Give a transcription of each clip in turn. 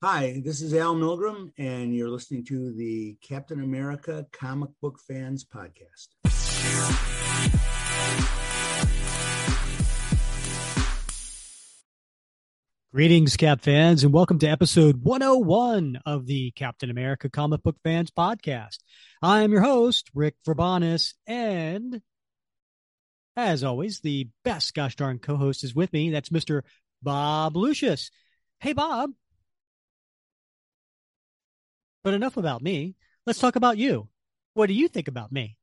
Hi, this is Al Milgrom, and you're listening to the Captain America Comic Book Fans Podcast. Greetings, Cap fans, and welcome to episode 101 of the Captain America Comic Book Fans Podcast. I am your host, Rick Verbanis, and as always, the best gosh darn co host is with me. That's Mr. Bob Lucius. Hey, Bob. But enough about me. Let's talk about you. What do you think about me?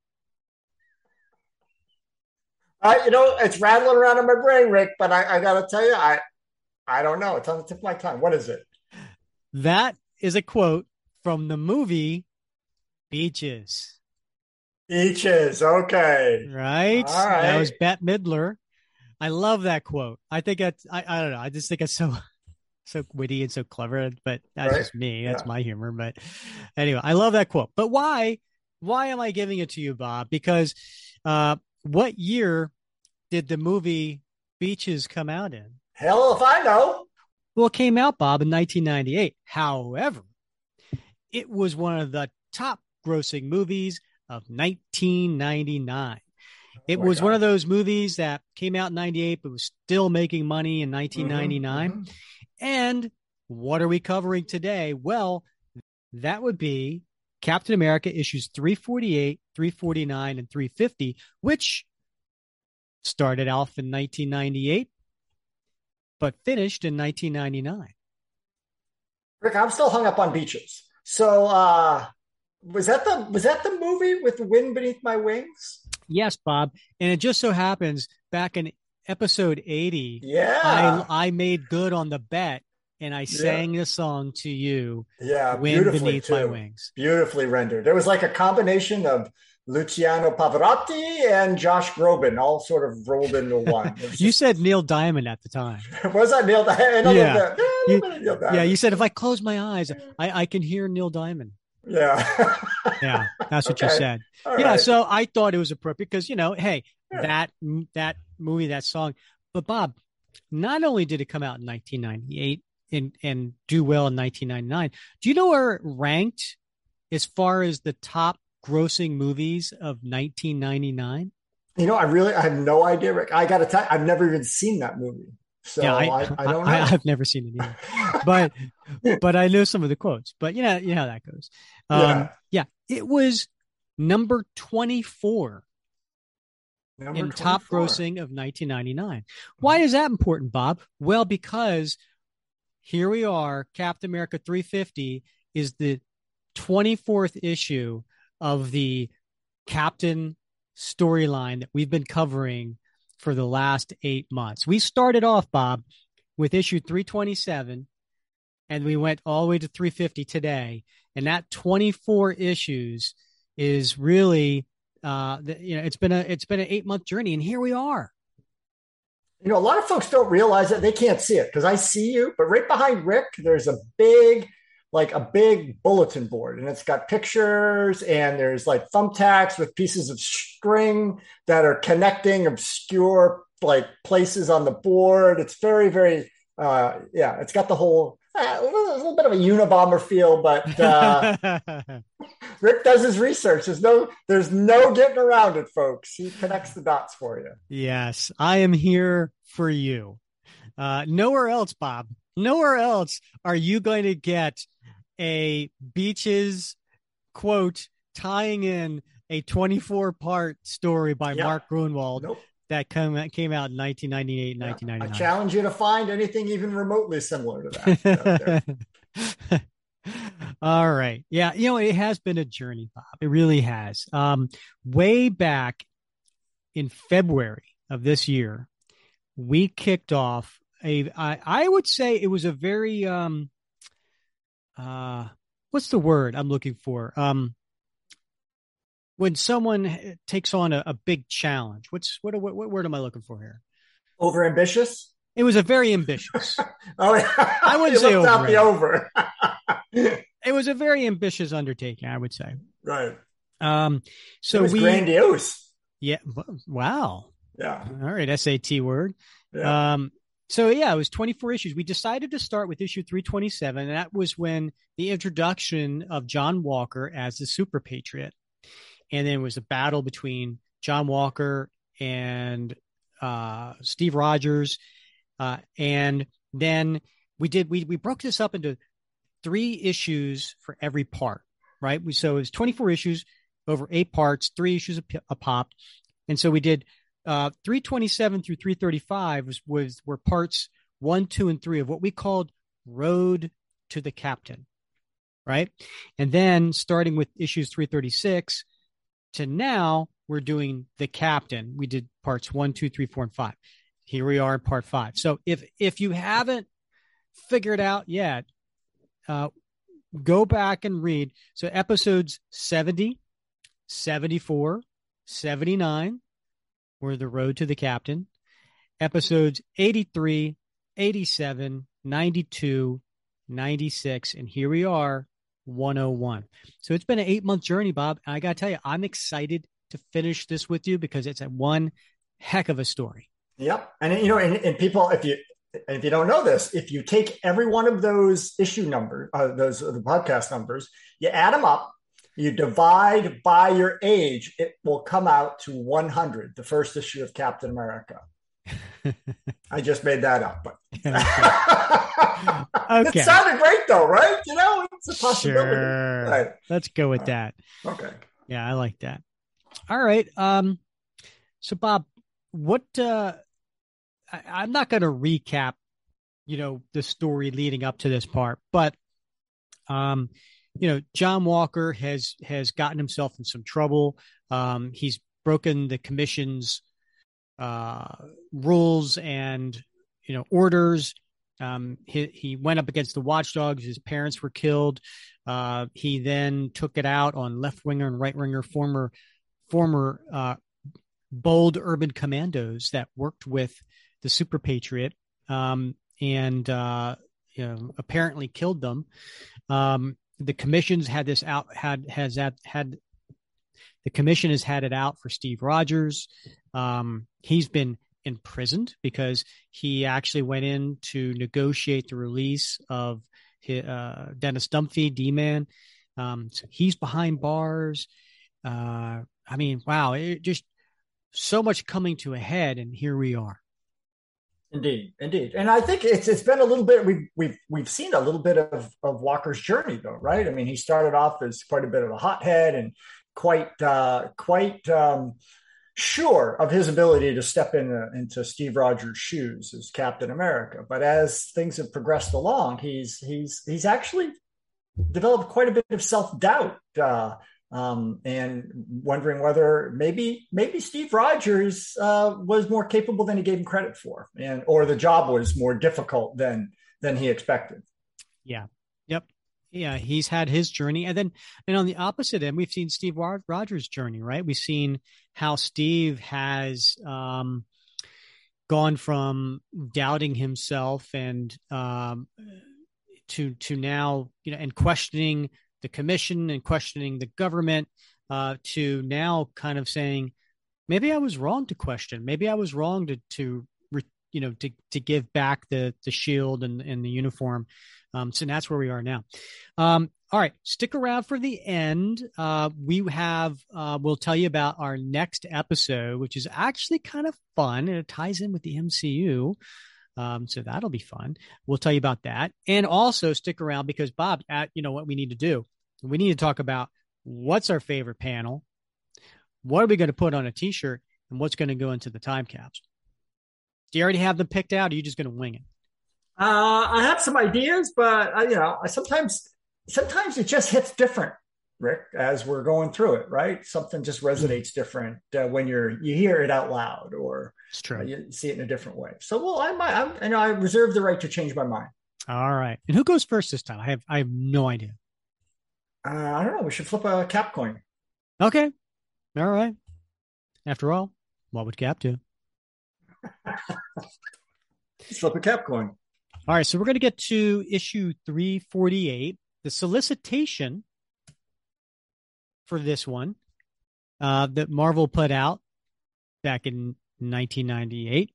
Uh, you know, it's rattling around in my brain, Rick, but I, I got to tell you, I, I don't know. It's on the tip of my tongue. What is it? That is a quote from the movie Beaches. Beaches. Okay. Right. All right. That was Bette Midler. I love that quote. I think it's, I, I don't know. I just think it's so, so witty and so clever, but that's Right. just me. That's Yeah. my humor. But anyway, I love that quote. But why, why am I giving it to you, Bob? Because, uh, what year did the movie Beaches come out in? Hell if I know. Well, it came out, Bob, in 1998. However, it was one of the top grossing movies of 1999. It Oh was one of those movies that came out in 98, but was still making money in 1999. Mhm, mhm. And what are we covering today? Well, that would be Captain America issues 348, 349, and 350, which started off in 1998, but finished in 1999. Rick, I'm still hung up on beaches. So, uh, was that the was that the movie with the wind beneath my wings? Yes, Bob. And it just so happens back in episode 80, Yeah. I, I made good on the bet and I sang the song to you, yeah. Wind beautifully Beneath My. Wings. Beautifully rendered. There was like a combination of Luciano Pavarotti and Josh Groban, all sort of rolled into one. You just- said Neil Diamond at the time. was that Neil Diamond? Yeah. Yeah, You- Yeah, you said if I close my eyes, I, I can hear Neil Diamond. Yeah. Yeah, that's what you said. All yeah, right. so I thought it was appropriate because you know, hey, Yeah. that that movie, that song. But Bob, not only did it come out in 1998 and and do well in 1999, do you know where it ranked as far as the top grossing movies of 1999? You know, I really I have no idea, Rick. I got to tell you, I've never even seen that movie. So yeah, I, I, don't know. I, have never seen it either, but but I know some of the quotes. But you know, you know how that goes. Um, Yeah. yeah, it was number 24 Number in top grossing of 1999. Why is that important, Bob? Well, because here we are, Captain America 350 is the 24th issue of the Captain storyline that we've been covering for the last eight months. We started off, Bob, with issue 327, and we went all the way to 350 today. And that 24 issues is really uh the, you know it's been a it's been an eight month journey and here we are You know, a lot of folks don't realize that they can't see it because I see you, but right behind Rick, there's a big, like a big bulletin board, and it's got pictures and there's like thumbtacks with pieces of string that are connecting obscure like places on the board. It's very, very, uh, yeah, it's got the whole. Uh, a little, bit of a Unabomber feel, but uh, Rick does his research. There's no, there's no getting around it, folks. He connects the dots for you. yes i am here for you uh nowhere else bob nowhere else are you going to get a beaches quote tying in a 24 part story by Yeah. mark gruenwald Nope. That come, came out in 1998 Yeah. I 1999 challenge you to find anything even remotely similar to that. All right. Yeah, you know, it has been a journey, Bob. It really has. Um, way back in February of this year, we kicked off a I, I would say it was a very um uh what's the word I'm looking for? Um when someone takes on a, a big challenge. What's what, what what word am I looking for here? Over ambitious? It was a very ambitious. Oh, yeah. I wouldn't say out the over. it was a very ambitious undertaking, I would say. right. Um, so it was we, grandiose. yeah, wow. Yeah. All right, SAT word. Yeah. Um, so yeah, it was 24 issues. We decided to start with issue 327, and that was when the introduction of John Walker as the Super Patriot, and then it was a battle between John Walker and uh, Steve Rogers, uh, and then we did we we broke this up into three issues for every part, right? We so it was 24 issues over eight parts, three issues a, a pop, and so we did uh, 327 through 335 was, was were parts one, two, and three of what we called Road to the Captain, right? And then starting with issues 336 to now, we're doing the Captain. We did parts one, two, three, four, and five. Here we are in part five. So if if you haven't figured out yet, uh, go back and read. So episodes 70, 74, 79, were The Road to the Captain. Episodes 83, 87, 92, 96, and here we are, 101. So it's been an eight month journey, Bob. I got to tell you, I'm excited to finish this with you because it's a one heck of a story. Yep. And, you know, and, and people, if you, if you don't know this, if you take every one of those issue numbers, uh, those the podcast numbers, you add them up, you divide by your age, it will come out to 100, the first issue of Captain America. I just made that up, but okay. it sounded great though, right? You know, it's a possibility. Sure. Right. Let's go with that. Okay. Yeah, I like that. All right. Um, so Bob, what uh I, I'm not gonna recap, you know, the story leading up to this part, but um you know, John Walker has has gotten himself in some trouble. Um, he's broken the commission's uh, rules and you know orders. Um, he he went up against the watchdogs. His parents were killed. Uh, he then took it out on left winger and right winger, former former uh, bold urban commandos that worked with the Super Patriot, um, and uh, you know apparently killed them. Um, the commission's had this out had has that had the commission has had it out for Steve Rogers. Um, he's been imprisoned because he actually went in to negotiate the release of his, uh, Dennis Dunphy, D Man. Um, so he's behind bars. Uh, I mean, wow, it just so much coming to a head, and here we are. Indeed, indeed, and I think it's it's been a little bit. We've we've we've seen a little bit of of Walker's journey, though, right? I mean, he started off as quite a bit of a hothead and quite uh, quite um, sure of his ability to step in uh, into Steve Rogers' shoes as Captain America. But as things have progressed along, he's he's he's actually developed quite a bit of self doubt. Uh, um, and wondering whether maybe maybe Steve Rogers uh, was more capable than he gave him credit for, and or the job was more difficult than than he expected. Yeah. Yep. Yeah, he's had his journey, and then and on the opposite end, we've seen Steve Rogers' journey. Right, we've seen how Steve has um, gone from doubting himself and um, to to now, you know, and questioning the commission and questioning the government uh, to now kind of saying maybe I was wrong to question, maybe I was wrong to to you know to to give back the the shield and and the uniform. Um, so that's where we are now. Um, all right, stick around for the end. Uh, we have uh, we'll tell you about our next episode, which is actually kind of fun and it ties in with the MCU. Um, so that'll be fun. We'll tell you about that, and also stick around because Bob, at you know what we need to do we need to talk about what's our favorite panel, what are we going to put on a t-shirt, and what's going to go into the time caps. Do you already have them picked out? Or are you just going to wing it? Uh, I have some ideas, but I, you know, I sometimes sometimes it just hits different, Rick, as we're going through it. Right? Something just resonates different uh, when you're you hear it out loud, or it's true. Uh, you see it in a different way. So, well, I might, I'm, know, I reserve the right to change my mind. All right. And who goes first this time? I have I have no idea. Uh, I don't know. We should flip a cap coin. Okay. All right. After all, what would Cap do? flip a cap coin. All right. So we're going to get to issue 348. The solicitation for this one uh, that Marvel put out back in 1998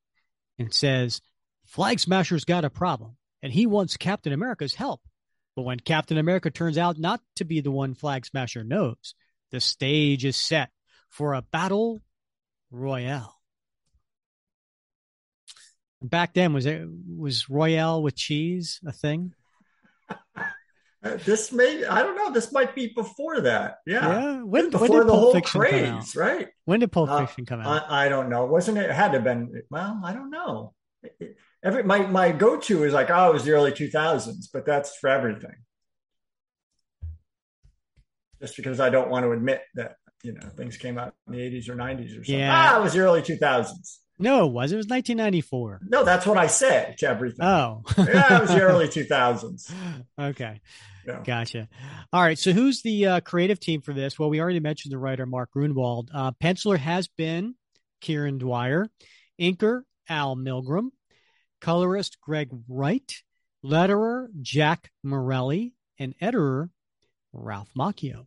and says Flag Smasher's got a problem and he wants Captain America's help. But when Captain America turns out not to be the one Flag Smasher knows, the stage is set for a battle royale. Back then, was it was royale with cheese a thing? this may I don't know. This might be before that. Yeah, yeah. When, before when did the Pulp whole Fiction craze, come out? right? When did Pulp Uh, Fiction come out? I, I don't know. Wasn't it? it Had to have been. Well, I don't know. Every my my go to is like, oh, it was the early two thousands, but that's for everything. Just because I don't want to admit that you know things came out in the eighties or nineties or something. Yeah. Ah, it was the early two thousands. No, it was. It was 1994. No, that's what I said to everything. Oh, yeah, it was the early two thousands. okay. Yeah. Gotcha. All right. So, who's the uh, creative team for this? Well, we already mentioned the writer Mark Gruenwald. Uh, penciler has been Kieron Dwyer, inker Al Milgrom, colorist Greg Wright, letterer Jack Morelli, and editor Ralph Macchio.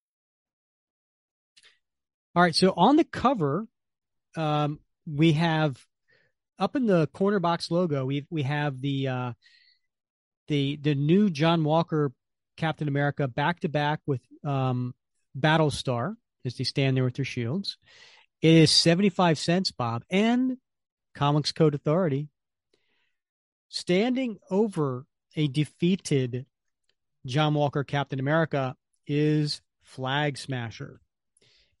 All right. So, on the cover, um, we have up in the corner box logo, we we have the uh, the the new John Walker Captain America back to back with um, Battlestar as they stand there with their shields. It is seventy five cents, Bob, and Comics Code Authority standing over a defeated John Walker Captain America is Flag Smasher.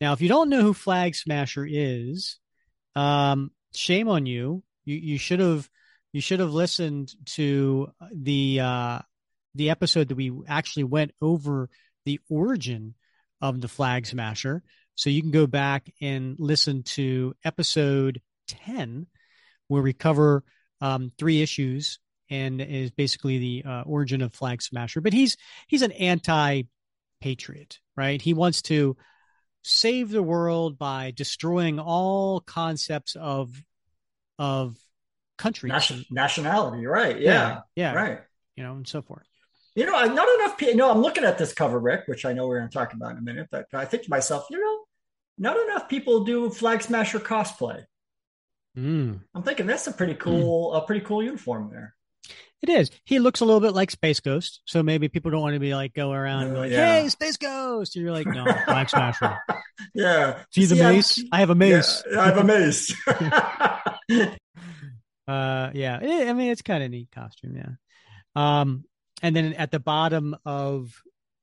Now, if you don't know who Flag Smasher is, um, shame on you. You you should have you should have listened to the uh, the episode that we actually went over the origin of the Flag Smasher. So you can go back and listen to episode ten, where we cover um, three issues and is basically the uh, origin of Flag Smasher. But he's he's an anti patriot, right? He wants to save the world by destroying all concepts of of country Nation, nationality, right? Yeah, yeah, right. you know and so forth You know, not enough people. You know, I'm looking at this cover, Rick, which I know we're going to talk about in a minute. But I think to myself, you know, not enough people do Flag Smasher cosplay. mm. I'm thinking that's a pretty cool, a pretty cool uniform there. It is he looks a little bit like space ghost so maybe people don't want to be like go around and be Uh, like yeah. hey space ghost and you're like no flag smasher Yeah. see the See, I- mace i have a mace Yeah, I have a mace. uh yeah i mean it's kind of neat costume yeah um and then at the bottom of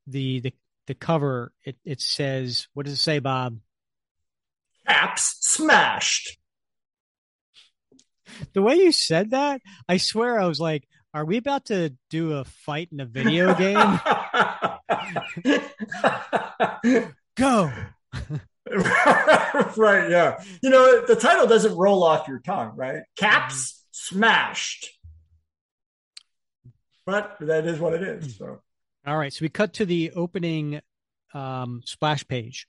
the the, the cover it, it says what does it say bob Caps smashed. the way you said that i swear i was like are we about to do a fight in a video game go right, yeah. You know, the title doesn't roll off your tongue, right? Caps smashed. But that is what it is. So All right, so we cut to the opening um, splash page,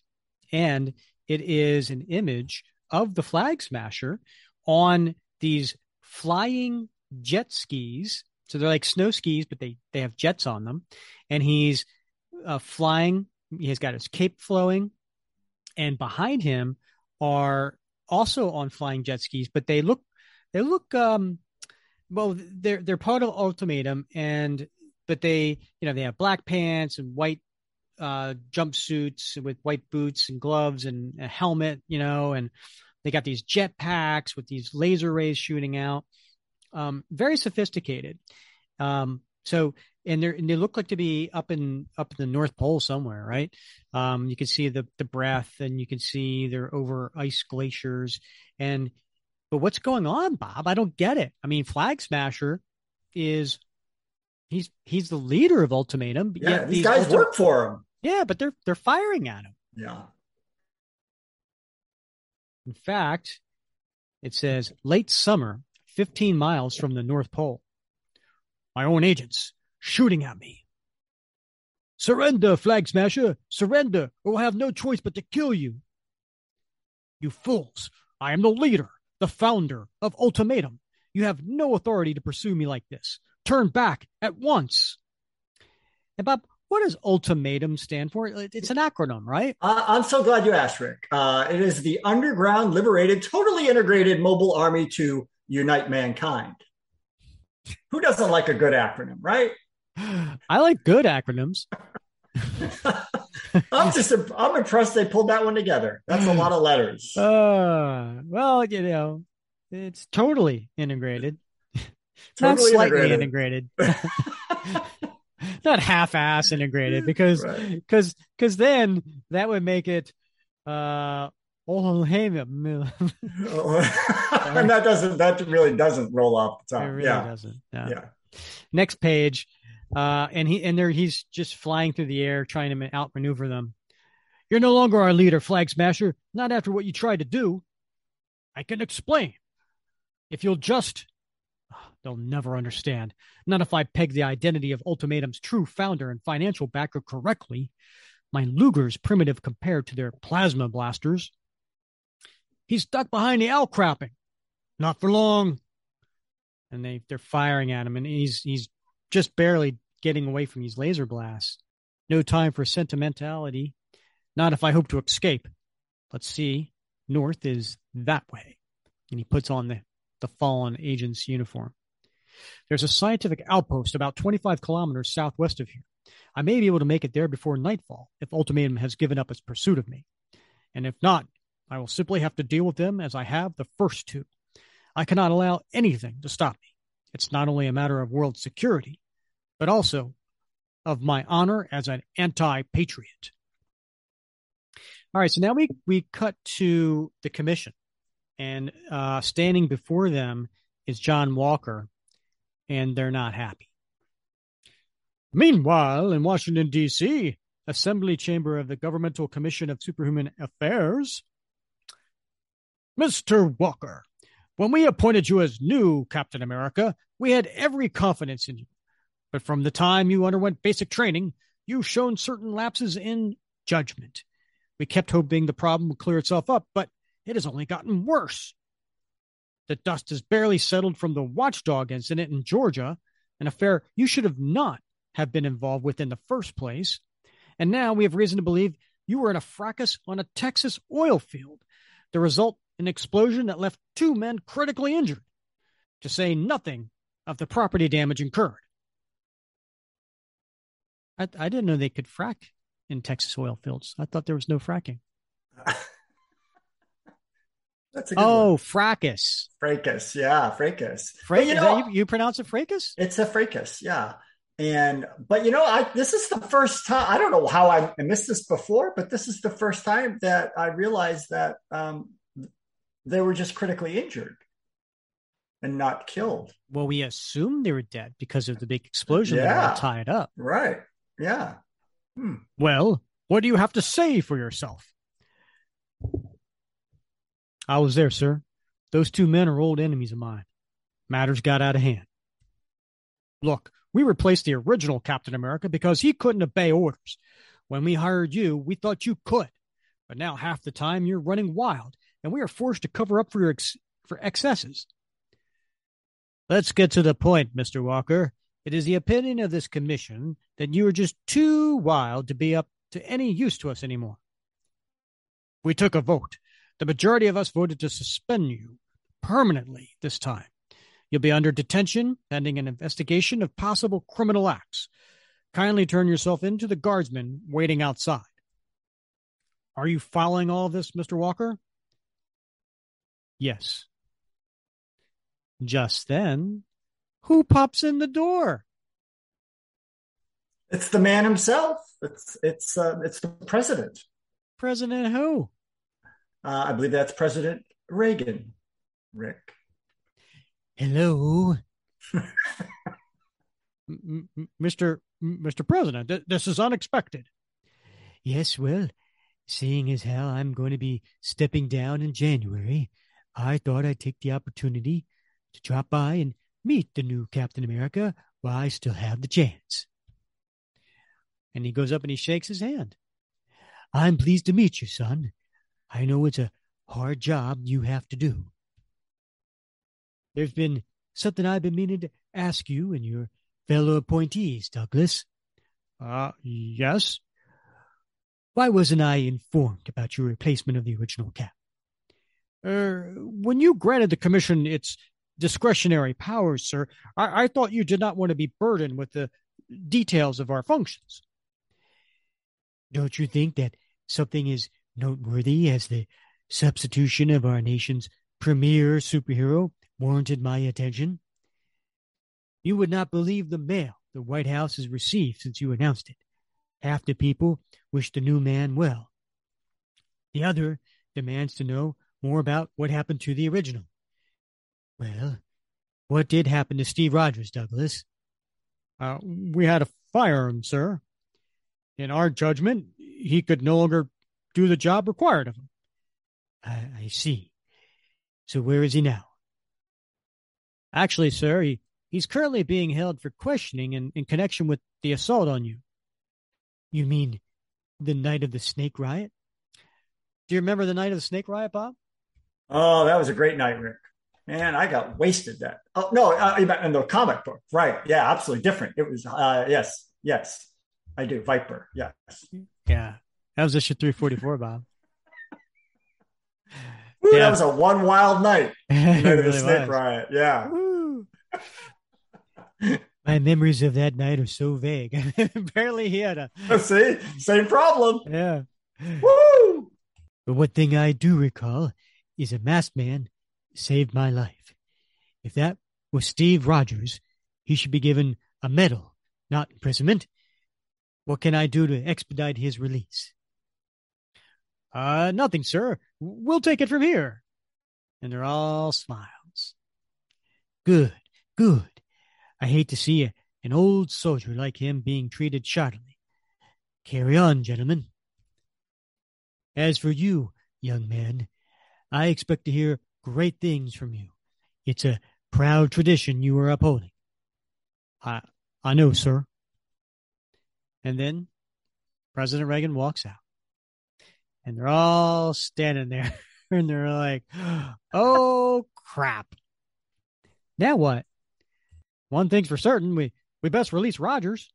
and it is an image of the flag smasher on these flying jet skis. So they're like snow skis, but they they have jets on them, and he's uh, flying. He's got his cape flowing, and behind him are also on flying jet skis, but they look they look um well they're they're part of ultimatum and but they you know they have black pants and white uh jumpsuits with white boots and gloves and a helmet you know and they got these jet packs with these laser rays shooting out um very sophisticated um so and they and they look like to be up in up in the north pole somewhere right um you can see the the breath and you can see they're over ice glaciers and but what's going on, Bob? I don't get it. I mean, Flag Smasher is he's he's the leader of Ultimatum. yeah, yet these guys Ulti- work for him. Yeah, but they're they're firing at him. Yeah. In fact, It says late summer, 15 miles from the North Pole. My own agents shooting at me. Surrender, Flag Smasher! Surrender, or we'll have no choice but to kill you. You fools! I am the leader, the founder of Ultimatum. You have no authority to pursue me like this. Turn back at once. And Bob, what does ultimatum stand for? It's an acronym, right? Uh, I'm so glad you asked, Rick. Uh, it is the underground, liberated, totally integrated mobile army to unite mankind. Who doesn't like a good acronym, right? I like good acronyms. I'm just I'm impressed they pulled that one together. That's a lot of letters. Uh, well, you know, it's totally integrated. Totally Not slightly integrated. integrated. Not half-ass integrated because because right. because then that would make it uh oh hey and that doesn't that really doesn't roll off the top. It really yeah. doesn't. No. Yeah. Next page uh, and he and there he's just flying through the air trying to outmaneuver them. You're no longer our leader, Flag Smasher. Not after what you tried to do. I can explain. If you'll just they'll never understand. Not if I peg the identity of Ultimatum's true founder and financial backer correctly. My Luger's primitive compared to their plasma blasters. He's stuck behind the outcropping. Not for long. And they they're firing at him, and he's he's just barely getting away from these laser blasts. No time for sentimentality. Not if I hope to escape. Let's see. North is that way. And he puts on the, the fallen agent's uniform. There's a scientific outpost about 25 kilometers southwest of here. I may be able to make it there before nightfall if Ultimatum has given up its pursuit of me. And if not, I will simply have to deal with them as I have the first two. I cannot allow anything to stop me. It's not only a matter of world security, but also of my honor as an anti patriot. All right, so now we, we cut to the commission, and uh, standing before them is John Walker, and they're not happy. Meanwhile, in Washington, D.C., Assembly Chamber of the Governmental Commission of Superhuman Affairs, Mr. Walker, when we appointed you as new Captain America, we had every confidence in you. But from the time you underwent basic training, you've shown certain lapses in judgment. We kept hoping the problem would clear itself up, but it has only gotten worse. The dust has barely settled from the watchdog incident in Georgia, an affair you should have not have been involved with in the first place. And now we have reason to believe you were in a fracas on a Texas oil field. The result an explosion that left two men critically injured, to say nothing of the property damage incurred. I, I didn't know they could frack in Texas oil fields. I thought there was no fracking. That's a oh, one. fracas. Fracas, yeah, fracas. Fra- you, know, you, you, pronounce it fracas? It's a fracas, yeah. And but you know, I this is the first time. I don't know how I missed this before, but this is the first time that I realized that um, they were just critically injured and not killed. Well, we assumed they were dead because of the big explosion yeah. that tied up. Right. Yeah. Hmm. Well, what do you have to say for yourself? I was there, sir. Those two men are old enemies of mine. Matters got out of hand. Look, we replaced the original Captain America because he couldn't obey orders. When we hired you, we thought you could. But now half the time you're running wild and we are forced to cover up for your ex- for excesses. Let's get to the point, Mr. Walker. It is the opinion of this commission that you are just too wild to be up to any use to us anymore. We took a vote. The majority of us voted to suspend you permanently this time. You'll be under detention pending an investigation of possible criminal acts. Kindly turn yourself into the guardsmen waiting outside. Are you following all this, Mr. Walker? Yes. Just then, who pops in the door? It's the man himself. It's it's uh, it's the president. President who? Uh, I believe that's President Reagan. Rick. Hello, Mr. Mr. President. Th- this is unexpected. Yes, well, seeing as how I'm going to be stepping down in January, I thought I'd take the opportunity to drop by and meet the new Captain America while I still have the chance. And he goes up and he shakes his hand. I'm pleased to meet you, son. I know it's a hard job you have to do. There's been something I've been meaning to ask you and your fellow appointees, Douglas. Uh, yes? Why wasn't I informed about your replacement of the original cap? Er, when you granted the commission its discretionary powers, sir, I, I thought you did not want to be burdened with the details of our functions. Don't you think that something as noteworthy as the substitution of our nation's premier superhero warranted my attention? You would not believe the mail the White House has received since you announced it. Half the people wish the new man well. The other demands to know more about what happened to the original. Well, what did happen to Steve Rogers, Douglas? Uh, we had to fire him, sir. In our judgment, he could no longer do the job required of him. I, I see. So where is he now? Actually, sir, he, he's currently being held for questioning in, in connection with the assault on you. You mean the night of the snake riot? Do you remember the night of the snake riot, Bob? Oh, that was a great night, Rick. Man, I got wasted that. Oh no, uh, in the comic book, right? Yeah, absolutely different. It was uh, yes, yes, I do. Viper, yes. Yeah, that was issue three forty four, Bob. Ooh, yeah. That was a one wild night. night really the snake was. riot. Yeah. My memories of that night are so vague. Apparently, he had a see same problem. Yeah. Woo! But one thing I do recall is a masked man saved my life. If that was Steve Rogers, he should be given a medal, not imprisonment. What can I do to expedite his release? Uh, nothing, sir. We'll take it from here. And they're all smiles. Good, good. I hate to see a, an old soldier like him being treated shoddily. Carry on, gentlemen. As for you, young man, I expect to hear great things from you. It's a proud tradition you are upholding. I I know, sir. And then President Reagan walks out. And they're all standing there and they're like, oh crap. Now what? One thing's for certain, we, we best release Rogers.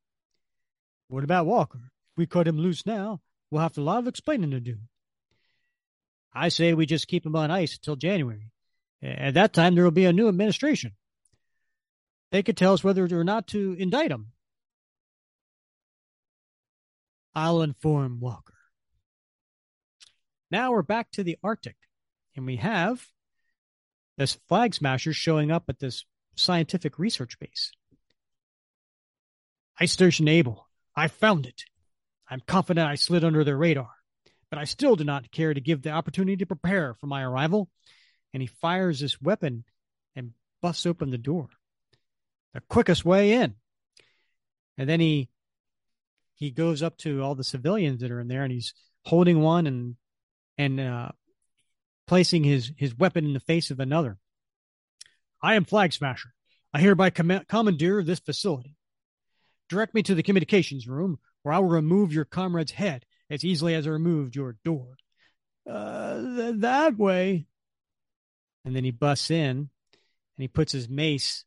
What about Walker? If we cut him loose now, we'll have a lot of explaining to do. I say we just keep him on ice until January. At that time, there will be a new administration. They could tell us whether or not to indict him. I'll inform Walker. Now we're back to the Arctic, and we have this flag smasher showing up at this scientific research base. Ice Station Able, I found it. I'm confident I slid under their radar but I still do not care to give the opportunity to prepare for my arrival. And he fires this weapon and busts open the door. The quickest way in. And then he he goes up to all the civilians that are in there and he's holding one and and uh, placing his his weapon in the face of another. I am Flag Smasher. I hereby com- commandeer this facility. Direct me to the communications room, where I will remove your comrade's head as easily as I removed your door. Uh, th- that way. And then he busts in and he puts his mace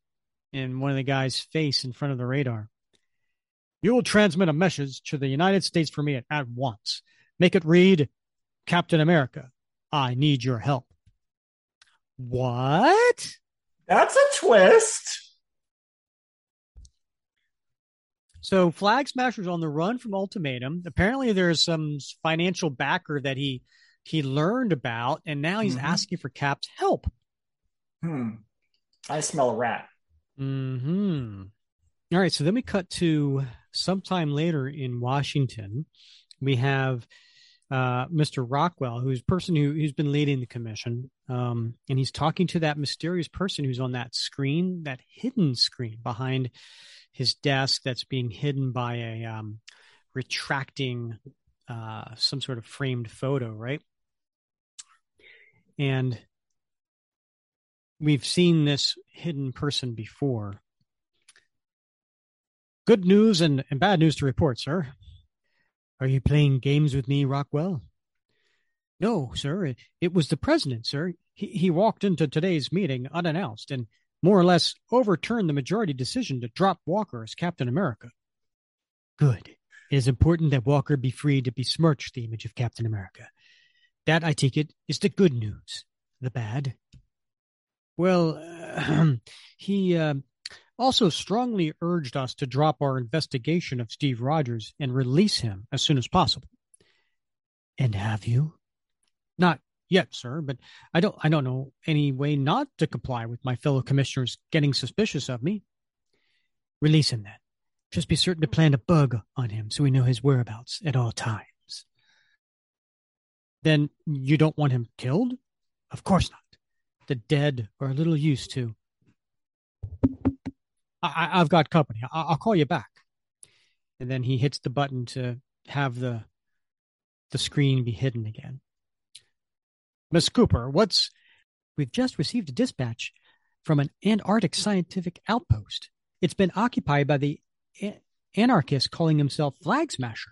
in one of the guy's face in front of the radar. You will transmit a message to the United States for me at once. Make it read Captain America, I need your help. What? That's a twist. So Flag Smasher's on the run from Ultimatum. Apparently, there's some financial backer that he he learned about, and now he's mm-hmm. asking for Cap's help. Hmm. I smell a rat. Hmm. All right. So then we cut to sometime later in Washington. We have uh, Mr. Rockwell, who's person who, who's been leading the commission, um, and he's talking to that mysterious person who's on that screen, that hidden screen behind his desk that's being hidden by a um, retracting uh, some sort of framed photo, right? And we've seen this hidden person before. Good news and, and bad news to report, sir. Are you playing games with me, Rockwell? No, sir. It, it was the president, sir. He, he walked into today's meeting unannounced and more or less overturned the majority decision to drop Walker as Captain America. Good. It is important that Walker be free to besmirch the image of Captain America. That, I take it, is the good news. The bad? Well, uh, he uh, also strongly urged us to drop our investigation of Steve Rogers and release him as soon as possible. And have you? Not yet, sir, but I don't I don't know any way not to comply with my fellow commissioners getting suspicious of me. Release him then. Just be certain to plant a bug on him so we know his whereabouts at all times. Then you don't want him killed? Of course not. The dead are a little used to. I, have got company. I, I'll call you back. And then he hits the button to have the the screen be hidden again. Miss Cooper, what's. We've just received a dispatch from an Antarctic scientific outpost. It's been occupied by the anarchist calling himself Flag Smasher.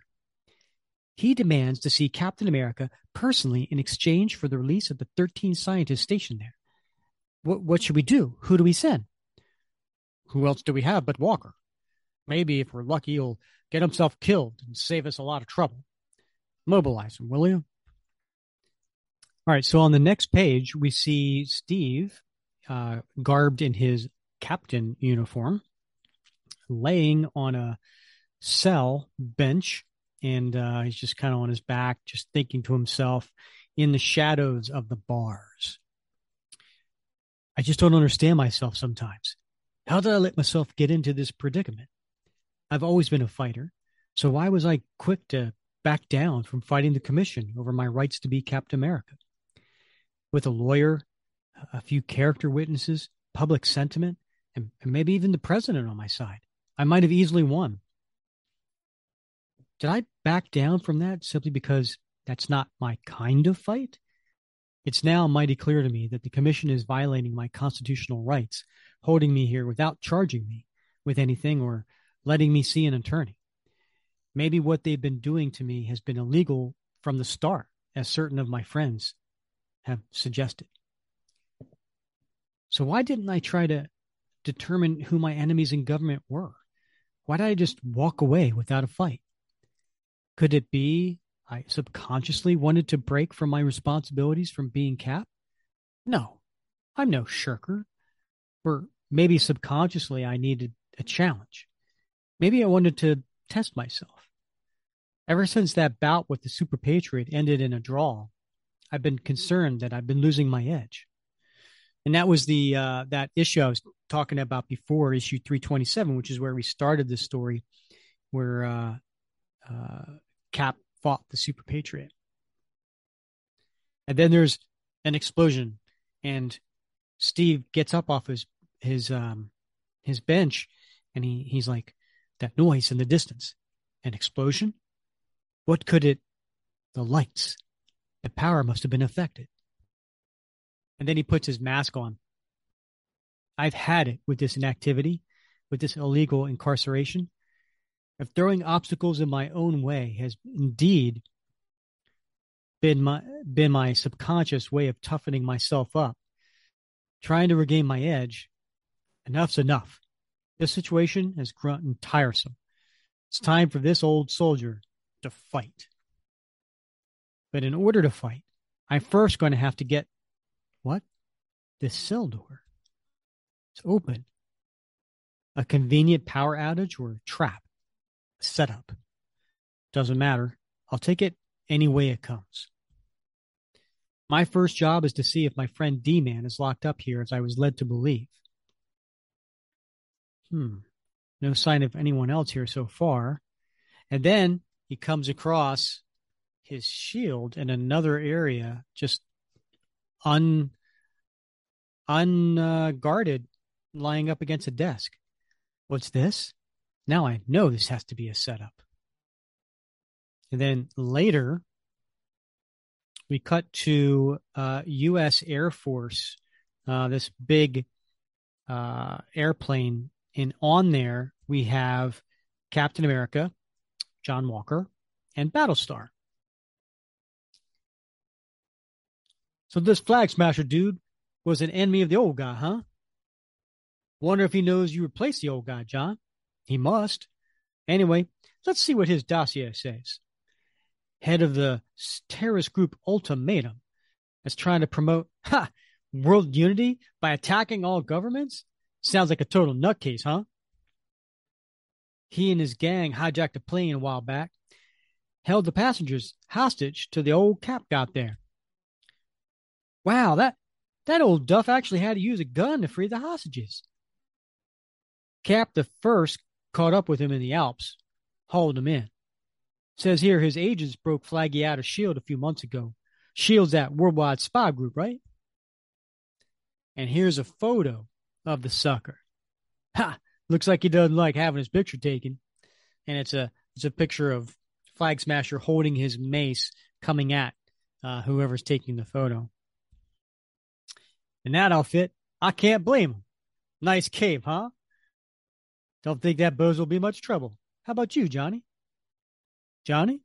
He demands to see Captain America personally in exchange for the release of the 13 scientists stationed there. What, what should we do? Who do we send? Who else do we have but Walker? Maybe if we're lucky, he'll get himself killed and save us a lot of trouble. Mobilize him, will you? All right. So on the next page, we see Steve uh, garbed in his captain uniform, laying on a cell bench, and uh, he's just kind of on his back, just thinking to himself in the shadows of the bars. I just don't understand myself sometimes. How did I let myself get into this predicament? I've always been a fighter, so why was I quick to back down from fighting the commission over my rights to be Captain America? with a lawyer, a few character witnesses, public sentiment, and, and maybe even the president on my side. I might have easily won. Did I back down from that simply because that's not my kind of fight? It's now mighty clear to me that the commission is violating my constitutional rights, holding me here without charging me with anything or letting me see an attorney. Maybe what they've been doing to me has been illegal from the start, as certain of my friends have suggested. So why didn't I try to determine who my enemies in government were? Why did I just walk away without a fight? Could it be I subconsciously wanted to break from my responsibilities from being Cap? No, I'm no shirker. Or maybe subconsciously I needed a challenge. Maybe I wanted to test myself. Ever since that bout with the Super Patriot ended in a draw, I've been concerned that I've been losing my edge. And that was the uh, that issue I was talking about before, issue 327, which is where we started this story, where uh, uh, Cap fought the Super Patriot. And then there's an explosion, and Steve gets up off his his um, his bench, and he he's like, "That noise in the distance, an explosion. What could it? The lights. The power must have been affected. And then he puts his mask on. I've had it with this inactivity, with this illegal incarceration. Of throwing obstacles in my own way has indeed been my been my subconscious way of toughening myself up, trying to regain my edge. Enough's enough. This situation has grown tiresome. It's time for this old soldier to fight. But in order to fight, I'm first going to have to get what? This cell door. It's open. A convenient power outage or a trap. A setup. Doesn't matter. I'll take it any way it comes. My first job is to see if my friend D Man is locked up here as I was led to believe. Hmm. No sign of anyone else here so far. And then he comes across his shield in another area, just un unguarded, uh, lying up against a desk. What's this? Now I know this has to be a setup. And then later, we cut to uh, U.S. Air Force uh, this big uh, airplane, and on there we have Captain America, John Walker, and Battlestar. So this flag smasher dude was an enemy of the old guy, huh? Wonder if he knows you replaced the old guy, John. He must. Anyway, let's see what his dossier says. Head of the terrorist group Ultimatum is trying to promote ha, world unity by attacking all governments? Sounds like a total nutcase, huh? He and his gang hijacked a plane a while back, held the passengers hostage till the old cap got there. Wow, that that old duff actually had to use a gun to free the hostages. Cap the first caught up with him in the Alps, hauled him in. Says here his agents broke Flaggy out of S.H.I.E.L.D. a few months ago. S.H.I.E.L.D's that worldwide spy group, right? And here's a photo of the sucker. Ha! Looks like he doesn't like having his picture taken. And it's a it's a picture of Flag Smasher holding his mace coming at uh, whoever's taking the photo. In that outfit, I can't blame him. Nice cape, huh? Don't think that Bose will be much trouble. How about you, Johnny? Johnny?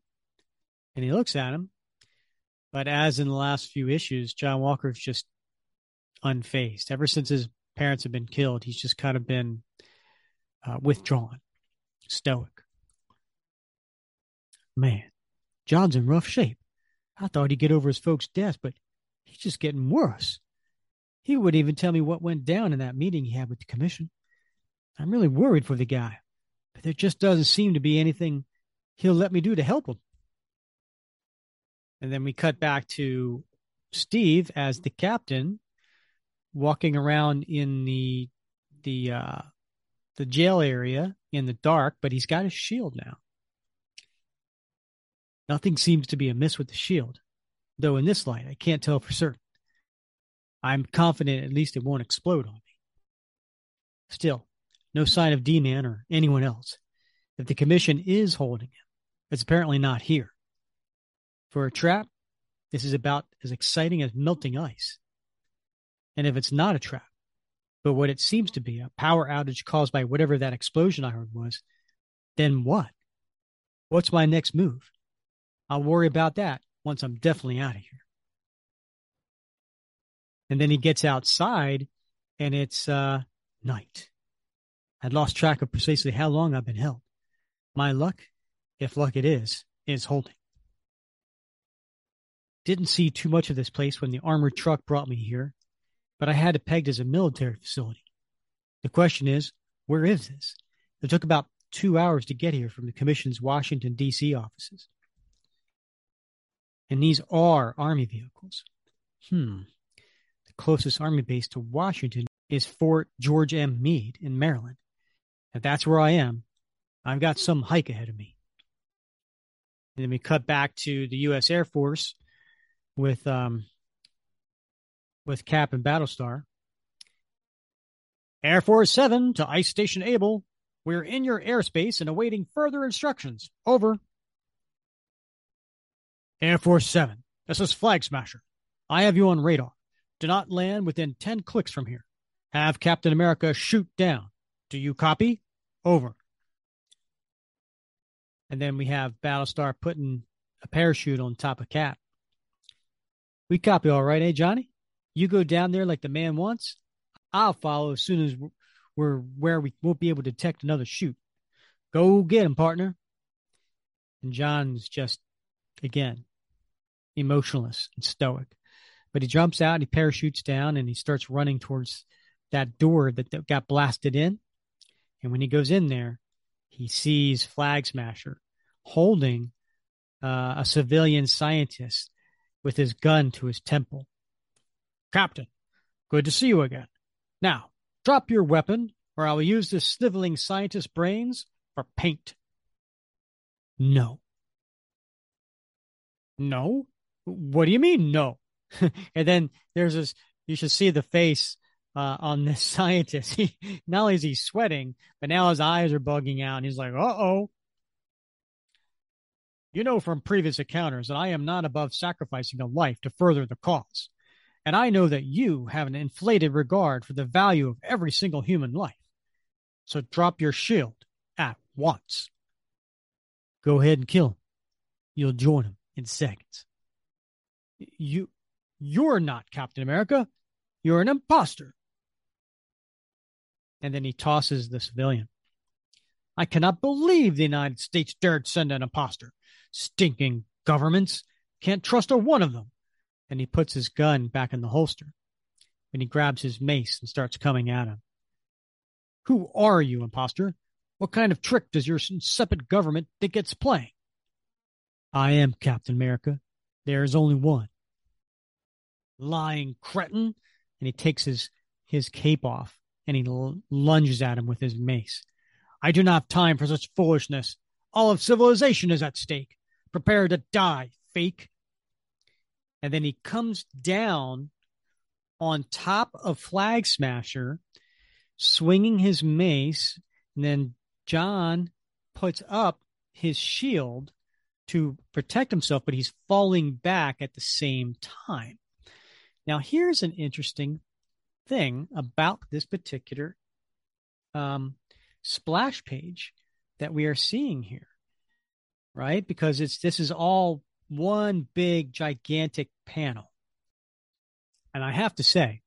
And he looks at him. But as in the last few issues, John Walker's just unfazed. Ever since his parents have been killed, he's just kind of been uh, withdrawn, stoic. Man, John's in rough shape. I thought he'd get over his folks' death, but he's just getting worse. He wouldn't even tell me what went down in that meeting he had with the commission. I'm really worried for the guy, but there just doesn't seem to be anything he'll let me do to help him. And then we cut back to Steve as the captain walking around in the the uh the jail area in the dark, but he's got his shield now. Nothing seems to be amiss with the shield, though in this light I can't tell for certain. I'm confident at least it won't explode on me. Still, no sign of D Man or anyone else. If the commission is holding him, it's apparently not here. For a trap, this is about as exciting as melting ice. And if it's not a trap, but what it seems to be a power outage caused by whatever that explosion I heard was, then what? What's my next move? I'll worry about that once I'm definitely out of here. And then he gets outside and it's uh, night. I'd lost track of precisely how long I've been held. My luck, if luck it is, is holding. Didn't see too much of this place when the armored truck brought me here, but I had it pegged as a military facility. The question is, where is this? It took about two hours to get here from the Commission's Washington, D.C. offices. And these are Army vehicles. Hmm. The closest Army base to Washington is Fort George M. Meade in Maryland. If that's where I am, I've got some hike ahead of me. And then we cut back to the U.S. Air Force with um, with Cap and Battlestar. Air Force 7 to Ice Station Able. We're in your airspace and awaiting further instructions. Over. Air Force 7. This is Flag Smasher. I have you on radar. Do not land within 10 clicks from here. Have Captain America chute down. Do you copy? Over. And then we have Battlestar putting a parachute on top of Cap. We copy all right, eh, Johnny? You go down there like the man wants. I'll follow as soon as we're where we won't be able to detect another chute. Go get him, partner. And John's just, again, emotionless and stoic. But he jumps out, and he parachutes down, and he starts running towards that door that, got blasted in. And when he goes in there, he sees Flag Smasher holding uh, a civilian scientist with his gun to his temple. Captain, good to see you again. Now, drop your weapon, or I will use this sniveling scientist's brains for paint. No. No? What do you mean, no? and then there's this, you should see the face uh, on this scientist. He, not only is he sweating, but now his eyes are bugging out, and he's like, uh oh. You know from previous encounters that I am not above sacrificing a life to further the cause. And I know that you have an inflated regard for the value of every single human life. So drop your shield at once. Go ahead and kill him. You'll join him in seconds. You, you're not Captain America. You're an impostor. And then he tosses the civilian. I cannot believe the United States dared send an impostor. Stinking governments. Can't trust a one of them. And he puts his gun back in the holster. And he grabs his mace and starts coming at him. Who are you, impostor? What kind of trick does your insipid government think it's playing? I am Captain America. There is only one. Lying cretin. And he takes his, his cape off and he l- lunges at him with his mace. I do not have time for such foolishness. All of civilization is at stake. Prepare to die, fake. And then he comes down on top of Flag Smasher, swinging his mace. And then John puts up his shield to protect himself, but he's falling back at the same time. Now, here's an interesting thing about this particular um, splash page that we are seeing here, right? Because it's this is all one big gigantic panel. And I have to say,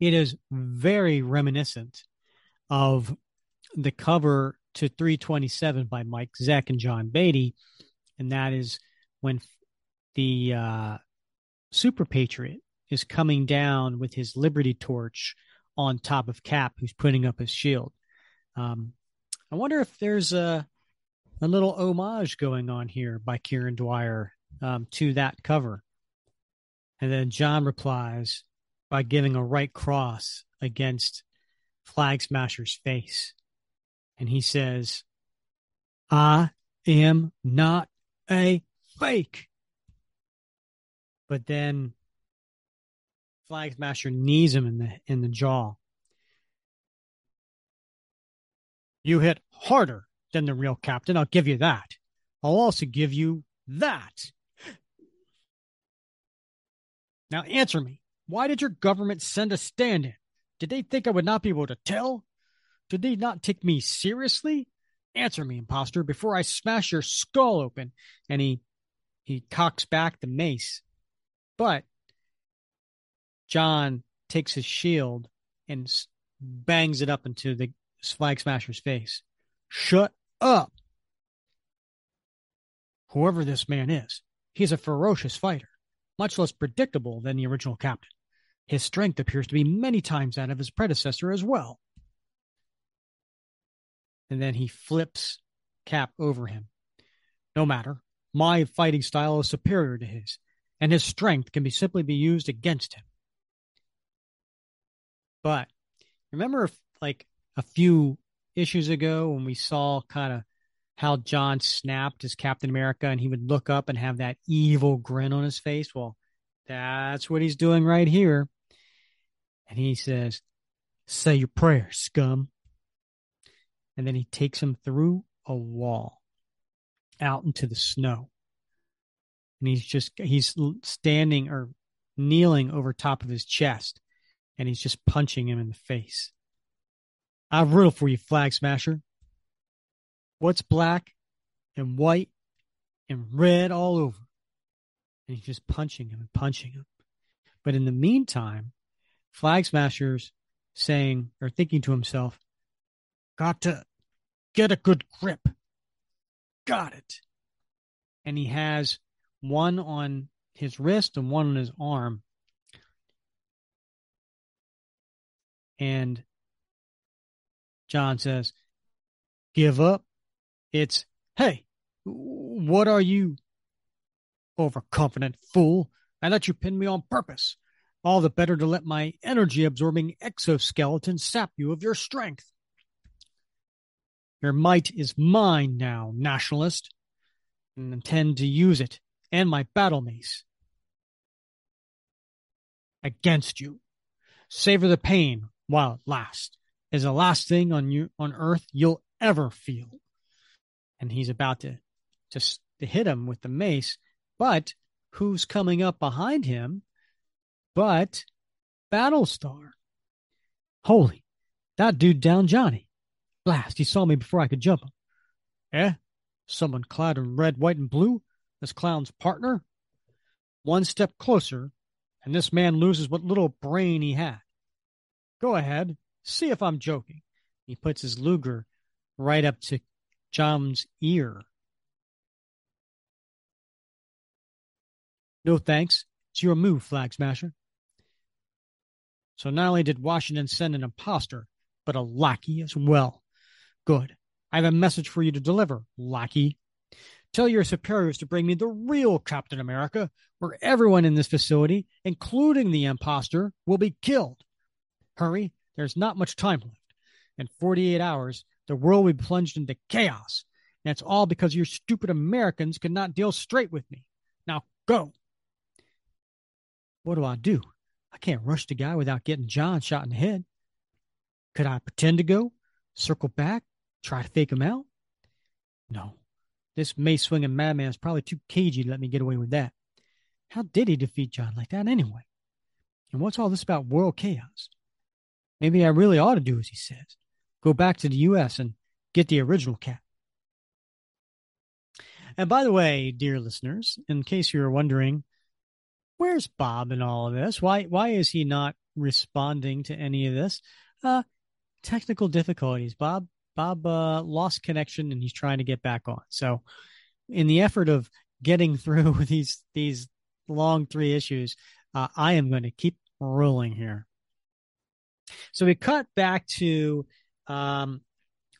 it is very reminiscent of the cover to 327 by Mike Zeck and John Beatty. And that is when the uh, Super Patriot is coming down with his Liberty Torch on top of Cap, who's putting up his shield. Um, I wonder if there's a a little homage going on here by Kieron Dwyer um, to that cover. And then John replies by giving a right cross against Flag Smasher's face. And he says, I am not a fake. But then Flag Smasher knees him in the in the jaw. You hit harder than the real captain. I'll give you that. I'll also give you that. Now answer me. Why did your government send a stand in? Did they think I would not be able to tell? Did they not take me seriously? Answer me, impostor, before I smash your skull open. And he he cocks back the mace. But John takes his shield and bangs it up into the Flag Smasher's face. Shut up. Whoever this man is, he's a ferocious fighter, much less predictable than the original captain. His strength appears to be many times that of his predecessor as well. And then he flips Cap over him. No matter, my fighting style is superior to his, and his strength can be simply be used against him. But remember, like a few issues ago when we saw kind of how John snapped as Captain America and he would look up and have that evil grin on his face. Well, that's what he's doing right here. And he says, Say your prayers, scum. And then he takes him through a wall out into the snow. And he's just, he's standing or kneeling over top of his chest and he's just punching him in the face. I riddle for you, Flag Smasher. What's black and white and red all over? And he's just punching him and punching him. But in the meantime, Flag Smasher's saying or thinking to himself, Got to get a good grip. Got it. And he has one on his wrist and one on his arm. And John says, Give up. It's, hey, what are you? Overconfident fool. I let you pin me on purpose. All the better to let my energy absorbing exoskeleton sap you of your strength. Your might is mine now, nationalist, and intend to use it and my battle mace against you. Savor the pain while it lasts is the last thing on you on earth you'll ever feel. And he's about to to, to hit him with the mace, but who's coming up behind him But Battlestar, holy, that dude down Johnny. Blast, he saw me before I could jump him. Eh? Someone clad in red, white, and blue? This clown's partner? One step closer, and this man loses what little brain he had. Go ahead, see if I'm joking. He puts his Luger right up to John's ear. No thanks. It's your move, Flag Smasher. So not only did Washington send an impostor, but a lackey as well. Good. I have a message for you to deliver, lackey. Tell your superiors to bring me the real Captain America, where everyone in this facility, including the impostor, will be killed. Hurry, there's not much time left. In 48 hours, the world will be plunged into chaos. And it's all because you stupid Americans could not deal straight with me. Now go. What do I do? I can't rush the guy without getting John shot in the head. Could I pretend to go, circle back, try to fake him out? No. This mace swinging madman is probably too cagey to let me get away with that. How did he defeat John like that anyway? And what's all this about world chaos? Maybe I really ought to do as he says go back to the U.S. and get the original cat. And by the way, dear listeners, in case you're wondering, where's Bob in all of this? Why why is he not responding to any of this? Uh, technical difficulties. Bob Bob uh, lost connection and he's trying to get back on. So, in the effort of getting through these these long three issues, uh, I am going to keep rolling here. So we cut back to um,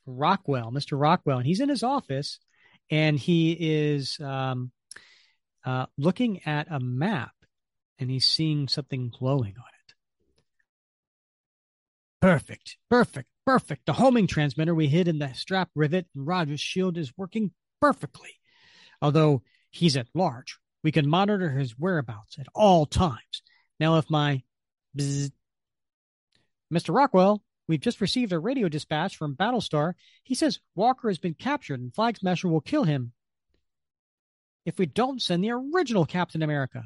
Rockwell, Mr. Rockwell, and he's in his office and he is um, uh, looking at a map and he's seeing something glowing on it. Perfect, perfect, perfect. The homing transmitter we hid in the strap rivet in Rogers' shield is working perfectly. Although he's at large, we can monitor his whereabouts at all times. Now, if my bzz, Mr. Rockwell, we've just received a radio dispatch from Battlestar. He says Walker has been captured and Flag Smasher will kill him if we don't send the original Captain America.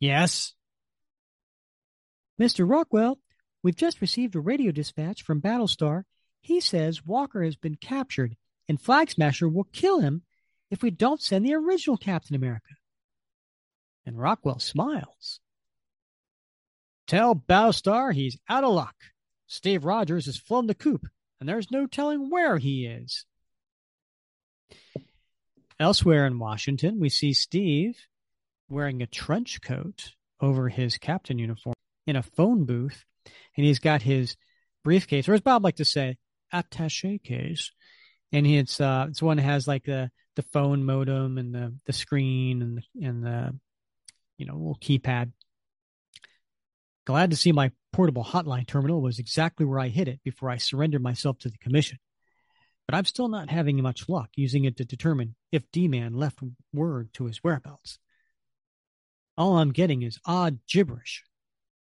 Yes. Mr. Rockwell, we've just received a radio dispatch from Battlestar. He says Walker has been captured and Flag Smasher will kill him if we don't send the original Captain America. And Rockwell smiles. Tell Battlestar he's out of luck. Steve Rogers has flown the coop, and there's no telling where he is. Elsewhere in Washington, we see Steve wearing a trench coat over his captain uniform in a phone booth, and he's got his briefcase, or as Bob like to say, attaché case, and it's uh, it's one that has like the the phone modem and the the screen and the, and the you know little keypad. Glad to see my portable hotline terminal was exactly where I hid it before I surrendered myself to the commission. But I'm still not having much luck using it to determine if D Man left word to his whereabouts all I'm getting is odd gibberish.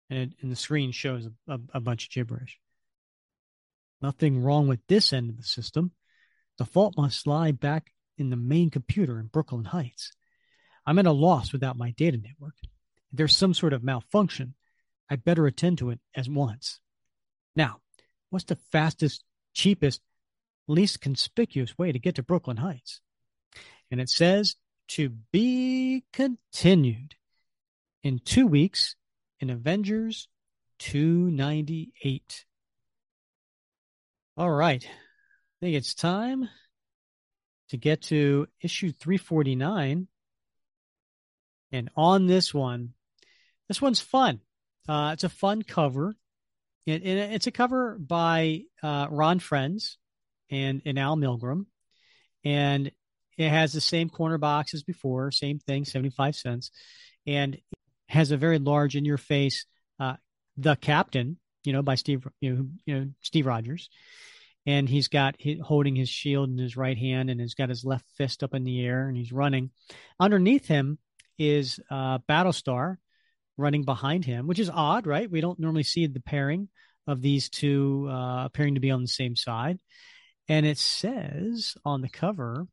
And, it, and the screen shows a, a, a bunch of gibberish. Nothing wrong with this end of the system. The fault must lie back in the main computer in Brooklyn Heights. I'm at a loss without my data network. There's some sort of malfunction, I'd better attend to it at once. Now, what's the fastest, cheapest, least conspicuous way to get to Brooklyn Heights? And it says to be continued in two weeks in Avengers 298. All right. I think it's time to get to issue 349. And on this one, this one's fun. Uh, it's a fun cover. It, it, it's a cover by uh, Ron Frenz and, and Al Milgrom. And it has the same corner box as before, same thing, 75 cents. And has a very large in your face uh, the captain you know by steve you know, you know steve rogers and he's got he, holding his shield in his right hand and he's got his left fist up in the air and he's running underneath him is uh, battlestar running behind him which is odd right we don't normally see the pairing of these two uh, appearing to be on the same side and it says on the cover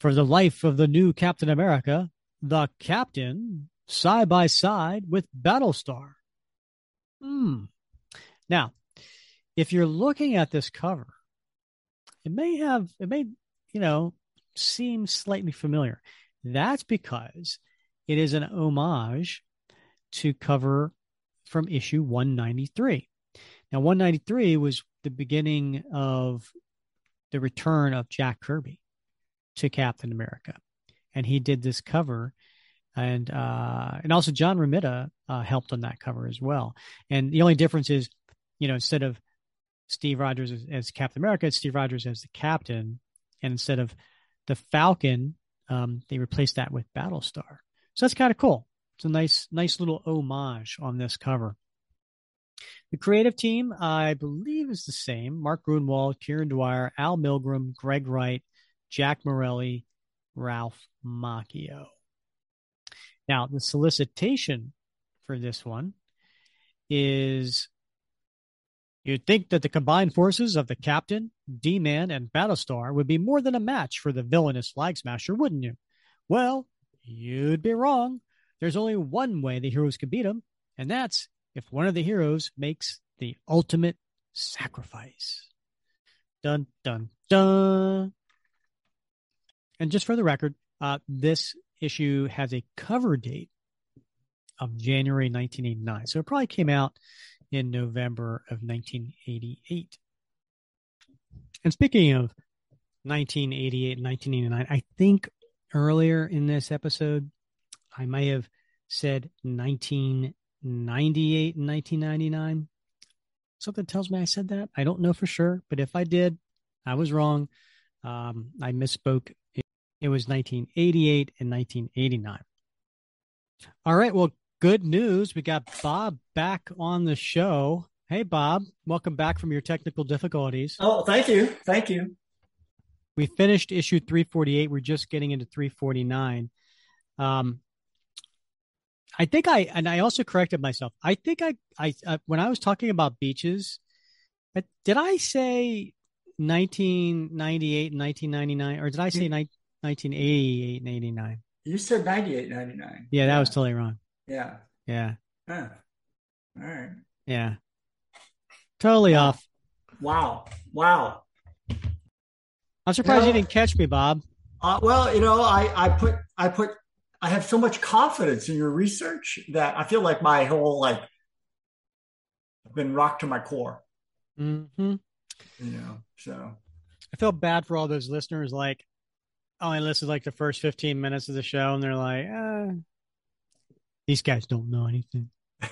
for the life of the new captain america the captain side by side with Battlestar. Hmm. Now, if you're looking at this cover, it may have, it may, you know, seem slightly familiar. That's because it is an homage to cover from issue 193. Now, 193 was the beginning of the return of Jack Kirby to Captain America, and he did this cover, and uh, and also John Romita uh, helped on that cover as well. And the only difference is, you know, instead of Steve Rogers as, as Captain America, it's Steve Rogers as the captain, and instead of the Falcon, um, they replaced that with Battlestar. So that's kind of cool. It's a nice, nice little homage on this cover. The creative team, I believe, is the same. Mark Gruenwald, Kieron Dwyer, Al Milgrom, Greg Wright, Jack Morelli, Ralph Macchio. Now, the solicitation for this one is you'd think that the combined forces of the Captain, D Man, and Battlestar would be more than a match for the villainous Flag Smasher, wouldn't you? Well, you'd be wrong. There's only one way the heroes can beat them, and that's if one of the heroes makes the ultimate sacrifice. Dun, dun, dun. And just for the record, uh, this issue has a cover date of January 1989. So it probably came out in November of 1988. And speaking of 1988 1989, I think earlier in this episode, I may have said 1998 and 1999. Something tells me I said that. I don't know for sure, but if I did, I was wrong. Um, I misspoke. It, it was 1988 and 1989. All right. Well, good news. We got Bob back on the show. Hey, Bob, welcome back from your technical difficulties. Oh, thank you. Thank you. We finished issue 348. We're just getting into 349. Um, I think I and I also corrected myself. I think I I uh, when I was talking about beaches, did I say 1998 and 1999 or did I say 1988 and 89? You said 98 99. Yeah, that yeah. was totally wrong. Yeah. Yeah. Huh. All right. Yeah. Totally wow. off. Wow. Wow. I'm surprised you, didn't catch me, Bob. Uh, well, you know, I I put I put I have so much confidence in your research that I feel like my whole like I've been rocked to my core. Mm-hmm. You know, so I feel bad for all those listeners. Like, only listened like the first fifteen minutes of the show, and they're like, uh, "These guys don't know anything."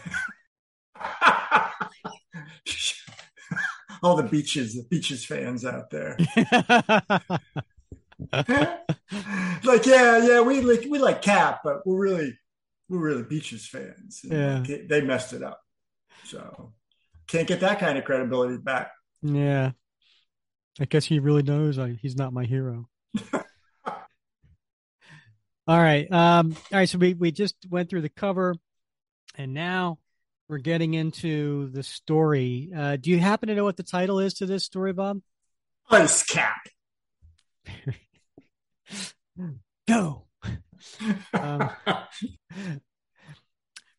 all the beaches, the beaches fans out there. like, yeah, yeah, we like we like Cap, but we're really we're really Beaches fans. yeah, they messed it up, so can't get that kind of credibility back. Yeah, I guess he really knows I, he's not my hero. all right, um, all right. So we we just went through the cover, and now we're getting into the story. Uh, do you happen to know what the title is to this story, Bob? Ice Cap. Go. um,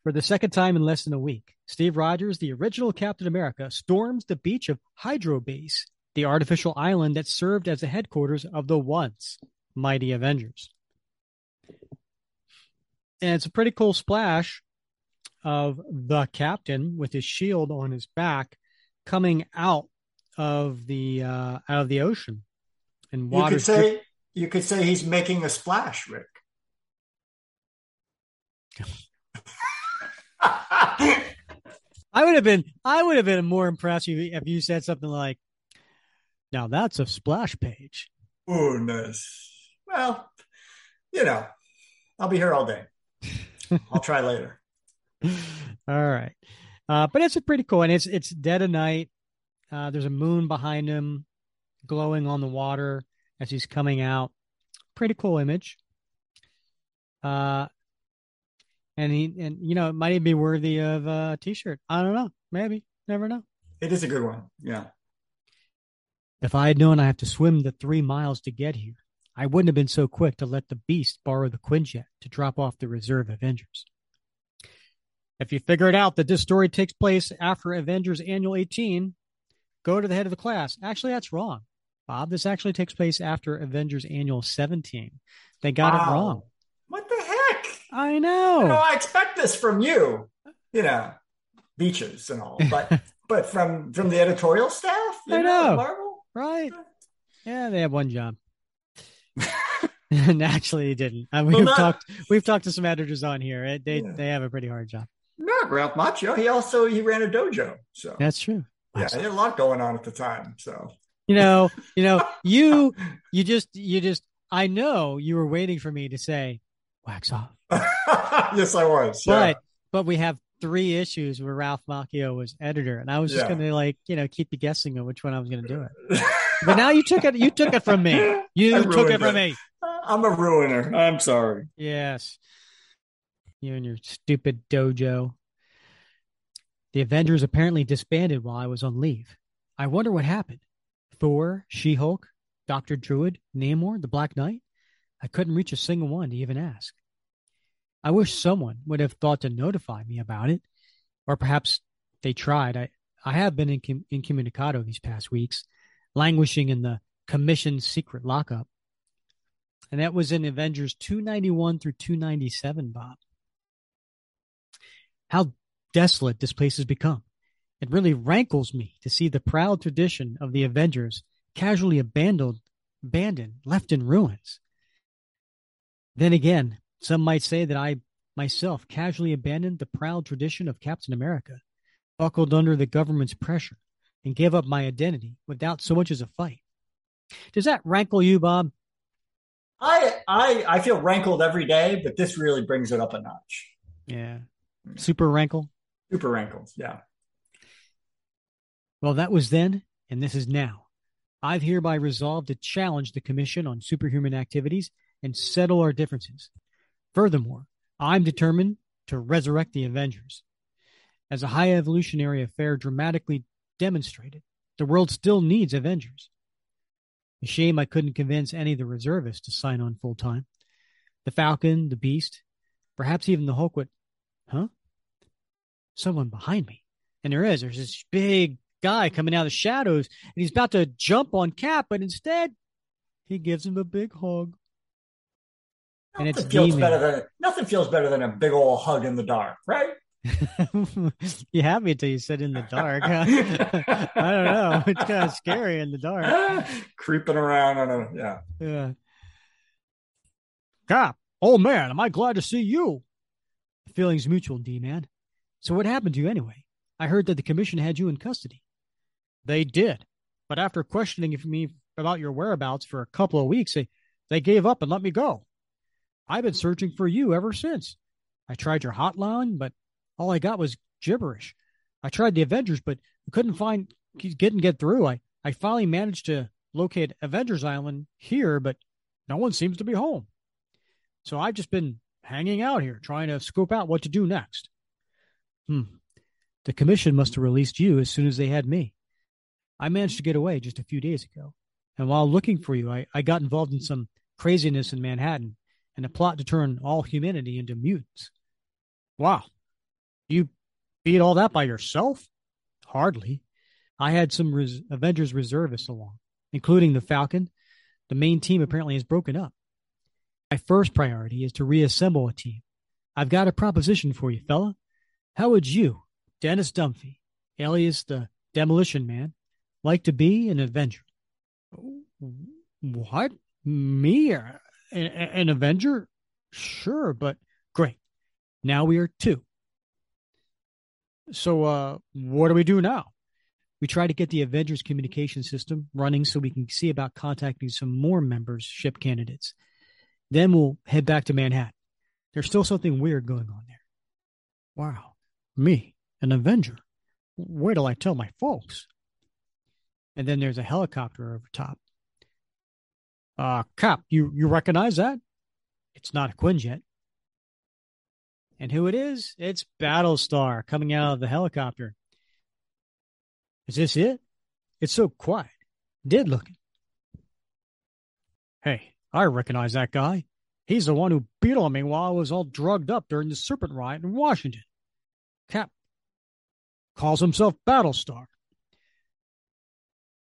for the second time in less than a week, Steve Rogers, the original Captain America, storms the beach of Hydro Base, the artificial island that served as the headquarters of the once mighty Avengers. And it's a pretty cool splash of the captain with his shield on his back coming out of the uh, out of the ocean and water. You could say you could say he's making a splash, Rick. I would have been I would have been more impressed if you said something like, "Now that's a splash page." Oh, nice. Well, you know, I'll be here all day. I'll try later. All right, uh, but it's a pretty cool, and it's it's dead of night. Uh, there's a moon behind him, glowing on the water as he's coming out. Pretty cool image. Uh, and he and you know it might even be worthy of a t-shirt. I don't know. Maybe. Never know. It is a good one. Yeah. If I had known I have to swim the three miles to get here, I wouldn't have been so quick to let the Beast borrow the Quinjet to drop off the reserve Avengers. If you figure it out that this story takes place after Avengers Annual 18, go to the head of the class. Actually, that's wrong. Bob, this actually takes place after Avengers Annual 17. They got wow. it wrong. What the heck? I know. You know. I expect this from you. You know, beaches and all, but but from from the editorial staff, I know, Marvel, right? Yeah, they have one job. and actually, he didn't. Uh, we've well, not, talked. We've talked to some editors on here. They yeah. they have a pretty hard job. Not Ralph Macchio. He also he ran a dojo. So that's true. Yeah, he had a lot going on at the time. So you know, you know, you you just you just. I know you were waiting for me to say wax off. yes, I was. Yeah. But but we have three issues where Ralph Macchio was editor, and I was just yeah. going to like you know keep you guessing on which one I was going to do it. but now you took it. You took it from me. You took it from me. I'm a ruiner. I'm sorry. Yes. You and your stupid dojo. The Avengers apparently disbanded while I was on leave. I wonder what happened. Thor, She Hulk, Doctor Druid, Namor, the Black Knight. I couldn't reach a single one to even ask. I wish someone would have thought to notify me about it, or perhaps they tried. I, I have been in, incommunicado these past weeks, languishing in the commission's secret lockup. And that was in Avengers 291 through 297, Bob. How desolate this place has become. It really rankles me to see the proud tradition of the Avengers casually abandoned, abandoned, left in ruins. Then again, some might say that I myself casually abandoned the proud tradition of Captain America, buckled under the government's pressure, and gave up my identity without so much as a fight. Does that rankle you, Bob? I I I feel rankled every day, but this really brings it up a notch. Yeah. Super rankle? Super rankles, yeah. Well, that was then, and this is now. I've hereby resolved to challenge the Commission on Superhuman Activities and settle our differences. Furthermore, I'm determined to resurrect the Avengers. As a high evolutionary affair dramatically demonstrated, the world still needs Avengers. A shame I couldn't convince any of the reservists to sign on full time. The Falcon, the Beast, perhaps even the Hulk would. Huh? Someone behind me. And there is. There's this big guy coming out of the shadows, and he's about to jump on Cap, but instead, he gives him a big hug and nothing it's feels better than nothing feels better than a big old hug in the dark, right? you have me until you said in the dark. I don't know. It's kind of scary in the dark. Creeping around on a yeah. Yeah. Cap, oh man, am I glad to see you. Feelings mutual, D man. So what happened to you anyway? I heard that the commission had you in custody. They did. But after questioning me about your whereabouts for a couple of weeks, they, they gave up and let me go. I've been searching for you ever since. I tried your hotline, but all I got was gibberish. I tried the Avengers, but couldn't find, couldn't get through. I, I finally managed to locate Avengers Island here, but no one seems to be home. So I've just been hanging out here, trying to scope out what to do next. Hmm. The commission must have released you as soon as they had me. I managed to get away just a few days ago. And while looking for you, I, I got involved in some craziness in Manhattan and a plot to turn all humanity into mutants. Wow. You beat all that by yourself? Hardly. I had some res- Avengers reservists along, including the Falcon. The main team apparently has broken up. My first priority is to reassemble a team. I've got a proposition for you, fella. How would you, Dennis Dunphy, alias the Demolition Man, like to be an Avenger? What? Me? an, an Avenger? Sure, but great. Now we are two. So, uh, what do we do now? We try to get the Avengers communication system running so we can see about contacting some more members, ship candidates. Then we'll head back to Manhattan. There's still something weird going on there. Wow. Me, an Avenger. Wait till I tell my folks. And then there's a helicopter over top. Uh, cop, you, you recognize that? It's not a Quinjet. And who it is? It's Battlestar coming out of the helicopter. Is this it? It's so quiet, dead looking. Hey, I recognize that guy. He's the one who beat on me while I was all drugged up during the Serpent Riot in Washington. Cap calls himself Battlestar.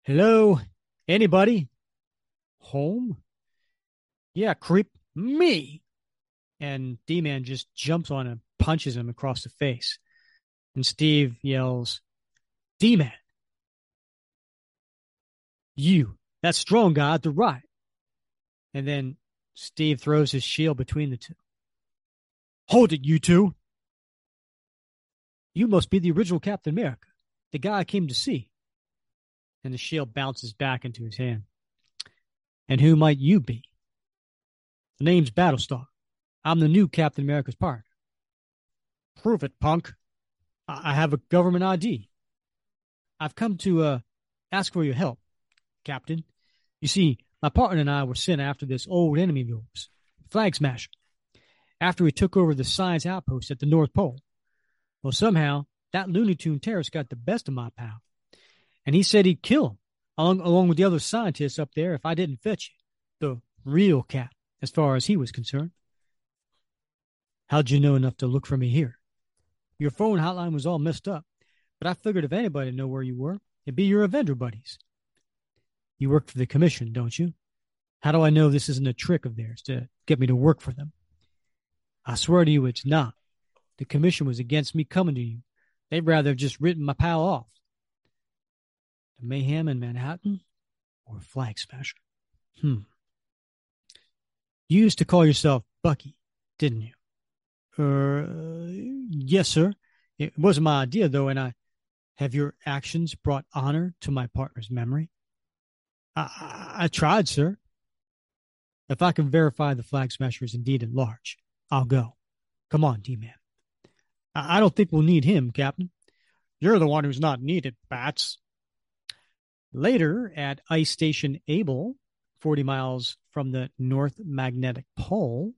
Hello? Anybody? Home? Yeah, creep. Me. And D Man just jumps on him, punches him across the face. And Steve yells, D Man. You, that strong guy at the right. And then Steve throws his shield between the two. Hold it, you two. You must be the original Captain America, the guy I came to see. And the shield bounces back into his hand. And who might you be? The name's Battlestar. I'm the new Captain America's partner. Prove it, punk. I have a government ID. I've come to uh, ask for your help, Captain. You see, my partner and I were sent after this old enemy of yours, Flag Smasher, after he took over the science outpost at the North Pole. Well, somehow that Looney Tune terrorist got the best of my pal, and he said he'd kill him along along with the other scientists up there if I didn't fetch you, the real cat, as far as he was concerned. How'd you know enough to look for me here? Your phone hotline was all messed up, but I figured if anybody knew where you were, it'd be your Avenger buddies. You work for the commission, don't you? How do I know this isn't a trick of theirs to get me to work for them? I swear to you, it's not. The commission was against me coming to you. They'd rather have just written my pal off. The mayhem in Manhattan or Flag Smasher? Hmm. You used to call yourself Bucky, didn't you? Uh, yes, sir. It wasn't my idea, though, and I have your actions brought honor to my partner's memory. I, I tried, sir. If I can verify the flag smasher is indeed at large, I'll go. Come on, D Man. I, I don't think we'll need him, Captain. You're the one who's not needed, Bats. Later at Ice Station Able, 40 miles from the North Magnetic Pole,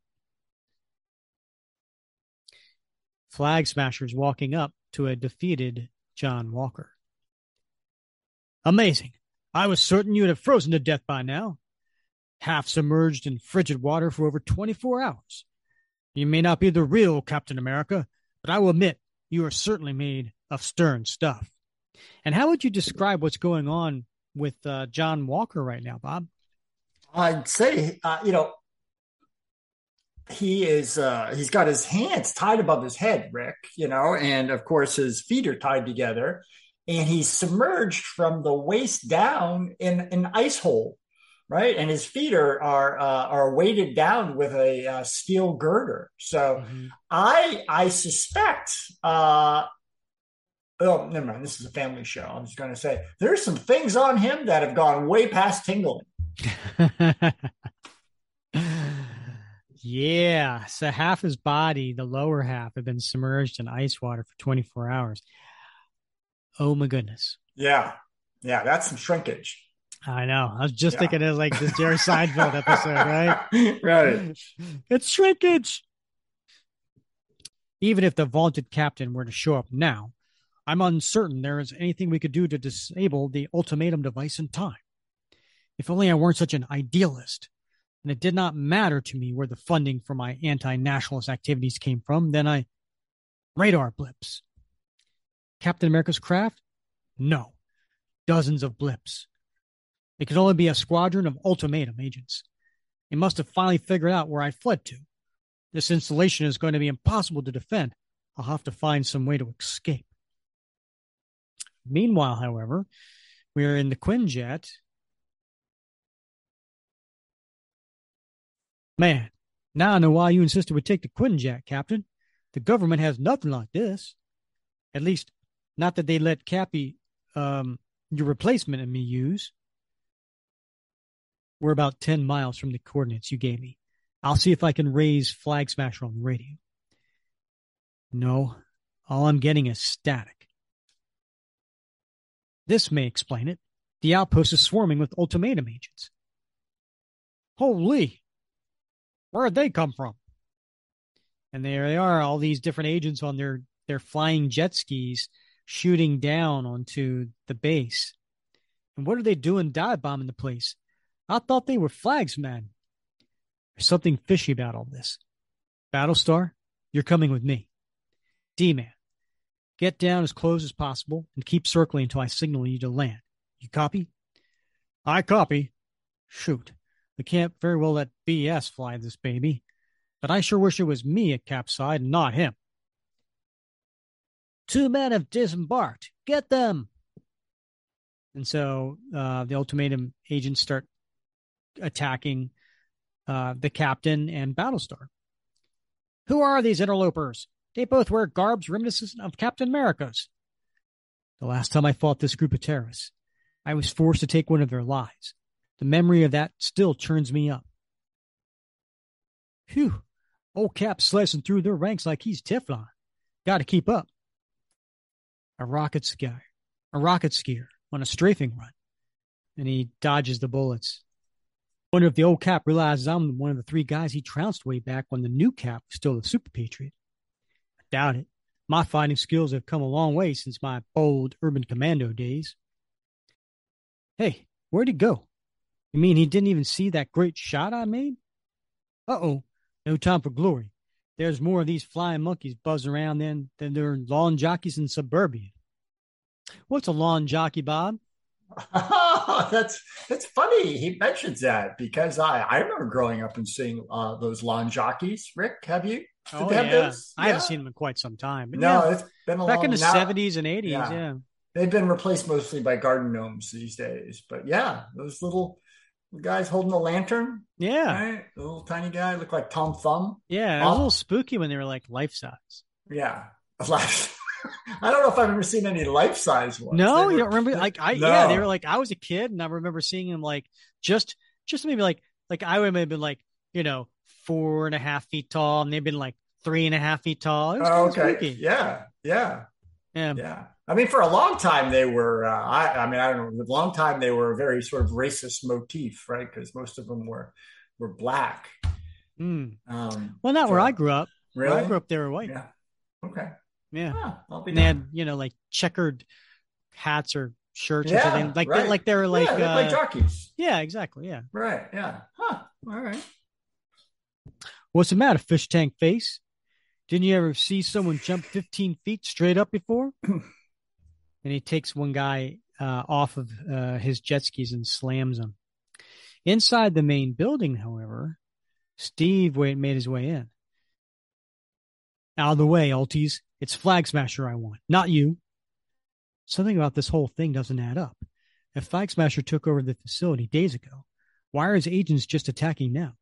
Flag Smashers walking up to a defeated John Walker. Amazing. I was certain you'd have frozen to death by now, half submerged in frigid water for over 24 hours. You may not be the real Captain America, but I will admit you are certainly made of stern stuff. And how would you describe what's going on with uh, John Walker right now, Bob? I'd say, uh, you know, he is uh, he's got his hands tied above his head, Rick, you know, and of course his feet are tied together and he's submerged from the waist down in an ice hole, right? And his feet are are uh, are weighted down with a uh, steel girder. So mm-hmm. I I suspect. Uh, oh, never mind. This is a family show. I'm just going to say there's some things on him that have gone way past tingling. yeah. So half his body, the lower half, had been submerged in ice water for 24 hours. Oh my goodness. Yeah. Yeah. That's some shrinkage. I know. I was just yeah. thinking of like this Jerry Seinfeld episode, right? right. It's shrinkage. Even if the vaunted captain were to show up now, I'm uncertain there is anything we could do to disable the ultimatum device in time. If only I weren't such an idealist and it did not matter to me where the funding for my anti nationalist activities came from, then I. Radar blips. Captain America's craft? No. Dozens of blips. It could only be a squadron of ultimatum agents. They must have finally figured out where I fled to. This installation is going to be impossible to defend. I'll have to find some way to escape. Meanwhile, however, we are in the Quinjet. Man, now I know why you insisted we take the Quinjet, Captain. The government has nothing like this. At least, not that they let Cappy, um, your replacement, and me use. We're about 10 miles from the coordinates you gave me. I'll see if I can raise Flag Smasher on the radio. No, all I'm getting is static. This may explain it. The outpost is swarming with ultimatum agents. Holy! Where'd they come from? And there they are, all these different agents on their, their flying jet skis shooting down onto the base. And what are they doing dive bombing the place? I thought they were flags men. There's something fishy about all this. Battlestar, you're coming with me. D Man, get down as close as possible and keep circling until I signal you to land. You copy? I copy. Shoot. We can't very well let BS fly this baby. But I sure wish it was me at Capside and not him. Two men have disembarked. Get them. And so uh, the ultimatum agents start attacking uh, the captain and Battlestar. Who are these interlopers? They both wear garbs reminiscent of Captain America's. The last time I fought this group of terrorists, I was forced to take one of their lives. The memory of that still churns me up. Phew, old Cap slicing through their ranks like he's Teflon. Got to keep up. A rocket skier, a rocket skier on a strafing run, and he dodges the bullets. Wonder if the old Cap realizes I'm one of the three guys he trounced way back when the new Cap was still a super patriot. I doubt it. My fighting skills have come a long way since my bold urban commando days. Hey, where'd he go? You mean he didn't even see that great shot I made? Uh oh, no time for glory. There's more of these flying monkeys buzzing around than, than there are lawn jockeys in suburbia. What's a lawn jockey, Bob? Oh, that's that's funny. He mentions that because I I remember growing up and seeing uh, those lawn jockeys. Rick, have you? Did oh, yeah. Those? I haven't seen them in quite some time. no, yeah, it's been a back long, in the seventies and eighties. Yeah. yeah, they've been replaced mostly by garden gnomes these days. But yeah, those little guys holding a lantern. Yeah, right? the little tiny guy looked like Tom Thumb. Yeah, it was a little spooky when they were like life size. Yeah, I don't know if I've ever seen any life size ones. No, were, you don't remember? Like I, no. yeah, they were like I was a kid and I remember seeing them like just, just maybe like like I would have been like you know four and a half feet tall and they've been like three and a half feet tall. Oh, okay, spooky. yeah, yeah, yeah, yeah. I mean, for a long time they were. Uh, I, I mean, I don't know. For a long time they were a very sort of racist motif, right? Because most of them were were black. Mm. Um, well, not so, where I grew up. Really, where I grew up, they were white. Yeah. Okay. Yeah. Oh, and they had, you know, like checkered hats or shirts yeah, or something. Like right. like they were like yeah, uh, like jockeys. Yeah, exactly. Yeah. Right. Yeah. Huh. All right. What's the matter, fish tank face? Didn't you ever see someone jump 15 feet straight up before? and he takes one guy uh, off of uh, his jet skis and slams him. Inside the main building, however, Steve made his way in. Out of the way, Alties. It's Flag Smasher I want, not you. Something about this whole thing doesn't add up. If Flag Smasher took over the facility days ago, why are his agents just attacking now?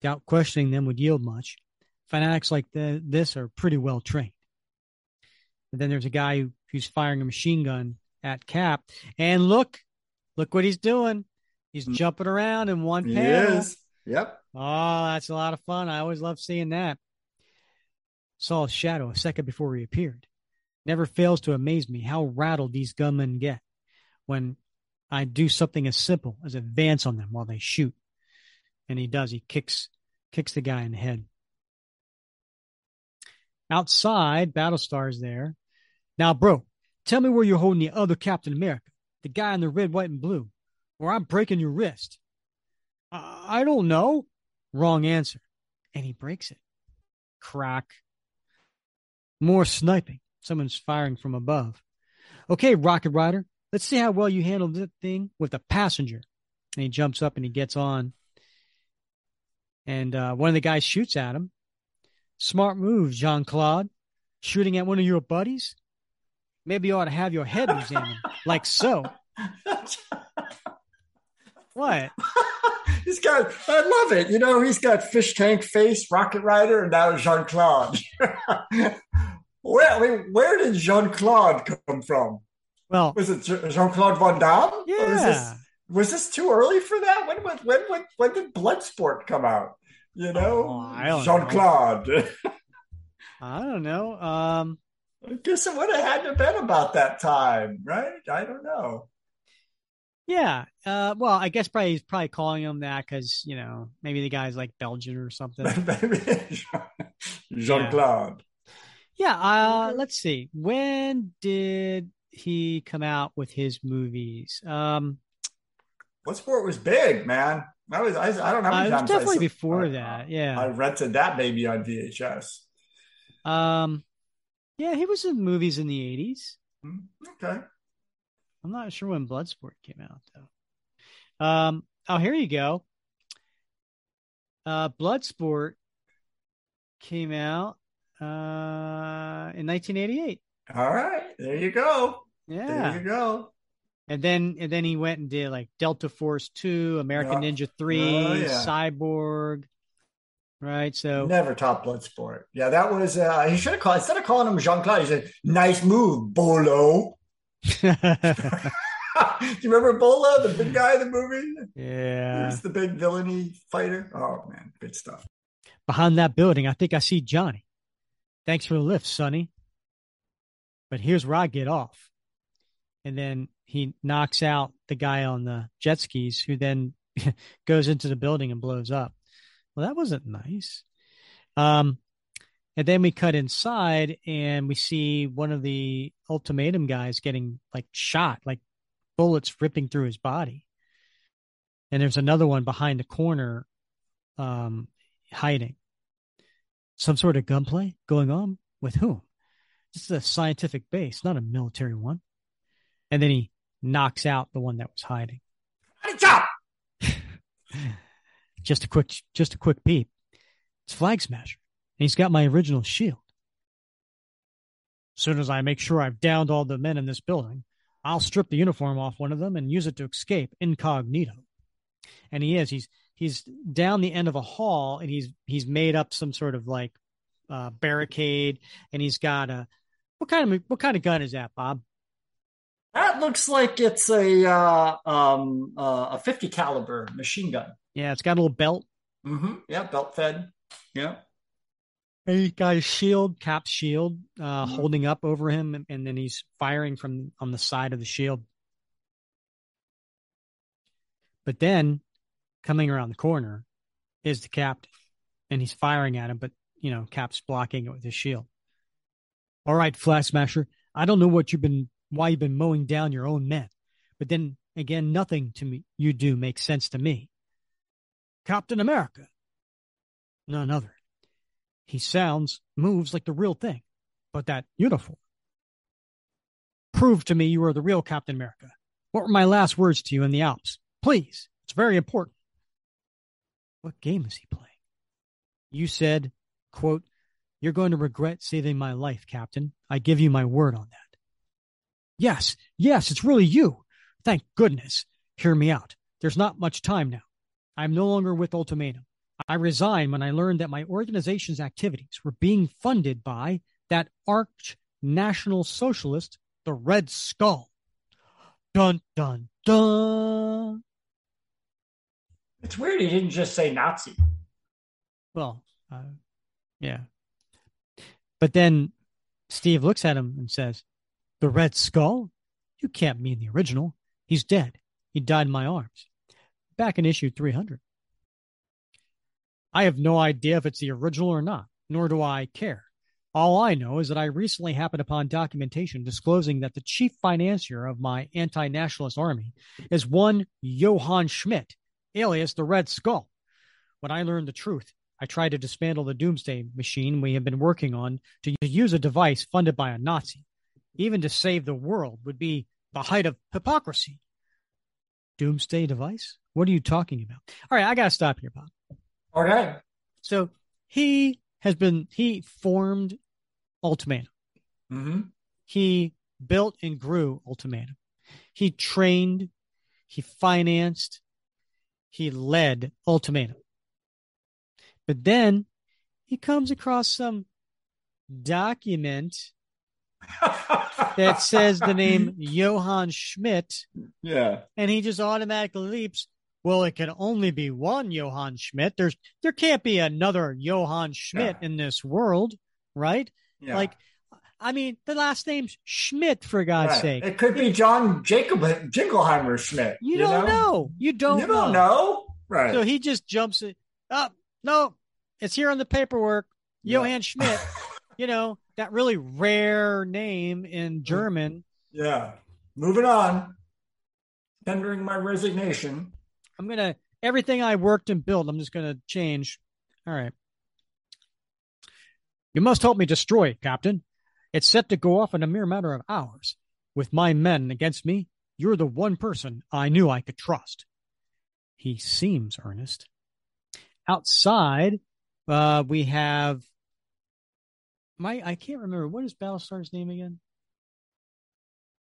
Doubt questioning them would yield much. Fanatics like the, this are pretty well trained. And then there's a guy who, who's firing a machine gun at Cap. And look, look what he's doing. He's mm. jumping around in one panel. He is. Yep. Oh, that's a lot of fun. I always love seeing that saw a shadow a second before he appeared. Never fails to amaze me how rattled these gunmen get when I do something as simple as advance on them while they shoot. And he does. He kicks kicks the guy in the head. Outside, Battlestar's there. Now, bro, tell me where you're holding the other Captain America, the guy in the red, white, and blue, or I'm breaking your wrist. I don't know. Wrong answer. And he breaks it. Crack. More sniping. Someone's firing from above. Okay, Rocket Rider, let's see how well you handle that thing with a passenger. And he jumps up and he gets on. And uh, one of the guys shoots at him. Smart move, Jean Claude. Shooting at one of your buddies? Maybe you ought to have your head examined, like so. what? he's got, I love it. You know, he's got fish tank face, rocket rider, and now Jean Claude. where, I mean, where did Jean Claude come from? Well, was it Jean Claude Van Damme? Yeah. Was this, was this, too early for that? When, when, when, when, when did Bloodsport come out? You know, oh, Jean Claude. I don't know. Um, I guess it would have had to have been about that time, right? I don't know. Yeah. Uh, well, I guess probably he's probably calling him that because you know maybe the guy's like Belgian or something. Jean Claude. Yeah. Uh, let's see. When did he come out with his movies? Um, sport was big, man. I was I, I don't know. Uh, it was definitely before that. Yeah, I rented that baby on VHS. Um, yeah, he was in movies in the eighties. Hmm, okay. I'm not sure when Bloodsport came out though. Um, oh, here you go. Uh, Bloodsport came out uh in 1988. All right, there you go. Yeah, there you go. And then and then he went and did like Delta Force Two, American yeah. Ninja Three, oh, yeah. Cyborg. Right, so never top Bloodsport. Yeah, that was uh he should have called instead of calling him Jean Claude, he said, "Nice move, Bolo." Do you remember Bolo, the big guy in the movie? Yeah, he's the big villainy fighter. Oh man, good stuff. Behind that building, I think I see Johnny. Thanks for the lift, Sonny. But here's where I get off. And then he knocks out the guy on the jet skis, who then goes into the building and blows up. Well, that wasn't nice. Um, and then we cut inside and we see one of the ultimatum guys getting like shot, like bullets ripping through his body. And there's another one behind the corner, um, hiding. Some sort of gunplay going on with whom? This is a scientific base, not a military one. And then he knocks out the one that was hiding. just a quick, just a quick peep. It's Flag Smasher, and he's got my original shield. As soon as I make sure I've downed all the men in this building, I'll strip the uniform off one of them and use it to escape incognito. And he is. He's he's down the end of a hall, and he's he's made up some sort of like uh, barricade, and he's got a what kind of what kind of gun is that, Bob? That looks like it's a uh, um, uh, a 50 caliber machine gun. Yeah, it's got a little belt. Mm-hmm. Yeah, belt fed. Yeah. And he's got his shield, cap shield, uh, mm-hmm. holding up over him, and, and then he's firing from on the side of the shield. But then, coming around the corner, is the captain, and he's firing at him. But you know, Cap's blocking it with his shield. All right, Flag Smasher. I don't know what you've been why you've been mowing down your own men. But then again, nothing to me you do makes sense to me. Captain America. None other. He sounds, moves like the real thing, but that uniform. Prove to me you are the real Captain America. What were my last words to you in the Alps? Please, it's very important. What game is he playing? You said, quote, You're going to regret saving my life, Captain. I give you my word on that. Yes, yes, it's really you. Thank goodness. Hear me out. There's not much time now. I'm no longer with Ultimatum. I resigned when I learned that my organization's activities were being funded by that arch national socialist, the Red Skull. Dun, dun, dun. It's weird he didn't just say Nazi. Well, uh, yeah. But then Steve looks at him and says, the Red Skull? You can't mean the original. He's dead. He died in my arms. Back in issue 300. I have no idea if it's the original or not, nor do I care. All I know is that I recently happened upon documentation disclosing that the chief financier of my anti nationalist army is one Johann Schmidt, alias the Red Skull. When I learned the truth, I tried to dismantle the doomsday machine we have been working on to use a device funded by a Nazi even to save the world, would be the height of hypocrisy. Doomsday device? What are you talking about? All right, I got to stop here, Bob. Okay. So he has been, he formed Ultimatum. Mm-hmm. He built and grew Ultimatum. He trained, he financed, he led Ultimatum. But then he comes across some document that says the name Johann Schmidt. Yeah. And he just automatically leaps. Well, it can only be one Johann Schmidt. There's there can't be another Johann Schmidt yeah. in this world, right? Yeah. Like I mean, the last name's Schmidt for God's right. sake. It could be John Jacob Jingleheimer Schmidt. You, you don't know? know? You don't. You don't know. know. Right. So he just jumps it. Up. Oh, no, it's here on the paperwork. Yeah. Johann Schmidt. you know, that really rare name in German. Yeah. Moving on. tendering my resignation. I'm gonna everything I worked and built. I'm just gonna change. All right. You must help me destroy it, Captain. It's set to go off in a mere matter of hours. With my men against me, you're the one person I knew I could trust. He seems earnest. Outside, uh, we have my I can't remember what is Battlestar's name again.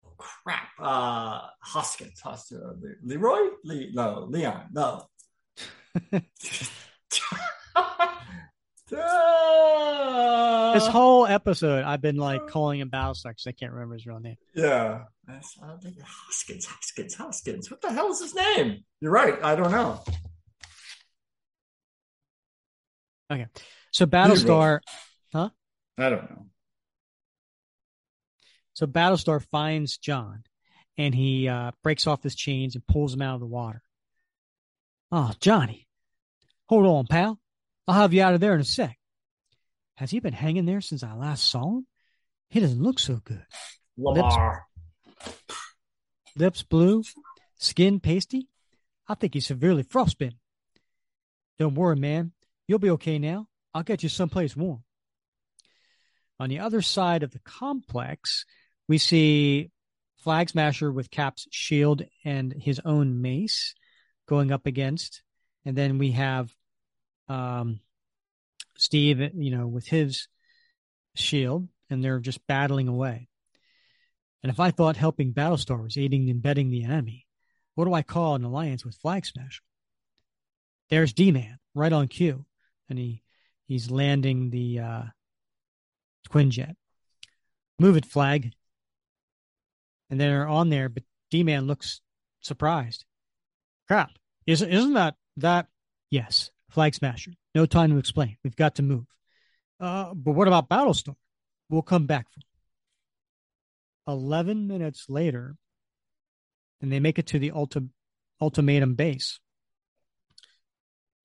Oh, crap. Uh, Hoskins. Hoskins. Uh, Leroy? Le- no, Leon. No. this whole episode, I've been like calling him Battlestar because I can't remember his real name. Yeah. Hoskins, Hoskins, Hoskins. What the hell is his name? You're right. I don't know. Okay. So Battlestar, huh? I don't know. So Battlestar finds John and he uh, breaks off his chains and pulls him out of the water. Oh, Johnny. Hold on, pal. I'll have you out of there in a sec. Has he been hanging there since I last saw him? He doesn't look so good. Lemar. Lips, lips blue, skin pasty. I think he's severely frostbitten. Don't worry, man. You'll be okay now. I'll get you someplace warm. On the other side of the complex, we see Flag Smasher with Cap's shield and his own mace going up against. And then we have um, Steve, you know, with his shield, and they're just battling away. And if I thought helping Battlestar was aiding and abetting the enemy, what do I call an alliance with Flag Smasher? There's D-Man right on cue, and he he's landing the uh, Quinjet. Move it, Flag. And they're on there, but D-Man looks surprised. Crap! Isn't isn't that that? Yes, Flag Smasher. No time to explain. We've got to move. Uh, but what about Battlestar? We'll come back for. Eleven minutes later, and they make it to the ulti- ultimatum base.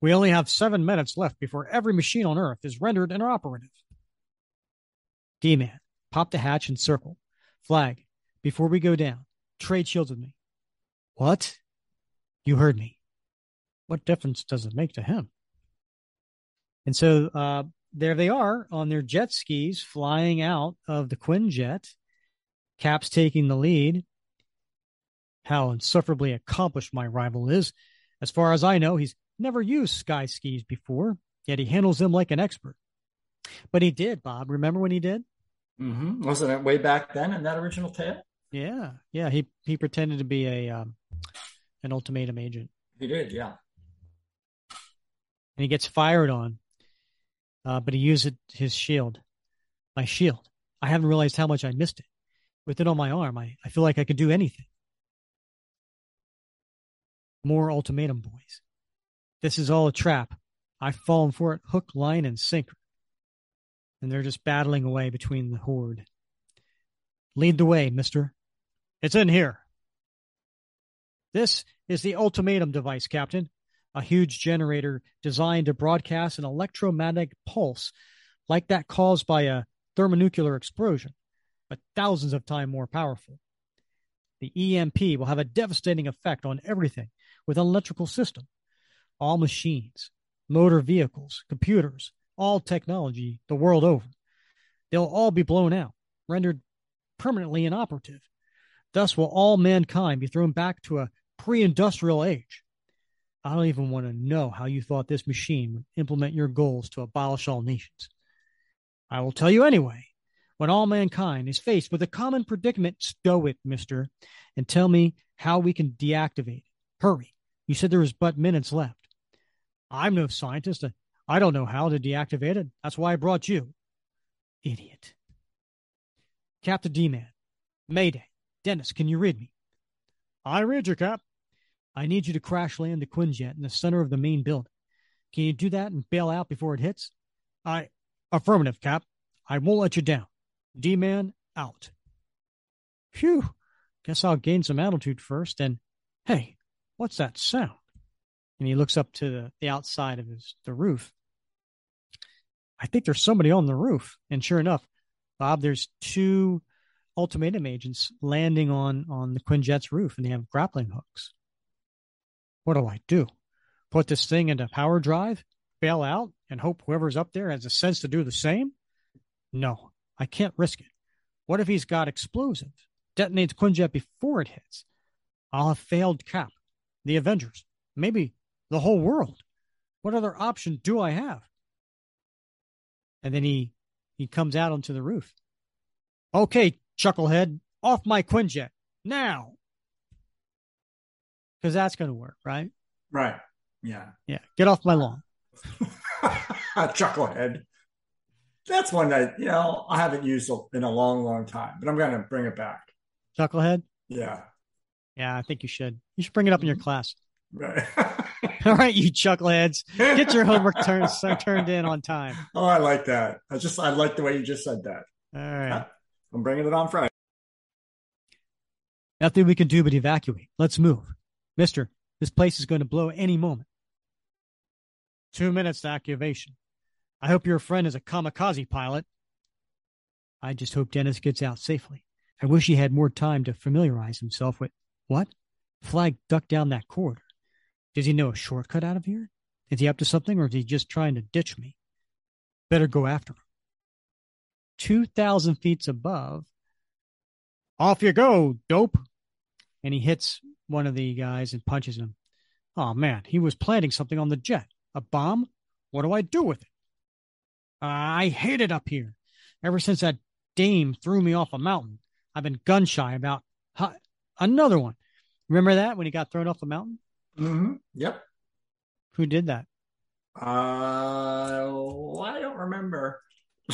We only have seven minutes left before every machine on Earth is rendered inoperative. D Man, pop the hatch and circle. Flag, before we go down, trade shields with me. What? You heard me. What difference does it make to him? And so uh, there they are on their jet skis flying out of the Quinjet. Cap's taking the lead. How insufferably accomplished my rival is. As far as I know, he's never used sky skis before, yet he handles them like an expert. But he did, Bob. Remember when he did? Mm-hmm. Wasn't it way back then in that original tale? Yeah, yeah. He he pretended to be a um, an ultimatum agent. He did, yeah. And he gets fired on, uh, but he used his shield, my shield. I haven't realized how much I missed it. With it on my arm, I, I feel like I could do anything. More ultimatum, boys. This is all a trap. I've fallen for it hook, line, and sinker. And they're just battling away between the horde. Lead the way, mister. It's in here. This is the ultimatum device, Captain. A huge generator designed to broadcast an electromagnetic pulse like that caused by a thermonuclear explosion, but thousands of times more powerful. The EMP will have a devastating effect on everything with an electrical system. All machines, motor vehicles, computers, all technology the world over. They'll all be blown out, rendered permanently inoperative. Thus will all mankind be thrown back to a pre industrial age. I don't even want to know how you thought this machine would implement your goals to abolish all nations. I will tell you anyway. When all mankind is faced with a common predicament, stow it, mister, and tell me how we can deactivate it. Hurry. You said there was but minutes left. I'm no scientist. I don't know how to deactivate it. That's why I brought you. Idiot. Captain D-Man. Mayday. Dennis, can you read me? I read you, Cap. I need you to crash land the Quinjet in the center of the main building. Can you do that and bail out before it hits? I affirmative, Cap. I won't let you down. D man out. Phew. Guess I'll gain some altitude first. And hey, what's that sound? And he looks up to the, the outside of his the roof. I think there's somebody on the roof. And sure enough, Bob, there's two ultimatum agents landing on on the Quinjet's roof, and they have grappling hooks. What do I do? Put this thing into power drive, bail out, and hope whoever's up there has the sense to do the same? No, I can't risk it. What if he's got explosives? Detonates Quinjet before it hits. I'll have failed Cap, the Avengers, maybe the whole world. What other option do I have? And then he he comes out onto the roof. Okay, chucklehead, off my Quinjet now. Because that's going to work, right? Right. Yeah. Yeah. Get off my lawn. chucklehead. That's one that you know I haven't used in a long, long time, but I'm going to bring it back. Chucklehead. Yeah. Yeah, I think you should. You should bring it up in your mm-hmm. class. Right. All right, you chuckleheads, get your homework turned turned in on time. Oh, I like that. I just I like the way you just said that. All right, ah, I'm bringing it on Friday. Nothing we can do but evacuate. Let's move, Mister. This place is going to blow any moment. Two minutes to activation. I hope your friend is a kamikaze pilot. I just hope Dennis gets out safely. I wish he had more time to familiarize himself with what? Flag ducked down that corridor. Does he know a shortcut out of here? Is he up to something or is he just trying to ditch me? Better go after him. 2,000 feet above. Off you go, dope. And he hits one of the guys and punches him. Oh man, he was planting something on the jet. A bomb? What do I do with it? I hate it up here. Ever since that dame threw me off a mountain, I've been gun shy about another one. Remember that when he got thrown off the mountain? Mm-hmm. Yep. Who did that? Uh, I don't remember.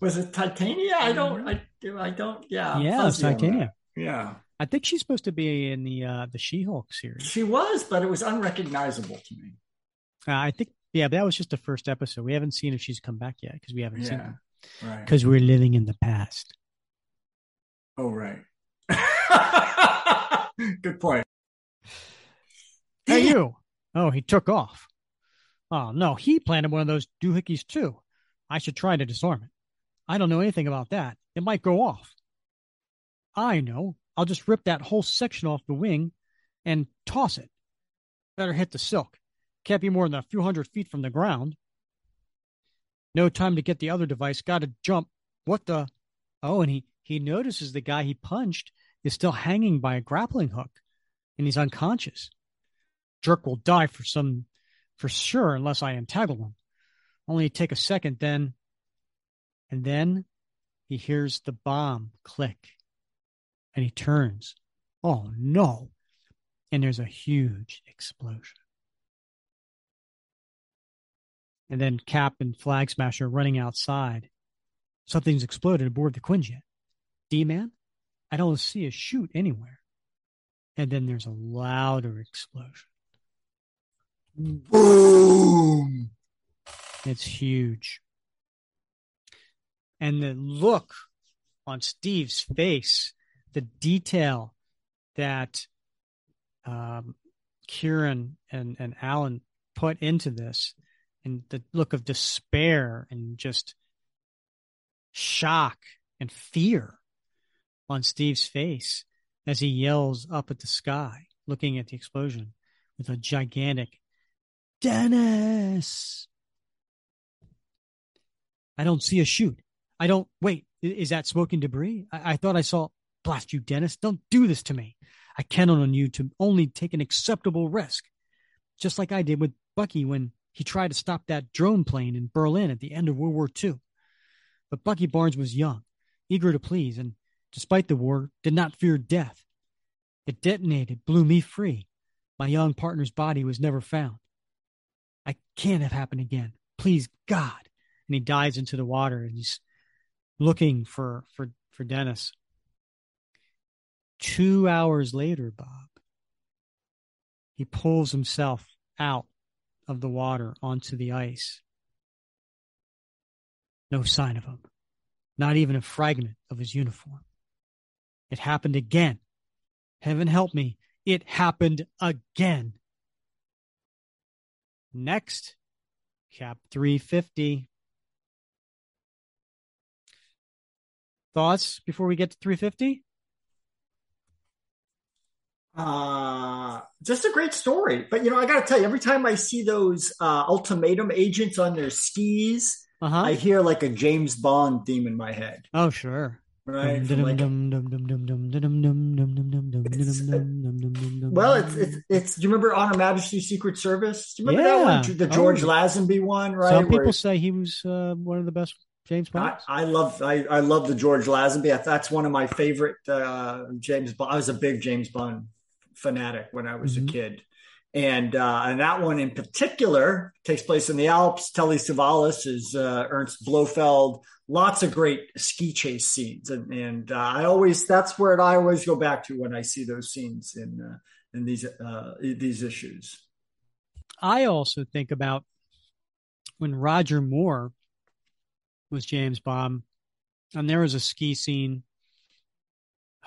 was it Titania? I don't. I, I don't. Yeah. Yeah, it's Titania. Yeah. I think she's supposed to be in the uh the She-Hulk series. She was, but it was unrecognizable to me. Uh, I think. Yeah, but that was just the first episode. We haven't seen if she's come back yet because we haven't yeah. seen her. Right. Because we're living in the past. Oh right. Good point. Hey, you. Oh, he took off. Oh, no, he planted one of those doohickeys too. I should try to disarm it. I don't know anything about that. It might go off. I know. I'll just rip that whole section off the wing and toss it. Better hit the silk. Can't be more than a few hundred feet from the ground. No time to get the other device. Got to jump. What the? Oh, and he he notices the guy he punched is still hanging by a grappling hook, and he's unconscious. Jerk will die for some, for sure, unless I entangle him. Only take a second, then, and then he hears the bomb click, and he turns. Oh no! And there's a huge explosion. And then Cap and Flag Smasher running outside. Something's exploded aboard the Quinjet. D Man, I don't see a chute anywhere. And then there's a louder explosion. Boom! It's huge. And the look on Steve's face, the detail that um, Kieron and, and Alan put into this, and the look of despair and just shock and fear on Steve's face as he yells up at the sky, looking at the explosion with a gigantic Dennis. I don't see a chute. I don't wait. Is that smoking debris? I, I thought I saw. Blast you, Dennis! Don't do this to me. I count on you to only take an acceptable risk, just like I did with Bucky when he tried to stop that drone plane in Berlin at the end of World War II. But Bucky Barnes was young, eager to please, and despite the war, did not fear death. It detonated, blew me free. My young partner's body was never found. I can't have happened again. Please, God. And he dives into the water and he's looking for, for, for Dennis. Two hours later, Bob, he pulls himself out of the water onto the ice. No sign of him, not even a fragment of his uniform. It happened again. Heaven help me, it happened again. Next, Cap 350. Thoughts before we get to 350? Uh, just a great story. But you know, I got to tell you, every time I see those uh, ultimatum agents on their skis, uh-huh. I hear like a James Bond theme in my head. Oh, sure. Right. well, it's, it's it's. Do you remember On Her Majesty's Secret Service? Do you remember yeah. that one? The George oh. Lazenby one, right? Some people Where, say he was uh, one of the best James Bond. I, I, love I, I love the George Lazenby. That's one of my favorite uh, James Bond. I was a big James Bond fanatic when I was mm-hmm. a kid. And uh, and that one in particular takes place in the Alps. Telly Savalas is uh, Ernst Blofeld. Lots of great ski chase scenes, and and uh, I always that's where I always go back to when I see those scenes in uh, in these uh, these issues. I also think about when Roger Moore was James Bond, and there was a ski scene.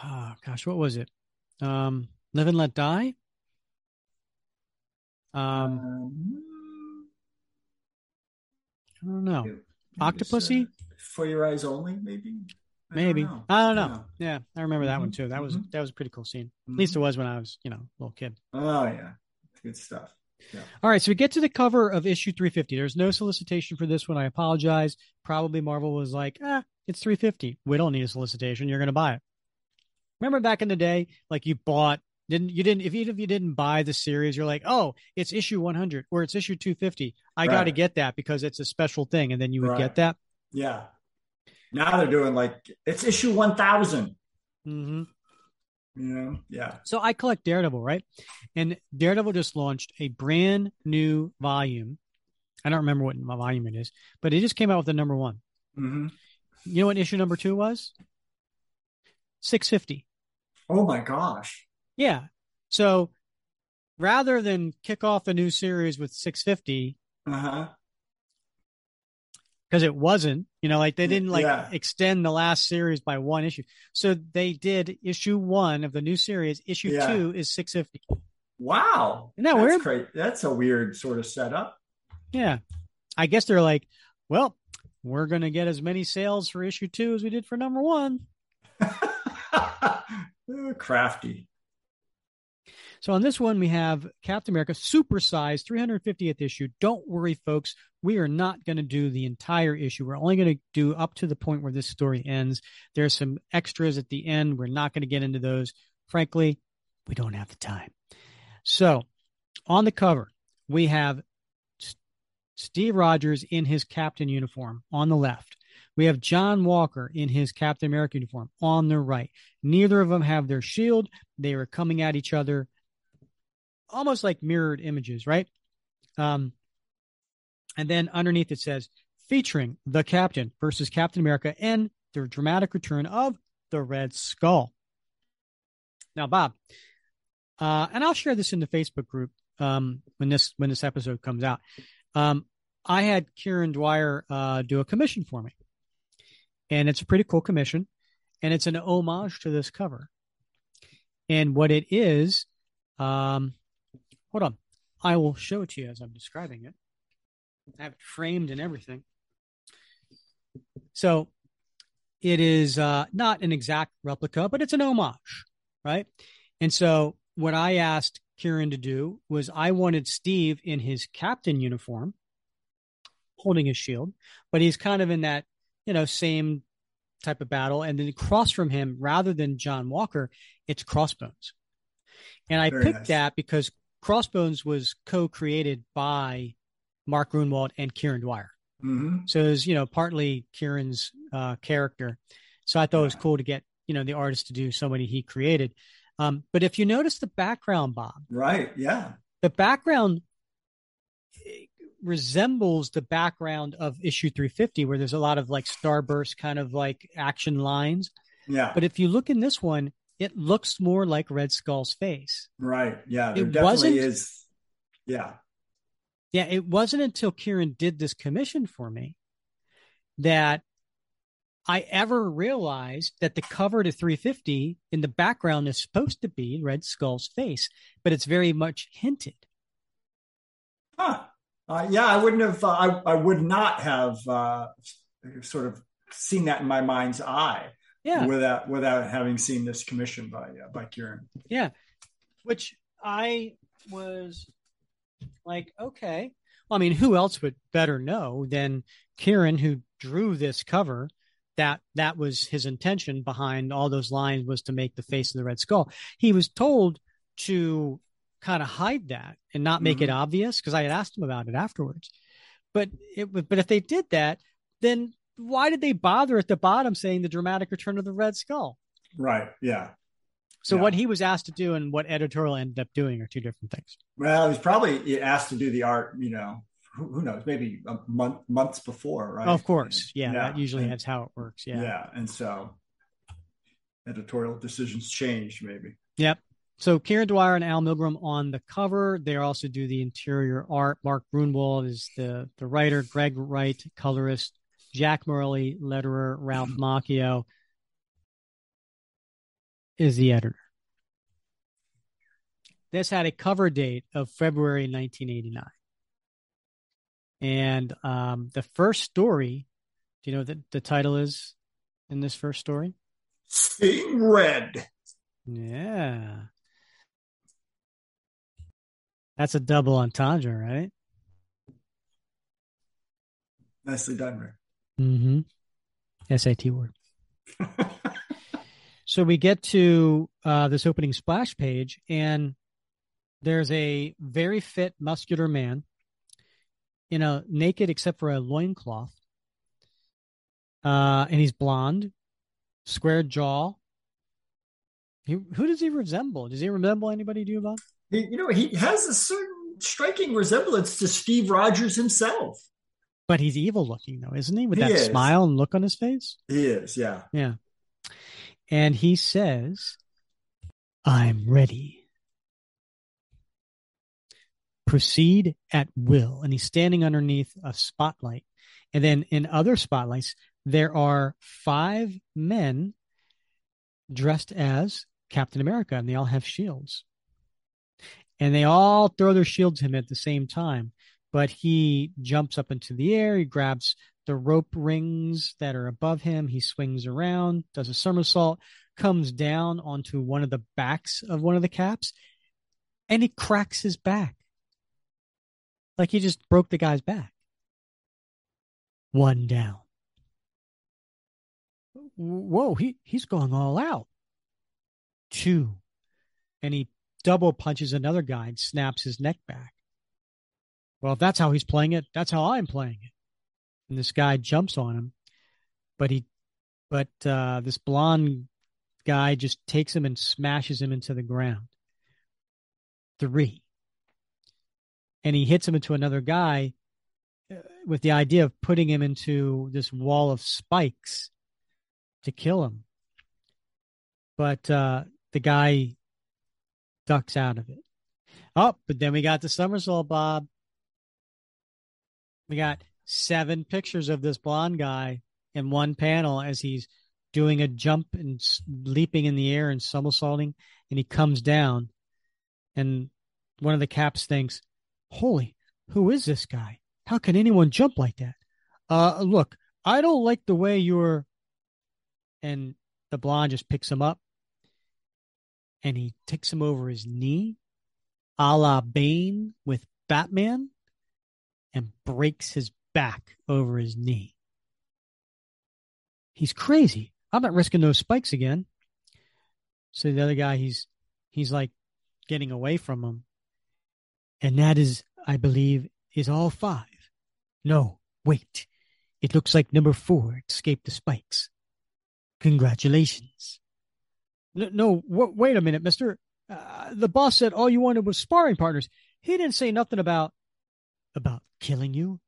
Oh gosh, what was it? Um, Live and Let Die. Um, um I don't know. Octopussy. For your eyes only, maybe. I maybe don't I don't know. Yeah. yeah, I remember that mm-hmm. one too. That was mm-hmm. that was a pretty cool scene. At least it mm-hmm. was when I was, you know, a little kid. Oh yeah, good stuff. Yeah. All right, so we get to the cover of issue 350. There's no solicitation for this one. I apologize. Probably Marvel was like, ah, it's 350. We don't need a solicitation. You're going to buy it. Remember back in the day, like you bought didn't you didn't if even if you didn't buy the series, you're like, oh, it's issue 100 or it's issue 250. I right. got to get that because it's a special thing, and then you would right. get that. Yeah. Now they're doing like it's issue 1000. Mm-hmm. You know, yeah. So I collect Daredevil, right? And Daredevil just launched a brand new volume. I don't remember what volume it is, but it just came out with the number one. Mm-hmm. You know what issue number two was? 650. Oh my gosh. Yeah. So rather than kick off a new series with 650, uh-huh. Because it wasn't, you know, like they didn't like yeah. extend the last series by one issue. So they did issue one of the new series. Issue yeah. two is 650. Wow. Isn't that That's weird? That's a weird sort of setup. Yeah. I guess they're like, well, we're going to get as many sales for issue two as we did for number one. Crafty. So on this one, we have Captain America supersized 350th issue. Don't worry, folks. We are not going to do the entire issue. We're only going to do up to the point where this story ends. There's some extras at the end. We're not going to get into those. Frankly, we don't have the time. So on the cover, we have Steve Rogers in his captain uniform on the left. We have John Walker in his Captain America uniform on the right. Neither of them have their shield. They are coming at each other almost like mirrored images, right? Um, and then underneath it says featuring the Captain versus Captain America and the dramatic return of the Red Skull. Now, Bob, uh, and I'll share this in the Facebook group um, when this when this episode comes out. Um, I had Kieron Dwyer uh, do a commission for me, and it's a pretty cool commission, and it's an homage to this cover. And what it is, um, Hold on. I will show it to you as I'm describing it. I have it framed and everything. So it is uh, not an exact replica, but it's an homage, right? And so what I asked Kieron to do was I wanted Steve in his captain uniform, holding his shield, but he's kind of in that, you know, same type of battle. And then across from him, rather than John Walker, it's Crossbones. And I Very picked nice. that because Crossbones was co-created by Mark Gruenwald and Kieron Dwyer. Mm-hmm. So it was, you know, partly Kieron's uh, character. So I thought it was cool to get, you know, the artist to do somebody he created. Um, but if you notice the background, Bob. Right. Yeah. The background resembles the background of issue 350, where there's a lot of like starburst kind of like action lines. Yeah. But if you look in this one, it looks more like Red Skull's face. Right. Yeah. There it definitely is. Yeah. Yeah. It wasn't until Kieron did this commission for me that I ever realized that the cover to 350 in the background is supposed to be Red Skull's face, but it's very much hinted. Huh. Uh, yeah, I wouldn't have. Uh, I I would not have uh, sort of seen that in my mind's eye. Yeah. Without without having seen this commission by uh, by Kieron. Yeah. Which I was like, okay. Well, I mean, who else would better know than Kieron, who drew this cover? That that was his intention behind all those lines was to make the face of the Red Skull. He was told to kind of hide that and not make mm-hmm. it obvious because I had asked him about it afterwards. But it but if they did that, then why did they bother at the bottom saying the dramatic return of the Red Skull? Right. Yeah. So yeah. what he was asked to do and what editorial ended up doing are two different things. Well, he's probably asked to do the art, you know, who, who knows, maybe a month, months before, right? of course. Yeah, yeah. That usually and, that's how it works. Yeah. Yeah. And so editorial decisions change maybe. Yep. So Kieron Dwyer and Al Milgrom on the cover. They also do the interior art. Mark Gruenwald is the, the writer, Greg Wright, colorist, Jack Morelli, letterer, Ralph Macchio is the editor. This had a cover date of February 1989. And um, the first story, do you know what the, the title is in this first story? Seeing Red. Yeah. That's a double entendre, right? Nicely done, Rick. Mm-hmm. SAT word. so we get to uh, this opening splash page, and there's a very fit, muscular man in a naked except for a loincloth. Uh, and he's blonde, square jaw. He, who does he resemble? Does he resemble anybody to you, Bob? You know, he has a certain striking resemblance to Steve Rogers himself. But he's evil looking though, isn't he? With he that is. smile and look on his face. He is, yeah. Yeah. And he says, I'm ready. Proceed at will. And he's standing underneath a spotlight. And then in other spotlights, there are five men dressed as Captain America, and they all have shields. And they all throw their shields at him at the same time but he jumps up into the air. He grabs the rope rings that are above him. He swings around, does a somersault, comes down onto one of the backs of one of the caps, and he cracks his back. Like he just broke the guy's back. One down. Whoa, he, he's going all out. Two. And he double punches another guy and snaps his neck back. Well, if that's how he's playing it, that's how I'm playing it. And this guy jumps on him, but he, but uh, this blonde guy just takes him and smashes him into the ground. Three. And he hits him into another guy uh, with the idea of putting him into this wall of spikes to kill him. But uh, the guy ducks out of it. Oh, but then we got the somersault, Bob. We got seven pictures of this blonde guy in one panel as he's doing a jump and leaping in the air and somersaulting, and he comes down. And one of the caps thinks, Holy, who is this guy? How can anyone jump like that? Uh, look, I don't like the way you're. And the blonde just picks him up and he takes him over his knee, a la Bane with Batman and breaks his back over his knee. He's crazy. I'm not risking those spikes again. So the other guy, he's he's like getting away from him. And that is, I believe, is all five. No, wait. It looks like number four escaped the spikes. Congratulations. No, no wait a minute, mister. Uh, the boss said all you wanted was sparring partners. He didn't say nothing about about killing you.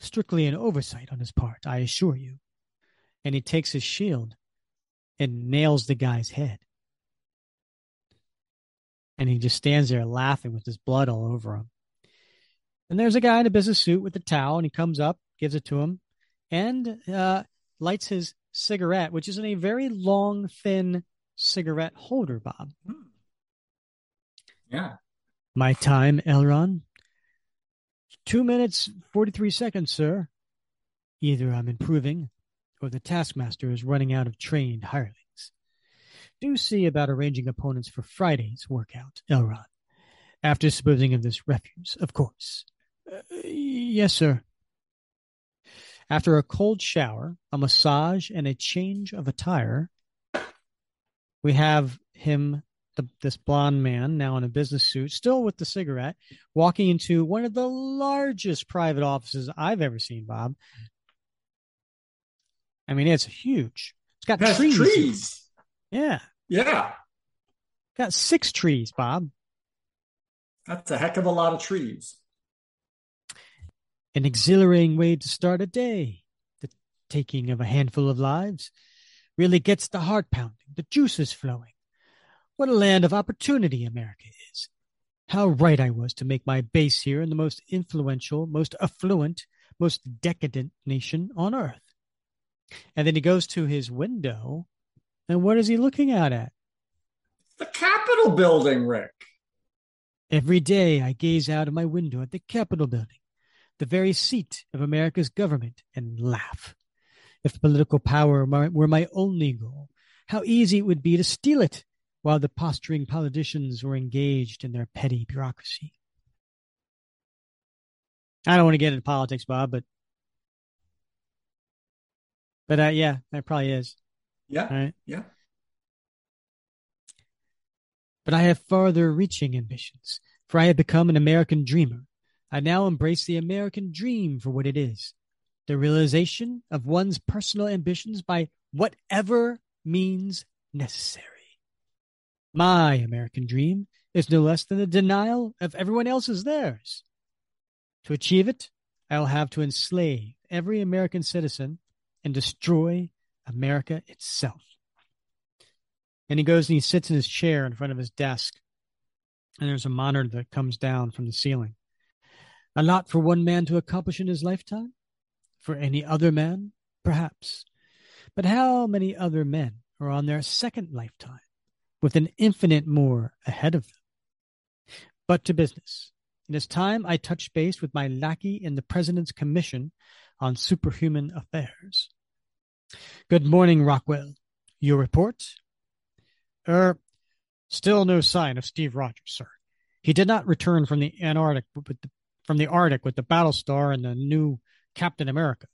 Strictly an oversight on his part, I assure you. And he takes his shield and nails the guy's head. And he just stands there laughing with his blood all over him. And there's a guy in a business suit with a towel, and he comes up, gives it to him, and uh, lights his cigarette, which is in a very long, thin cigarette holder, Bob. Yeah. My time, Elron. Two minutes, 43 seconds, sir. Either I'm improving or the taskmaster is running out of trained hirelings. Do see about arranging opponents for Friday's workout, Elrod. After disposing of this refuse, of course. Uh, yes, sir. After a cold shower, a massage, and a change of attire, we have him, the, this blonde man, now in a business suit, still with the cigarette, walking into one of the largest private offices I've ever seen, Bob. I mean, it's huge. It's got It trees. trees. Yeah. Yeah. Got six trees, Bob. That's a heck of a lot of trees. An exhilarating way to start a day. The taking of a handful of lives really gets the heart pounding, the juices flowing. What a land of opportunity America is. How right I was to make my base here in the most influential, most affluent, most decadent nation on earth. And then he goes to his window, and what is he looking out at? The Capitol building, Rick. Every day I gaze out of my window at the Capitol building, the very seat of America's government, and laugh. If political power were my only goal, how easy it would be to steal it while the posturing politicians were engaged in their petty bureaucracy. I don't want to get into politics, Bob, but but uh, yeah, that probably is. Yeah. Right. Yeah. But I have farther reaching ambitions, for I have become an American dreamer. I now embrace the American dream for what it is the realization of one's personal ambitions by whatever means necessary. My American dream is no less than the denial of everyone else's theirs. To achieve it, I will have to enslave every American citizen and destroy America itself. And he goes and he sits in his chair in front of his desk. And there's a monitor that comes down from the ceiling. A lot for one man to accomplish in his lifetime? For any other man? Perhaps. But how many other men are on their second lifetime with an infinite more ahead of them? But to business. It is time I touch base with my lackey in the President's Commission on Superhuman Affairs. Good morning, Rockwell. Your report? Er, still no sign of Steve Rogers, sir. He did not return from the Antarctic the, from the Arctic with the Battlestar and the new Captain America.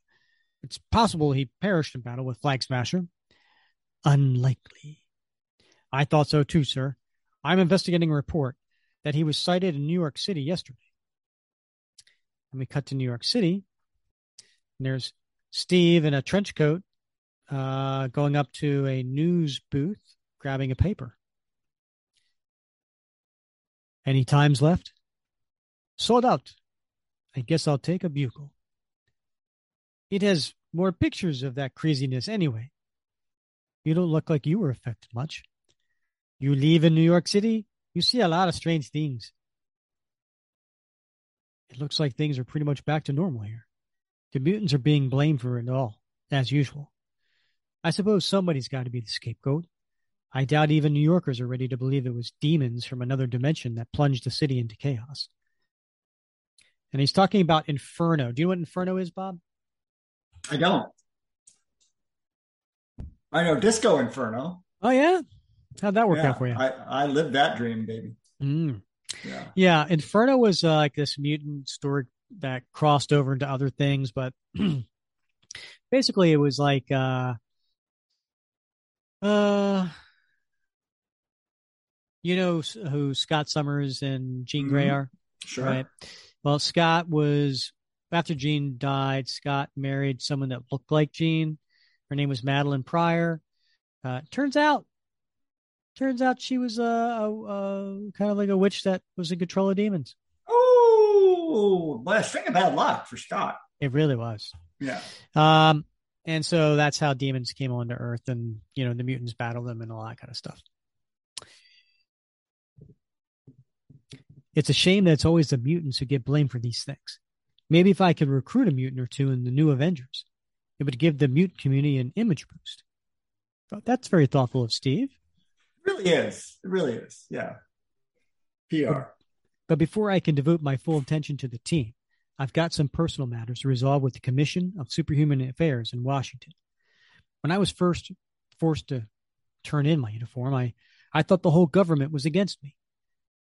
It's possible he perished in battle with Flag Smasher. Unlikely. I thought so too, sir. I'm investigating a report that he was sighted in New York City yesterday. And we cut to New York City. And there's Steve in a trench coat uh, going up to a news booth, grabbing a paper. Any times left? Sold out. I guess I'll take a bugle. It has more pictures of that craziness anyway. You don't look like you were affected much. You leave in New York City, you see a lot of strange things. It looks like things are pretty much back to normal here. The mutants are being blamed for it all, as usual. I suppose somebody's got to be the scapegoat. I doubt even New Yorkers are ready to believe it was demons from another dimension that plunged the city into chaos. And he's talking about Inferno. Do you know what Inferno is, Bob? I don't. I know Disco Inferno. Oh, yeah? How'd that work Yeah, out for you? I, I lived that dream, baby. Mm. Yeah. Yeah, Inferno was uh, like this mutant story that crossed over into other things, but basically it was like uh uh you know who Scott Summers and Jean Grey Mhm. are, Sure. right? Well, Scott was after Jean died, Scott married someone that looked like Jean. Her name was Madelyne Pryor. Uh, turns out, turns out she was a, a, a kind of like a witch that was in control of demons. Oh, well, a string of bad luck for Scott. It really was. Yeah. Um, and so that's how demons came onto Earth, and you know the mutants battled them and all that kind of stuff. It's a shame that it's always the mutants who get blamed for these things. Maybe if I could recruit a mutant or two in the new Avengers, it would give the mutant community an image boost. But that's very thoughtful of Steve. Really is. It really is. Yeah. PR. But before I can devote my full attention to the team, I've got some personal matters to resolve with the Commission of Superhuman Affairs in Washington. When I was first forced to turn in my uniform, I, I thought the whole government was against me.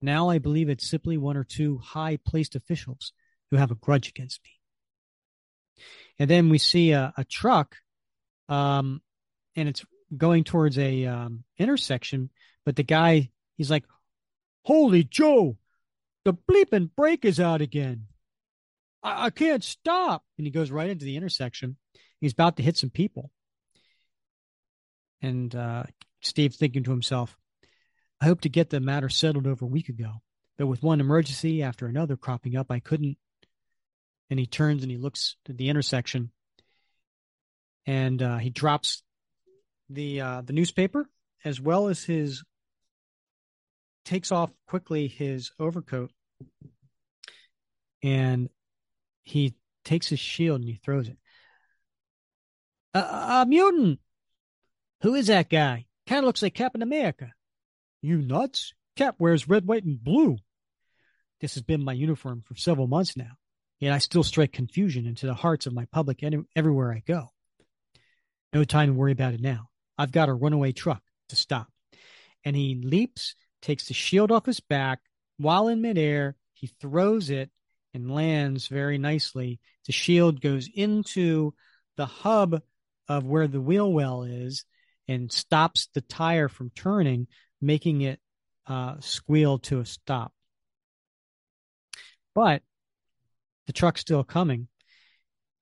Now I believe it's simply one or two high placed officials who have a grudge against me. And then we see a, a truck, um, and it's going towards a um, intersection, but the guy, he's like, Holy Joe, the bleeping brake is out again. I, I can't stop. And he goes right into the intersection. He's about to hit some people. And uh, Steve thinking to himself, I hope to get the matter settled over a week ago, but with one emergency after another cropping up, I couldn't. And he turns and he looks at the intersection, and uh, he drops the uh, the newspaper as well as his takes off quickly his overcoat, and he takes his shield and he throws it. A, a mutant. Who is that guy? Kind of looks like Captain America. You nuts? Cap wears red, white, and blue. This has been my uniform for several months now, yet I still strike confusion into the hearts of my public everywhere I go. No time to worry about it now. I've got a runaway truck to stop. And he leaps, takes the shield off his back. While in midair, he throws it and lands very nicely. The shield goes into the hub of where the wheel well is and stops the tire from turning, making it uh, squeal to a stop. But the truck's still coming.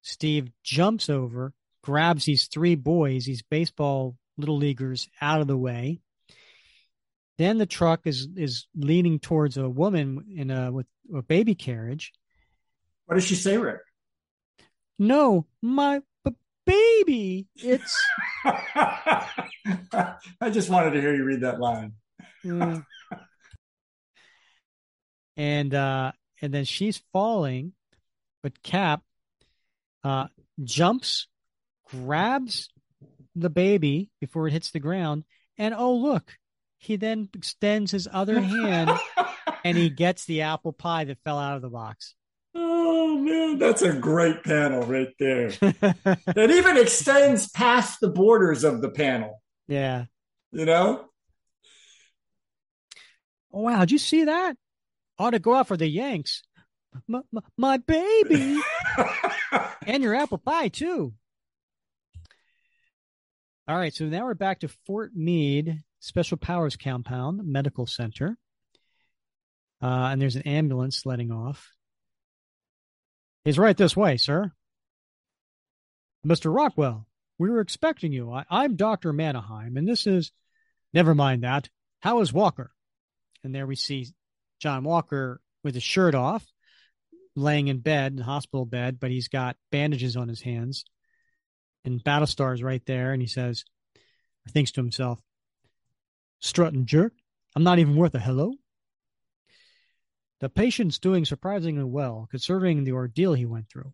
Steve jumps over, grabs these three boys, these baseball little leaguers, out of the way. Then the truck is is leaning towards a woman in a with a baby carriage. What does she say, Rick? No, my b- baby. It's. I just wanted to hear you read that line. Mm. and uh and then she's falling, but Cap uh jumps, grabs the baby before it hits the ground, and oh look, he then extends his other hand and he gets the apple pie that fell out of the box. Oh man, that's a great panel right there. that even extends past the borders of the panel. Yeah. You know? Oh wow, did you see that? Ought to go out for the Yanks. My, my, my baby. and your apple pie too. All right, so now we're back to Fort Meade Special Powers Compound Medical Center. Uh, and there's an ambulance letting off. He's right this way, sir. Mr. Rockwell, we were expecting you. I, I'm Dr. Manaheim, and this is. Never mind that. How is Walker? And there we see John Walker with his shirt off, laying in bed, in hospital bed, but he's got bandages on his hands. And Battlestar's right there, and he says, or thinks to himself, strutting jerk. I'm not even worth a hello. The patient's doing surprisingly well, considering the ordeal he went through.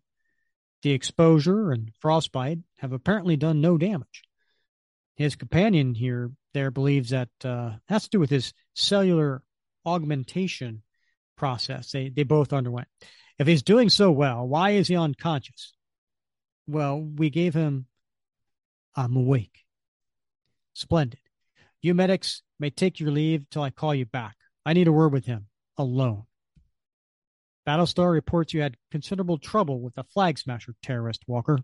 The exposure and frostbite have apparently done no damage. His companion here there believes that uh, has to do with his cellular augmentation process they, they both underwent. If he's doing so well, why is he unconscious? Well, we gave him, um, I'm awake. Splendid. You medics may take your leave till I call you back. I need a word with him alone. Battlestar reports you had considerable trouble with the flag smasher terrorist, Walker.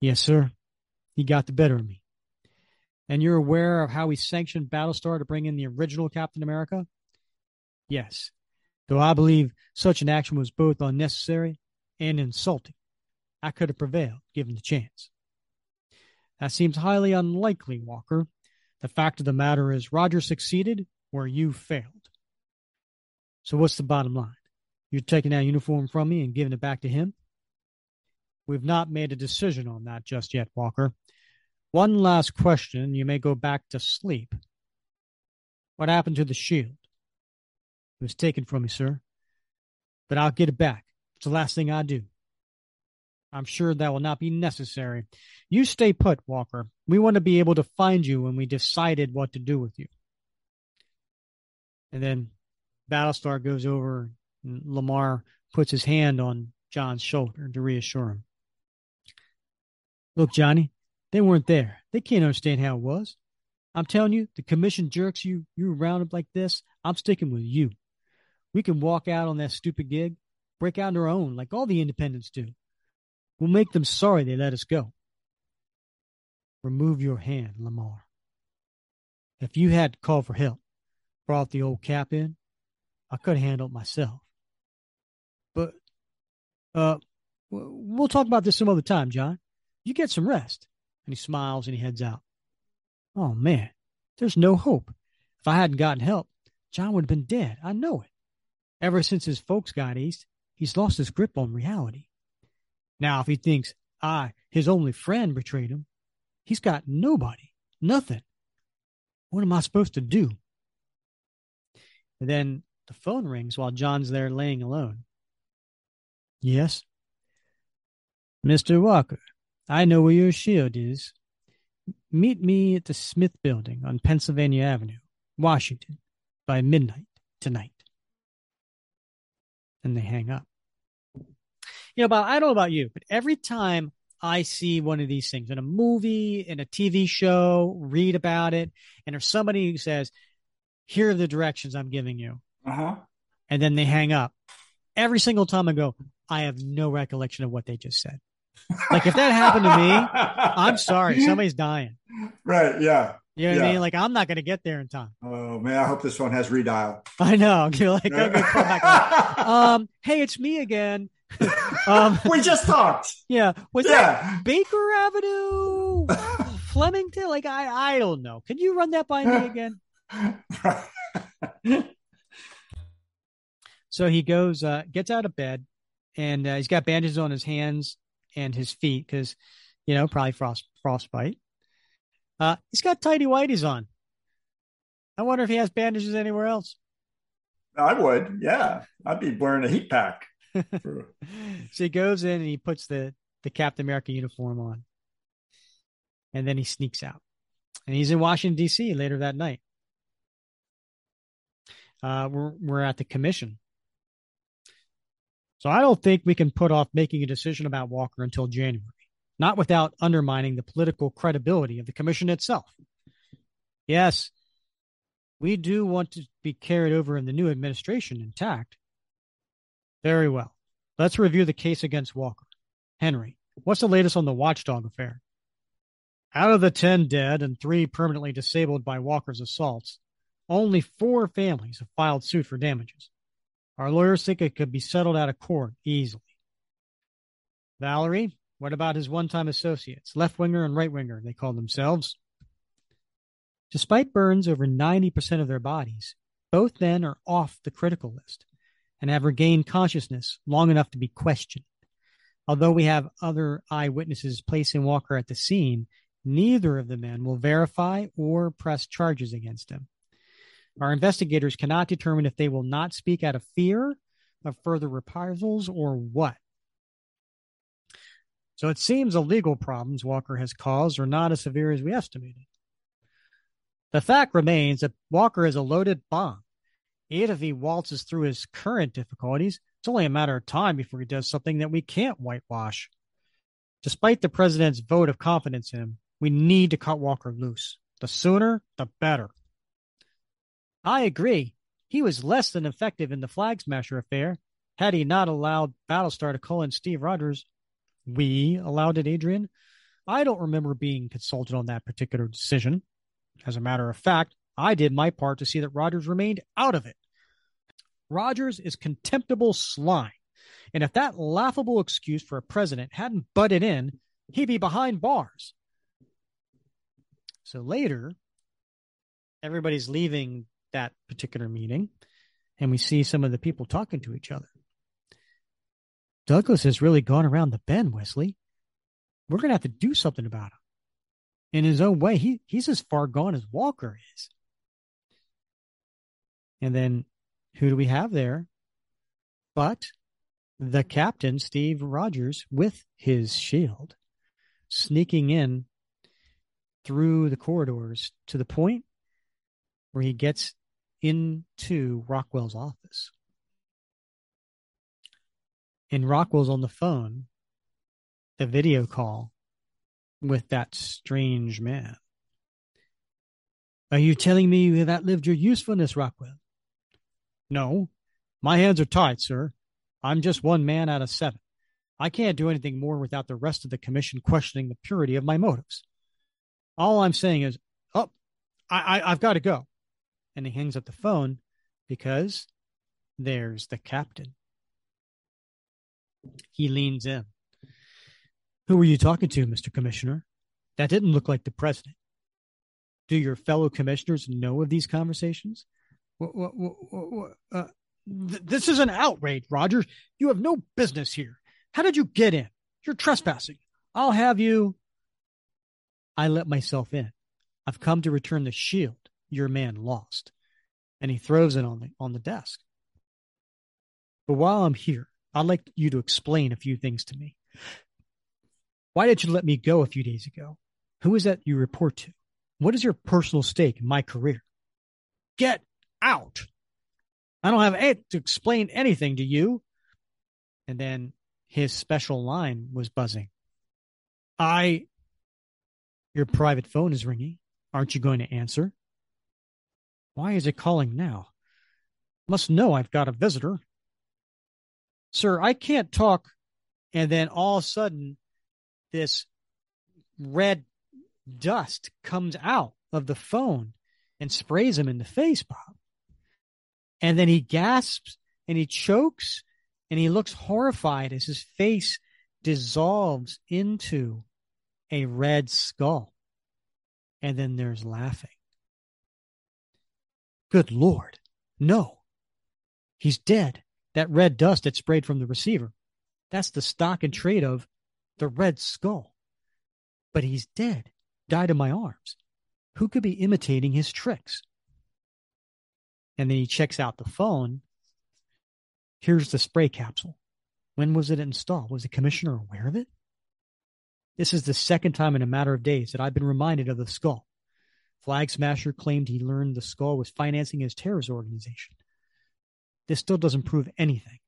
Yes, sir. He got the better of me. And you're aware of how we sanctioned Battlestar to bring in the original Captain America? Yes. Though I believe such an action was both unnecessary and insulting. I could have prevailed given the chance. That seems highly unlikely, Walker. The fact of the matter is, Roger succeeded where you failed. So, what's the bottom line? You're taking that uniform from me and giving it back to him? We've not made a decision on that just yet, Walker. One last question. You may go back to sleep. What happened to the shield? It was taken from me, sir. But I'll get it back. It's the last thing I do. I'm sure that will not be necessary. You stay put, Walker. We want to be able to find you when we decided what to do with you. And then Battlestar goes over and Lemar puts his hand on John's shoulder to reassure him. Look, Johnny, They weren't there. They can't understand how it was. I'm telling you, the commission jerks you you around up like this. I'm sticking with you. We can walk out on that stupid gig, break out on our own like all the independents do. We'll make them sorry they let us go. Remove your hand, Lemar. If you had to call for help, brought the old cap in, I could have handled it myself. But uh, we'll talk about this some other time, John. You get some rest. And he smiles and he heads out. Oh, man, there's no hope. If I hadn't gotten help, John would have been dead. I know it. Ever since his folks got east, he's lost his grip on reality. Now, if he thinks I, his only friend, betrayed him, he's got nobody, nothing. What am I supposed to do? And then the phone rings while John's there laying alone. Yes? Mr. Walker, I know where your shield is. Meet me at the Smith Building on Pennsylvania Avenue, Washington, by midnight tonight. And they hang up. You know, but I don't know about you, but every time I see one of these things in a movie, in a TV show, read about it, and there's somebody says, Here are the directions I'm giving you. Uh-huh. And then they hang up. Every single time I go, I have no recollection of what they just said. Like if that happened to me, I'm sorry, somebody's dying. Right. Yeah. You know what Yeah. I mean? Like I'm not going to get there in time. Oh man, I hope this one has redial. I know. You're like, I'm gonna call back. Um, hey, it's me again. Um, we just talked. yeah. Was that Yeah. Baker Avenue, Flemington? Like I, I don't know. Can you run that by me again? So he goes, uh, gets out of bed, and uh, he's got bandages on his hands and his feet because, you know, probably frost frostbite. Uh, he's got tidy whities on. I wonder if he has bandages anywhere else. I would. Yeah. I'd be wearing a heat pack. so he goes in and he puts the the Captain America uniform on, and then he sneaks out, and he's in Washington D.C. later that night. Uh, we're we're at the commission, so I don't think we can put off making a decision about Walker until January, not without undermining the political credibility of the commission itself. Yes, we do want to be carried over in the new administration intact. Very well. Let's review the case against Walker. Henry, what's the latest on the watchdog affair? Out of the 10 dead and three permanently disabled by Walker's assaults, only four families have filed suit for damages. Our lawyers think it could be settled out of court easily. Valerie, what about his one time associates, left winger and right winger, they call themselves? Despite burns over 90% of their bodies, both men are off the critical list and have regained consciousness long enough to be questioned. Although we have other eyewitnesses placing Walker at the scene, neither of the men will verify or press charges against him. Our investigators cannot determine if they will not speak out of fear of further reprisals or what. So it seems the legal problems Walker has caused are not as severe as we estimated. The fact remains that Walker is a loaded bomb. If he waltzes through his current difficulties, it's only a matter of time before he does something that we can't whitewash. Despite the president's vote of confidence in him, we need to cut Walker loose. The sooner, the better. I agree. He was less than effective in the Flag Smasher affair. Had he not allowed Battlestar to call in Steve Rogers, we allowed it, Adrian. I don't remember being consulted on that particular decision. As a matter of fact, I did my part to see that Rogers remained out of it. Rogers is contemptible slime. And if that laughable excuse for a president hadn't butted in, he'd be behind bars. So later, everybody's leaving that particular meeting, and we see some of the people talking to each other. Douglas has really gone around the bend, Wesley. We're going to have to do something about him. In his own way, he, he's as far gone as Walker is. And then who do we have there? But the captain, Steve Rogers, with his shield, sneaking in through the corridors to the point where he gets into Rockwell's office. And Rockwell's on the phone, the video call with that strange man. Are you telling me you have outlived your usefulness, Rockwell? No. My hands are tied, sir. I'm just one man out of seven. I can't do anything more without the rest of the commission questioning the purity of my motives. All I'm saying is, oh, I, I, I've got to go. And he hangs up the phone because there's the captain. He leans in. Who were you talking to, Mr. Commissioner? That didn't look like the president. Do your fellow commissioners know of these conversations? What, what, what, uh, th- this is an outrage, Rogers. You have no business here. How did you get in? You're trespassing. I'll have you. I let myself in. I've come to return the shield your man lost. And he throws it on the on the desk. But while I'm here, I'd like you to explain a few things to me. Why did you let me go a few days ago? Who is that you report to? What is your personal stake in my career? Get out. I don't have it to explain anything to you. And then his special line was buzzing. I, your private phone is ringing. Aren't you going to answer? Why is it calling now? Must know I've got a visitor. Sir, I can't talk. And then all of a sudden, this red dust comes out of the phone and sprays him in the face, Bob. And then he gasps and he chokes and he looks horrified as his face dissolves into a red skull. And then there's laughing. Good Lord. No. He's dead. That red dust that sprayed from the receiver. That's the stock and trade of the red skull. But he's dead died in my arms. Who could be imitating his tricks? And then he checks out the phone. Here's the spray capsule. When was it installed? Was the commissioner aware of it? This is the second time in a matter of days that I've been reminded of the skull. Flag Smasher claimed he learned the skull was financing his terrorist organization. This still doesn't prove anything.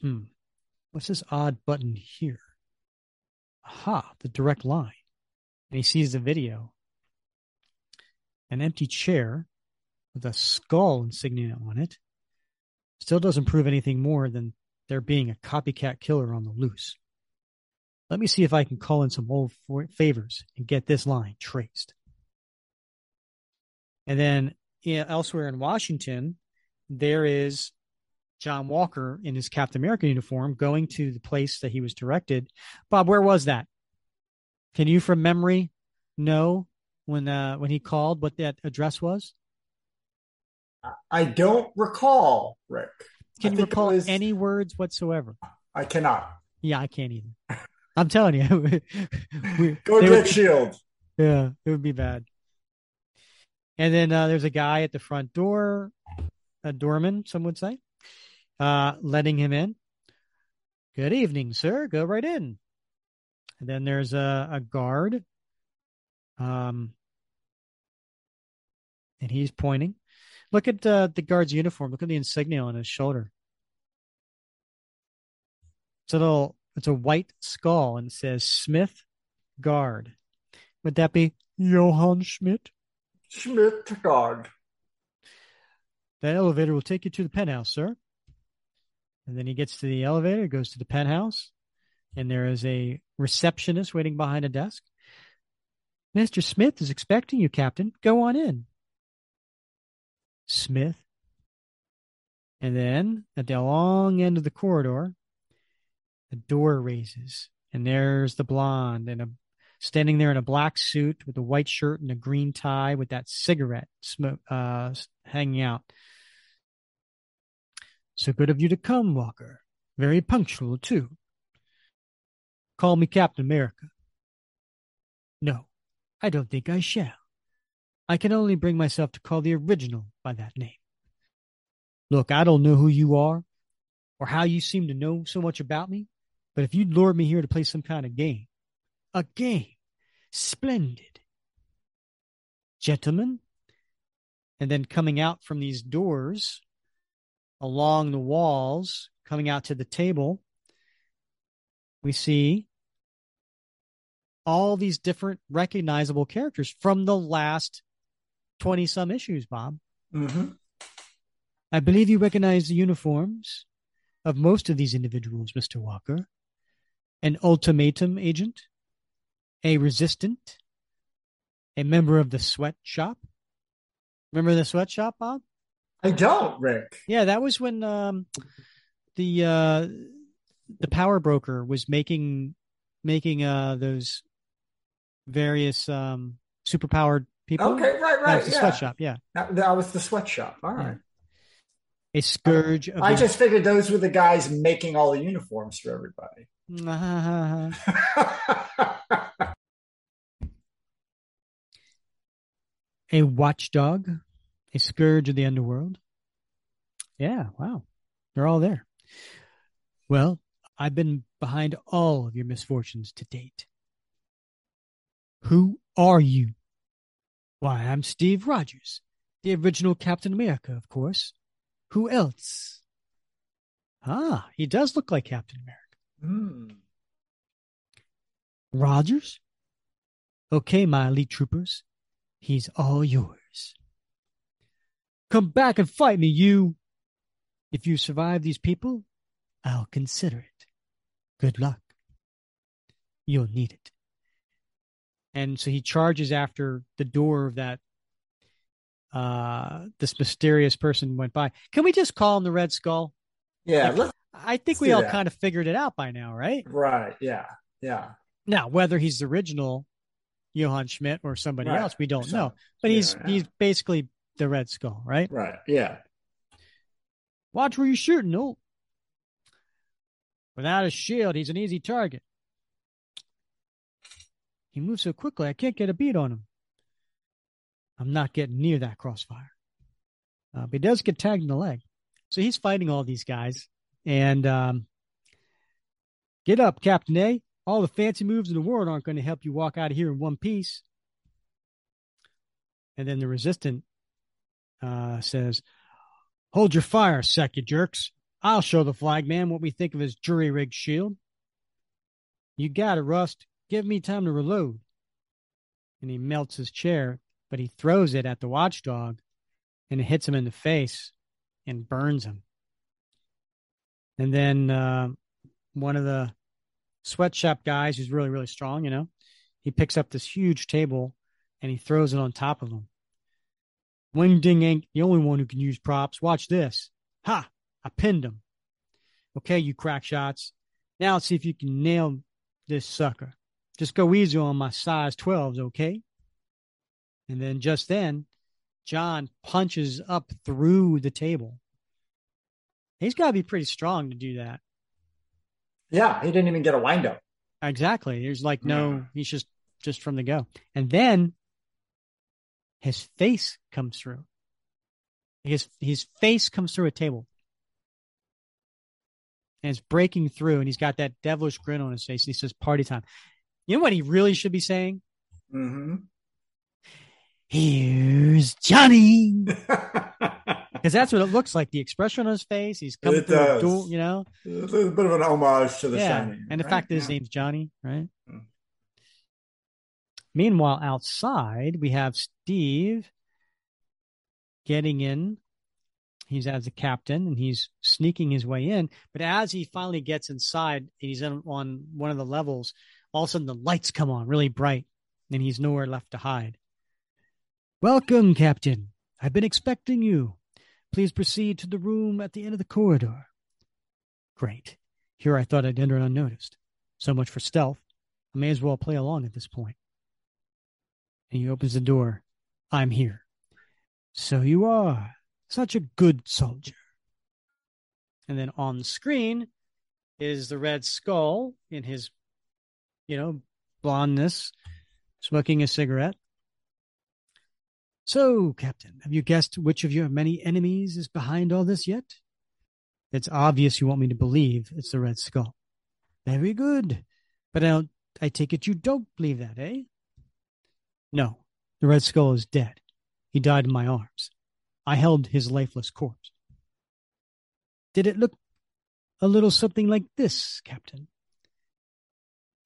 Hmm. What's this odd button here? Aha, the direct line and he sees the video. An empty chair with a skull insignia on it still doesn't prove anything more than there being a copycat killer on the loose. Let me see if I can call in some old favors and get this line traced. And then yeah, elsewhere in Washington, there is John Walker in his Captain America uniform going to the place that he was directed. Bob, where was that? Can you, from memory, know when uh, when he called what that address was? I don't recall, Rick. Can you recall was... any words whatsoever? I cannot. Yeah, I can't either. I'm telling you. we, Go get would, Shield. Yeah, it would be bad. And then uh, there's a guy at the front door, a doorman, some would say, uh, letting him in. Good evening, sir. Go right in. And then there's a, a guard. Um, and he's pointing. Look at uh, the guard's uniform. Look at the insignia on his shoulder. It's a little, it's a white skull and it says Smith Guard. Would that be Johann Schmidt? Schmidt Guard. That elevator will take you to the penthouse, sir. And then he gets to the elevator, goes to the penthouse, and there is a receptionist waiting behind a desk. Mr. Smith is expecting you, Captain. Go on in. Smith. And then at the long end of the corridor, the door raises, and there's the blonde and a standing there in a black suit with a white shirt and a green tie with that cigarette smoke uh, hanging out. So good of you to come, Walker. Very punctual, too. Call me Captain America. No, I don't think I shall. I can only bring myself to call the original by that name. Look, I don't know who you are or how you seem to know so much about me, but if you'd lured me here to play some kind of game, a game, splendid. Gentlemen, and then coming out from these doors along the walls, coming out to the table, we see all these different recognizable characters from the last 20 some issues, Bob. Mm-hmm. I believe you recognize the uniforms of most of these individuals, Mr. Walker. An ultimatum agent, a resistant, a member of the sweatshop. Remember the sweatshop, Bob? I don't, Rick. Yeah, that was when um, the uh, the power broker was making making uh, those various um, superpowered people. Okay, right, right. yeah. sweatshop, yeah. That, that was the sweatshop. All right. A scourge of I the- just figured those were the guys making all the uniforms for everybody. a watchdog, a scourge of the underworld. Yeah, wow. They're all there. Well, I've been behind all of your misfortunes to date. Who are you? Why, I'm Steve Rogers, the original Captain America, of course. Who else? Ah, he does look like Captain America. Hmm. Rogers? Okay, my elite troopers. He's all yours. Come back and fight me, you. If you survive these people, I'll consider it. Good luck. You'll need it. And so he charges after the door of that uh this mysterious person went by. Can we just call him the Red Skull? Yeah, Like, I think we all that. kind of figured it out by now, right? right. Yeah, yeah. Now, whether he's the original Johann Schmidt or somebody Right. else, we don't So- know. But he's yeah, yeah. he's basically the Red Skull, right? Right. Yeah. Watch where you're shooting. Oh, without a shield, he's an easy target. He moves so quickly, I can't get a beat on him. I'm not getting near that crossfire. Uh, but he does get tagged in the leg. So he's fighting all these guys. And um, get up, Captain A. All the fancy moves in the world aren't going to help you walk out of here in one piece. And then the resistant uh, says, Hold your fire, sec, you jerks. I'll show the flagman what we think of his jury rigged shield. You got it, Rust. Give me time to reload. And he melts his chair, but he throws it at the watchdog and it hits him in the face and burns him. And then uh, one of the sweatshop guys who's really, really strong, you know, he picks up this huge table and he throws it on top of him. Wing Ding ain't the only one who can use props. Watch this. Ha! I pinned him. Okay, you crack shots. Now let's see if you can nail this sucker. Just go easy on my size 12s, okay? And then just then, John punches up through the table. He's got to be pretty strong to do that. Yeah. He didn't even get a wind up. Exactly. There's like no, Yeah. he's just just from the go. And then his face comes through. His his face comes through a table. And it's breaking through, and he's got that devilish grin on his face. And he says, Party time. You know what he really should be saying? Mm-hmm. Here's Johnny. Because that's what it looks like. The expression on his face. He's coming It through a does. door, you know? It's a bit of an homage to the yeah. Shining. and the right? fact that his name's Johnny, right? Mm. Meanwhile, outside, we have Steve getting in. He's as a captain and he's sneaking his way in. But as he finally gets inside, and he's in, on one of the levels, all of a sudden the lights come on really bright and he's nowhere left to hide. Welcome, Captain. I've been expecting you. Please proceed to the room at the end of the corridor. Great. Here I thought I'd enter unnoticed. So much for stealth. I may as well play along at this point. And he opens the door. I'm here. So you are such a good soldier. And then on the screen is the Red Skull in his, you know, blondness, smoking a cigarette. So, Captain, have you guessed which of your many enemies is behind all this yet? It's obvious you want me to believe it's the Red Skull. Very good. But I I take it you don't believe that, eh? No. The Red Skull is dead. He died in my arms. I held his lifeless corpse. Did it look a little something like this, Captain?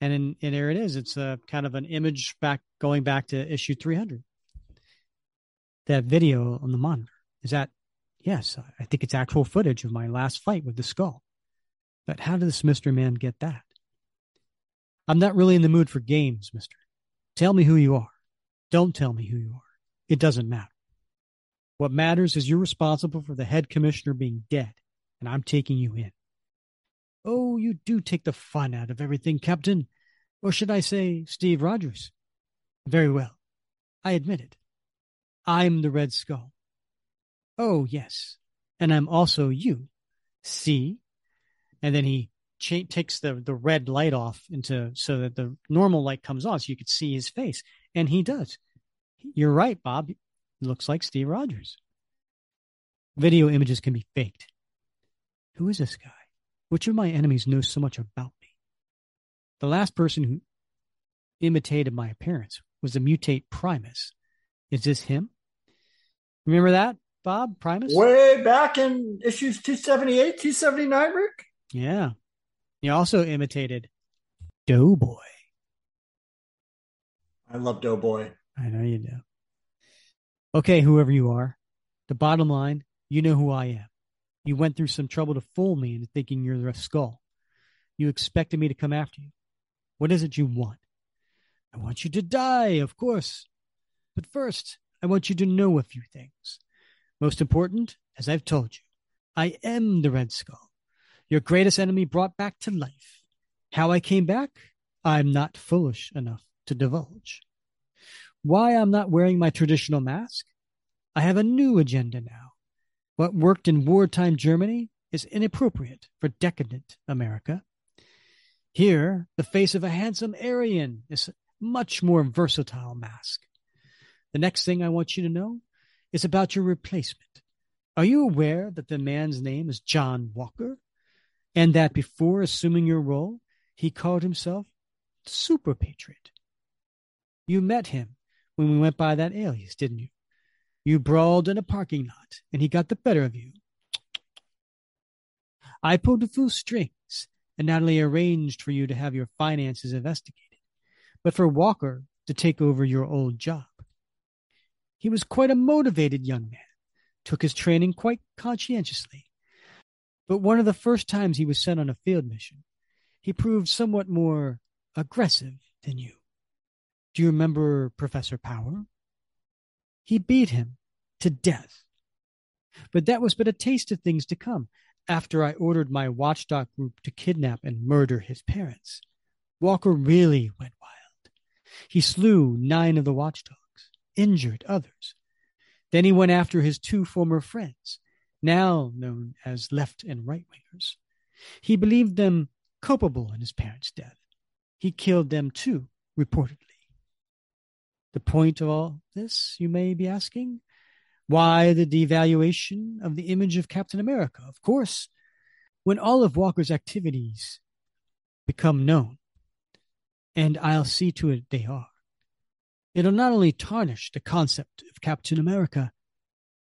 And, in, and there it is. It's a kind of an image back going back to issue 300. That video on the monitor is that, yes, I think it's actual footage of my last fight with the skull. But how did this Mr. Man get that? I'm not really in the mood for games, mister. Tell me who you are. Don't tell me who you are. It doesn't matter. What matters is you're responsible for the head commissioner being dead, and I'm taking you in. Oh, you do take the fun out of everything, Captain. Or should I say, Steve Rogers? Very well. I admit it. I'm the Red Skull. Oh, yes. And I'm also you. See? And then he takes the, the red light off into so that the normal light comes on so you could see his face. And he does. You're right, Bob. Looks like Steve Rogers. Video images can be faked. Who is this guy? Which of my enemies knows so much about me? The last person who imitated my appearance was the mutate Primus. Is this him? Remember that, Bob? Primus? Way back in issues 278, 279, Rick? Yeah. He also imitated Doughboy. I love Doughboy. I know you do. Okay, whoever you are, the bottom line, you know who I am. You went through some trouble to fool me into thinking you're the Red skull. You expected me to come after you. What is it you want? I want you to die, of course. But first, I want you to know a few things. Most important, as I've told you, I am the Red Skull, your greatest enemy brought back to life. How I came back, I'm not foolish enough to divulge. Why I'm not wearing my traditional mask? I have a new agenda now. What worked in wartime Germany is inappropriate for decadent America. Here, the face of a handsome Aryan is a much more versatile mask. The next thing I want you to know is about your replacement. Are you aware that the man's name is John Walker? And that before assuming your role, he called himself Super Patriot? You met him when we went by that alias, didn't you? You brawled in a parking lot, and he got the better of you. I pulled a few strings and only arranged for you to have your finances investigated, but for Walker to take over your old job. He was quite a motivated young man, took his training quite conscientiously. But one of the first times he was sent on a field mission, he proved somewhat more aggressive than you. Do you remember Professor Power? He beat him to death. But that was but a taste of things to come after I ordered my watchdog group to kidnap and murder his parents. Walker really went wild. He slew nine of the watchdogs, injured others. Then he went after his two former friends, now known as left and right wingers. He believed them culpable in his parents' death. He killed them too, reportedly. The point of all this, you may be asking? Why the devaluation of the image of Captain America? Of course, when all of Walker's activities become known, and I'll see to it they are, it'll not only tarnish the concept of Captain America,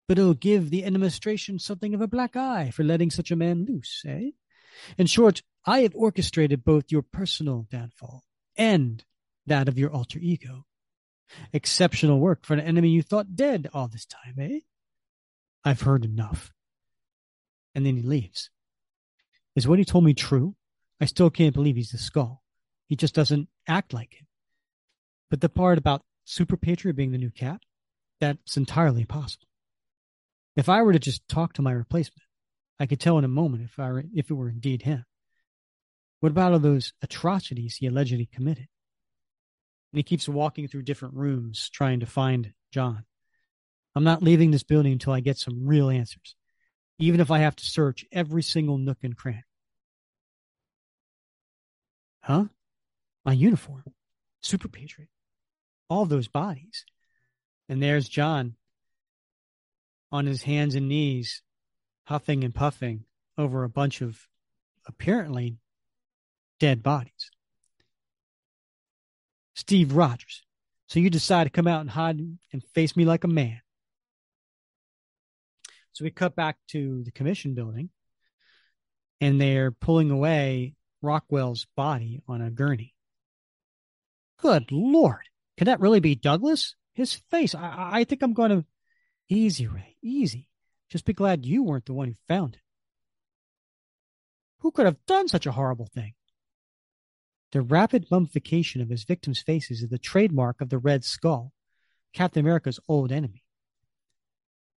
but it'll give the administration something of a black eye for letting such a man loose, eh? In short, I have orchestrated both your personal downfall and that of your alter ego. Exceptional work for an enemy you thought dead all this time, eh? I've heard enough. And then he leaves. Is what he told me true? I still can't believe he's the skull. He just doesn't act like it. But the part about Super Patriot being the new cat, that's entirely possible. If I were to just talk to my replacement, I could tell in a moment if I were, if it were indeed him. What about all those atrocities he allegedly committed? And he keeps walking through different rooms trying to find John. I'm not leaving this building until I get some real answers, even if I have to search every single nook and cranny. Huh? My uniform. Super Patriot. All those bodies. And there's John on his hands and knees, huffing and puffing over a bunch of apparently dead bodies. Steve Rogers. So you decide to come out and hide and face me like a man. So we cut back to the commission building and they're pulling away Rockwell's body on a gurney. Good Lord. Can that really be Douglas? His face. I, I think I'm going to. Easy, Ray. Easy. Just be glad you weren't the one who found it. Who could have done such a horrible thing? The rapid mummification of his victims' faces is the trademark of the Red Skull, Captain America's old enemy.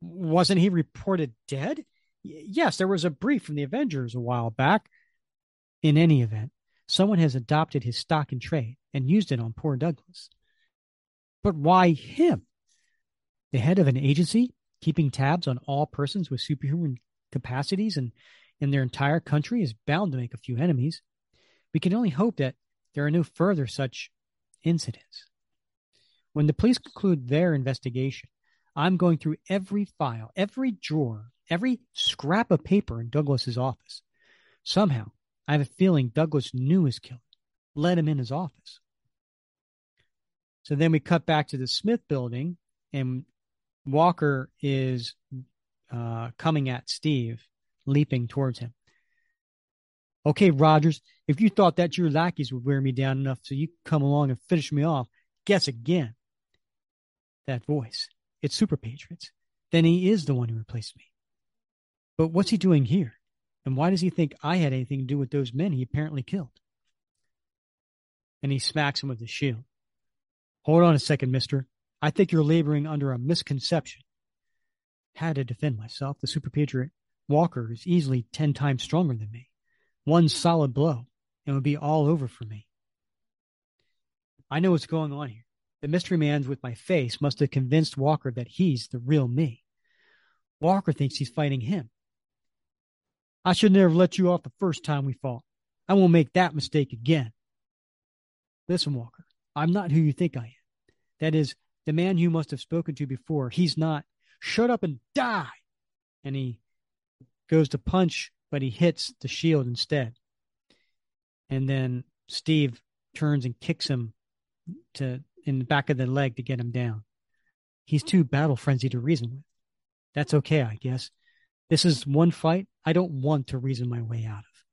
Wasn't he reported dead? yes, there was a brief from the Avengers a while back. In any event, someone has adopted his stock in trade and used it on poor Douglas. But why him? The head of an agency keeping tabs on all persons with superhuman capacities and in their entire country is bound to make a few enemies. We can only hope that there are no further such incidents. When the police conclude their investigation, I'm going through every file, every drawer, every scrap of paper in Douglas's office. Somehow, I have a feeling Douglas knew his killer, let him in his office. So then we cut back to the Smith building, and Walker is uh, coming at Steve, leaping towards him. Okay, Rogers, if you thought that your lackeys would wear me down enough so you could come along and finish me off, guess again. That voice. It's Super Patriots. Then he is the one who replaced me. But what's he doing here? And why does he think I had anything to do with those men he apparently killed? And he smacks him with his shield. Hold on a second, mister. I think you're laboring under a misconception. Had to defend myself. The super patriot Walker is easily ten times stronger than me. One solid blow, and it would be all over for me. I know what's going on here. The mystery man with my face must have convinced Walker that he's the real me. Walker thinks he's fighting him. I should never have let you off the first time we fought. I won't make that mistake again. Listen, Walker, I'm not who you think I am. That is, the man you must have spoken to before. He's not. Shut up and die. And he goes to punch, but he hits the shield instead. And then Steve turns and kicks him to in the back of the leg to get him down. He's too battle frenzied to reason with. That's okay, I guess. This is one fight I don't want to reason my way out of.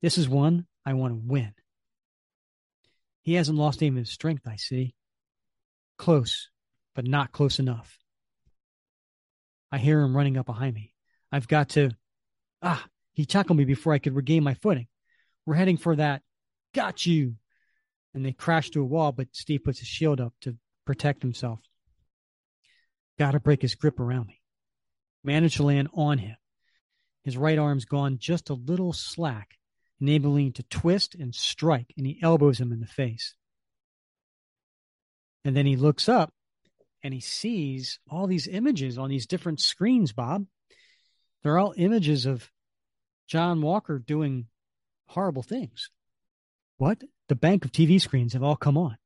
This is one I want to win. He hasn't lost any of his strength, I see. Close, but not close enough. I hear him running up behind me. I've got to. Ah, he tackled me before I could regain my footing. We're heading for that. Got you. And they crash to a wall, but Steve puts his shield up to protect himself. Got to break his grip around me managed to land on him. His right arm's gone just a little slack, enabling him to twist and strike, and he elbows him in the face. And then he looks up and he sees all these images on these different screens, Bob. They're all images of John Walker doing horrible things. What? The bank of TV screens have all come on.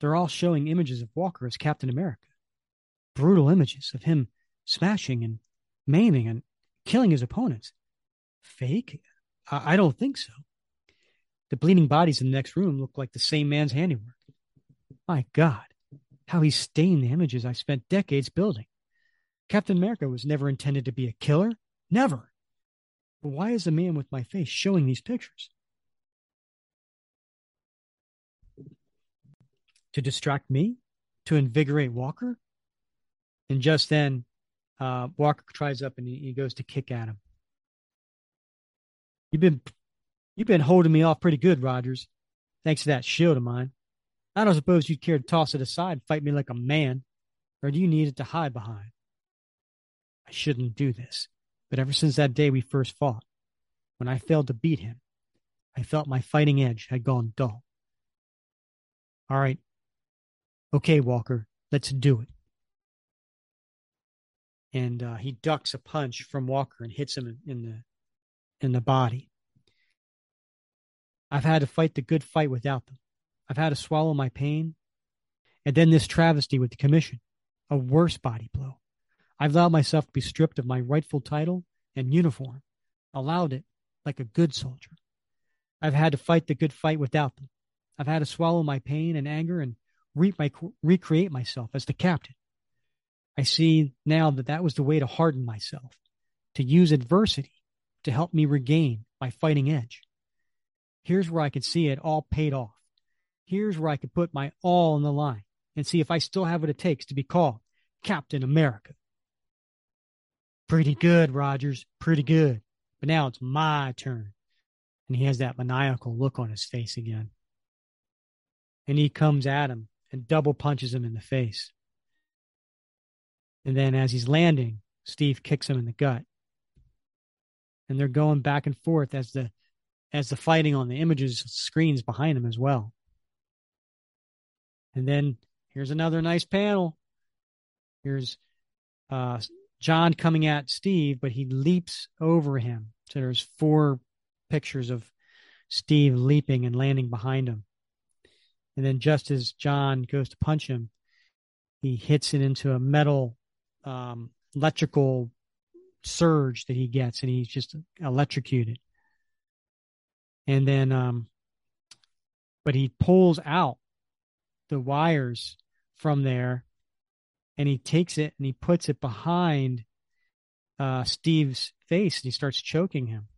They're all showing images of Walker as Captain America. Brutal images of him smashing and maiming and killing his opponents. Fake? I, I don't think so. The bleeding bodies in the next room look like the same man's handiwork. My God, how he stained the images I spent decades building. Captain America was never intended to be a killer. Never. Why is the man with my face showing these pictures? To distract me? To invigorate Walker? And just then, uh, Walker tries up and he, he goes to kick at him. You've been you've been holding me off pretty good, Rogers. Thanks to that shield of mine. I don't suppose you'd care to toss it aside and fight me like a man, or do you need it to hide behind? I shouldn't do this, but ever since that day we first fought, when I failed to beat him, I felt my fighting edge had gone dull. All right. Okay, Walker, let's do it and uh, he ducks a punch from Walker and hits him in, the in the body. I've had to fight the good fight without them. I've had to swallow my pain, and then this travesty with the commission, a worse body blow. I've allowed myself to be stripped of my rightful title and uniform, allowed it like a good soldier. I've had to fight the good fight without them. I've had to swallow my pain and anger and my, recreate myself as the captain. I see now that that was the way to harden myself, to use adversity to help me regain my fighting edge. Here's where I can see it all paid off. Here's where I could put my all on the line and see if I still have what it takes to be called Captain America. Pretty good, Rogers. Pretty good. But now it's my turn. And he has that maniacal look on his face again. And he comes at him and double punches him in the face. And then as he's landing, Steve kicks him in the gut. And they're going back and forth as the as the fighting on the images screens behind him as well. And then here's another nice panel. Here's uh, John coming at Steve, but he leaps over him. So there's four pictures of Steve leaping and landing behind him. And then just as John goes to punch him, he hits it into a metal um, electrical surge that he gets, and he's just electrocuted. And then, um, but he pulls out the wires from there and he takes it and he puts it behind uh, Steve's face and he starts choking him.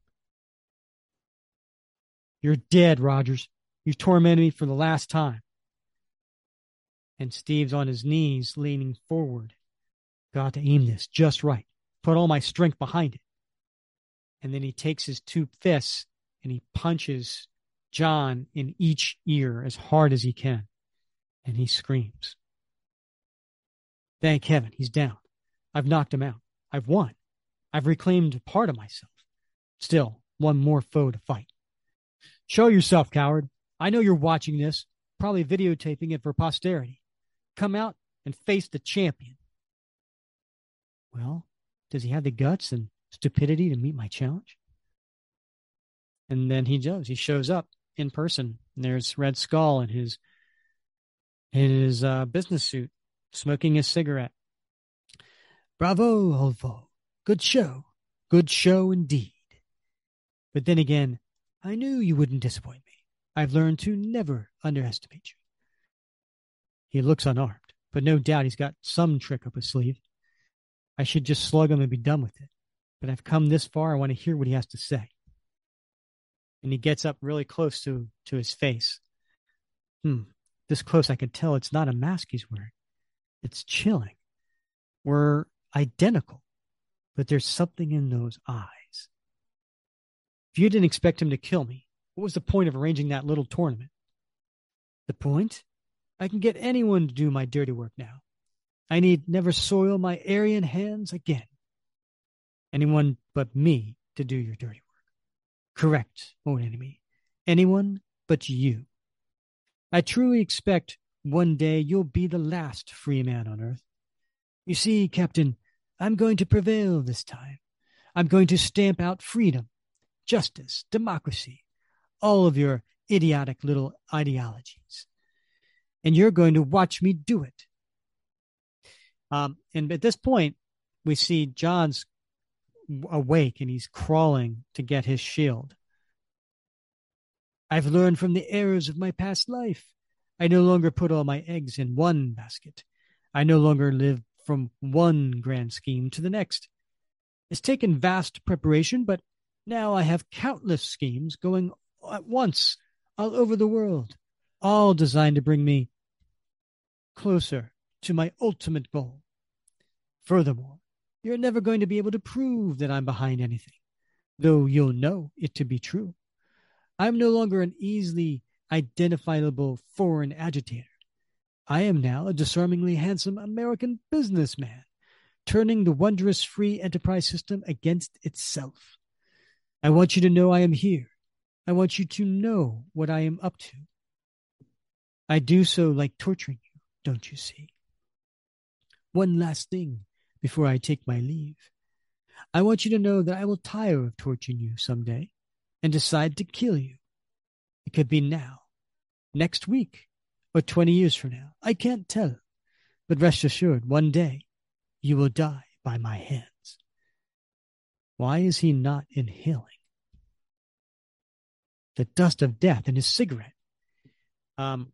You're dead, Rogers. You've tormented me for the last time. And Steve's on his knees, leaning forward. Got to aim this just right. Put all my strength behind it. And then he takes his two fists and he punches John in each ear as hard as he can. And he screams. Thank heaven, he's down. I've knocked him out. I've won. I've reclaimed part of myself. Still, one more foe to fight. Show yourself, coward. I know you're watching this, probably videotaping it for posterity. Come out and face the champion. Well, does he have the guts and stupidity to meet my challenge? And then he does. He shows up in person. And there's Red Skull in his in his uh, business suit, smoking a cigarette. Bravo, foe. Good show. Good show indeed. But then again, I knew you wouldn't disappoint me. I've learned to never underestimate you. He looks unarmed, but no doubt he's got some trick up his sleeve. I should just slug him and be done with it. But I've come this far, I want to hear what he has to say. And he gets up really close to, to his face. Hmm, this close, I can tell it's not a mask he's wearing. It's chilling. We're identical, but there's something in those eyes. If you didn't expect him to kill me, what was the point of arranging that little tournament? The point? I can get anyone to do my dirty work now. I need never soil my Aryan hands again. Anyone but me to do your dirty work. Correct, old enemy. Anyone but you. I truly expect one day you'll be the last free man on earth. You see, Captain, I'm going to prevail this time. I'm going to stamp out freedom, justice, democracy, all of your idiotic little ideologies. And you're going to watch me do it. Um, and at this point, we see John's awake and he's crawling to get his shield. I've learned from the errors of my past life. I no longer put all my eggs in one basket. I no longer live from one grand scheme to the next. It's taken vast preparation, but now I have countless schemes going at once all over the world, all designed to bring me closer to my ultimate goal. Furthermore, you're never going to be able to prove that I'm behind anything, though you'll know it to be true. I'm no longer an easily identifiable foreign agitator. I am now a disarmingly handsome American businessman, turning the wondrous free enterprise system against itself. I want you to know I am here. I want you to know what I am up to. I do so like torturing you, don't you see? One last thing before I take my leave. I want you to know that I will tire of torturing you someday and decide to kill you. It could be now, next week, or 20 years from now. I can't tell. But rest assured, one day you will die by my hands. Why is he not inhaling? The dust of death in his cigarette. Um,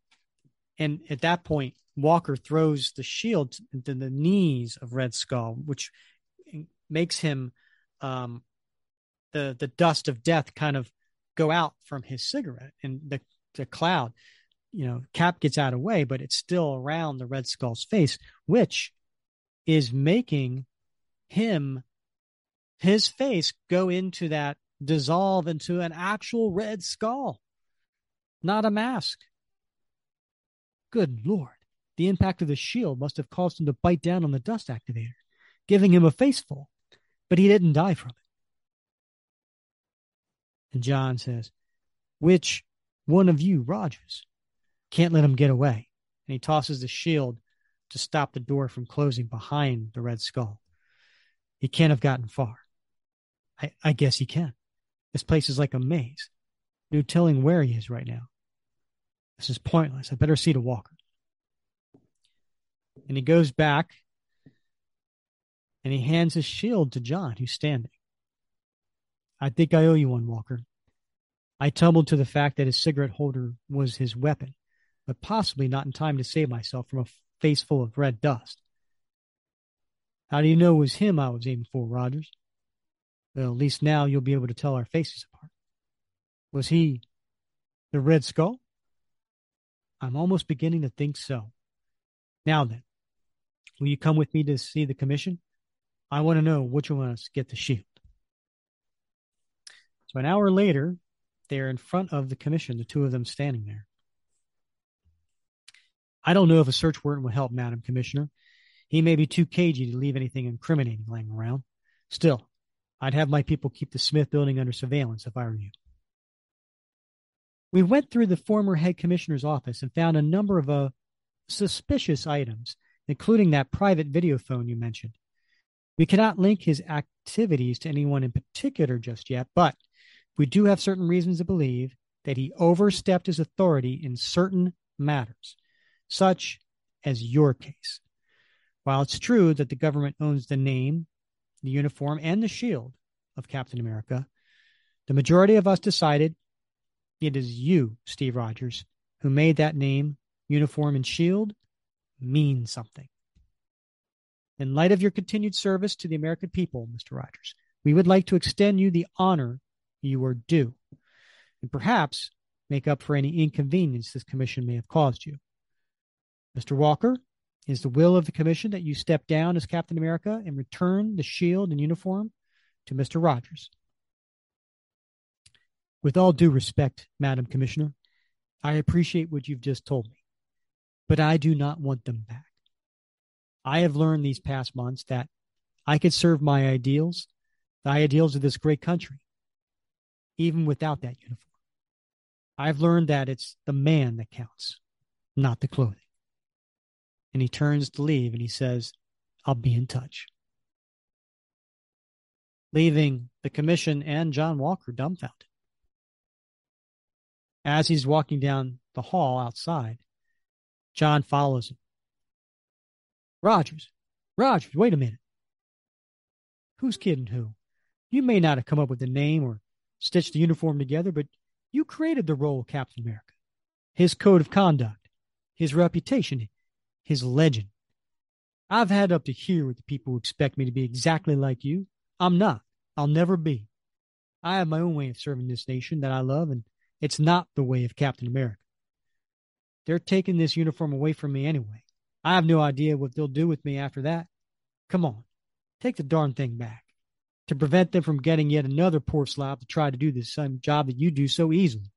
and at that point, Walker throws the shield into the knees of Red Skull, which makes him um, the the dust of death kind of go out from his cigarette and the the cloud you know, Cap gets out of way, but it's still around the Red Skull's face, which is making him, his face go into that, dissolve into an actual Red Skull, not a mask. Good Lord. The impact of the shield must have caused him to bite down on the dust activator, giving him a faceful, but he didn't die from it. And John says, Which one of you, Rogers? Can't let him get away. And he tosses the shield to stop the door from closing behind the Red Skull. He can't have gotten far. I, I guess he can. This place is like a maze. No telling where he is right now. This is pointless. I better see to Walker. And he goes back and he hands his shield to John, who's standing. I think I owe you one, Walker. I tumbled to the fact that his cigarette holder was his weapon, but possibly not in time to save myself from a face full of red dust. How do you know it was him I was aiming for, Rogers? Well, at least now you'll be able to tell our faces apart. Was he the Red Skull? I'm almost beginning to think so. Now then, will you come with me to see the commission? I want to know which one of us get the shield. So an hour later, they're in front of the commission, the two of them standing there. I don't know if a search warrant will help, Madam Commissioner. He may be too cagey to leave anything incriminating lying around. Still, I'd have my people keep the Smith building under surveillance if I were you. We went through the former head commissioner's office and found a number of uh, suspicious items, including that private video phone you mentioned. We cannot link his activities to anyone in particular just yet, but we do have certain reasons to believe that he overstepped his authority in certain matters, such as your case. While it's true that the government owns the name, the uniform, and the shield of Captain America, the majority of us decided it is you, Steve Rogers, who made that name, uniform, and shield mean something. In light of your continued service to the American people, Mr. Rogers, we would like to extend you the honor you are due, and perhaps make up for any inconvenience this commission may have caused you. Mr. Walker, it is the will of the commission that you step down as Captain America and return the shield and uniform to Mr. Rogers. With all due respect, Madam Commissioner, I appreciate what you've just told me, but I do not want them back. I have learned these past months that I could serve my ideals, the ideals of this great country, even without that uniform. I've learned that it's the man that counts, not the clothing. And he turns to leave and he says, I'll be in touch. Leaving the commission and John Walker dumbfounded. As he's walking down the hall outside, John follows him. Rogers, Rogers, wait a minute. Who's kidding who? You may not have come up with the name or stitched the uniform together, but you created the role of Captain America, his code of conduct, his reputation, his legend. I've had up to here with the people who expect me to be exactly like you. I'm not. I'll never be. I have my own way of serving this nation that I love, and it's not the way of Captain America. They're taking this uniform away from me anyway. I have no idea what they'll do with me after that. Come on, take the darn thing back to prevent them from getting yet another poor slob to try to do the same job that you do so easily.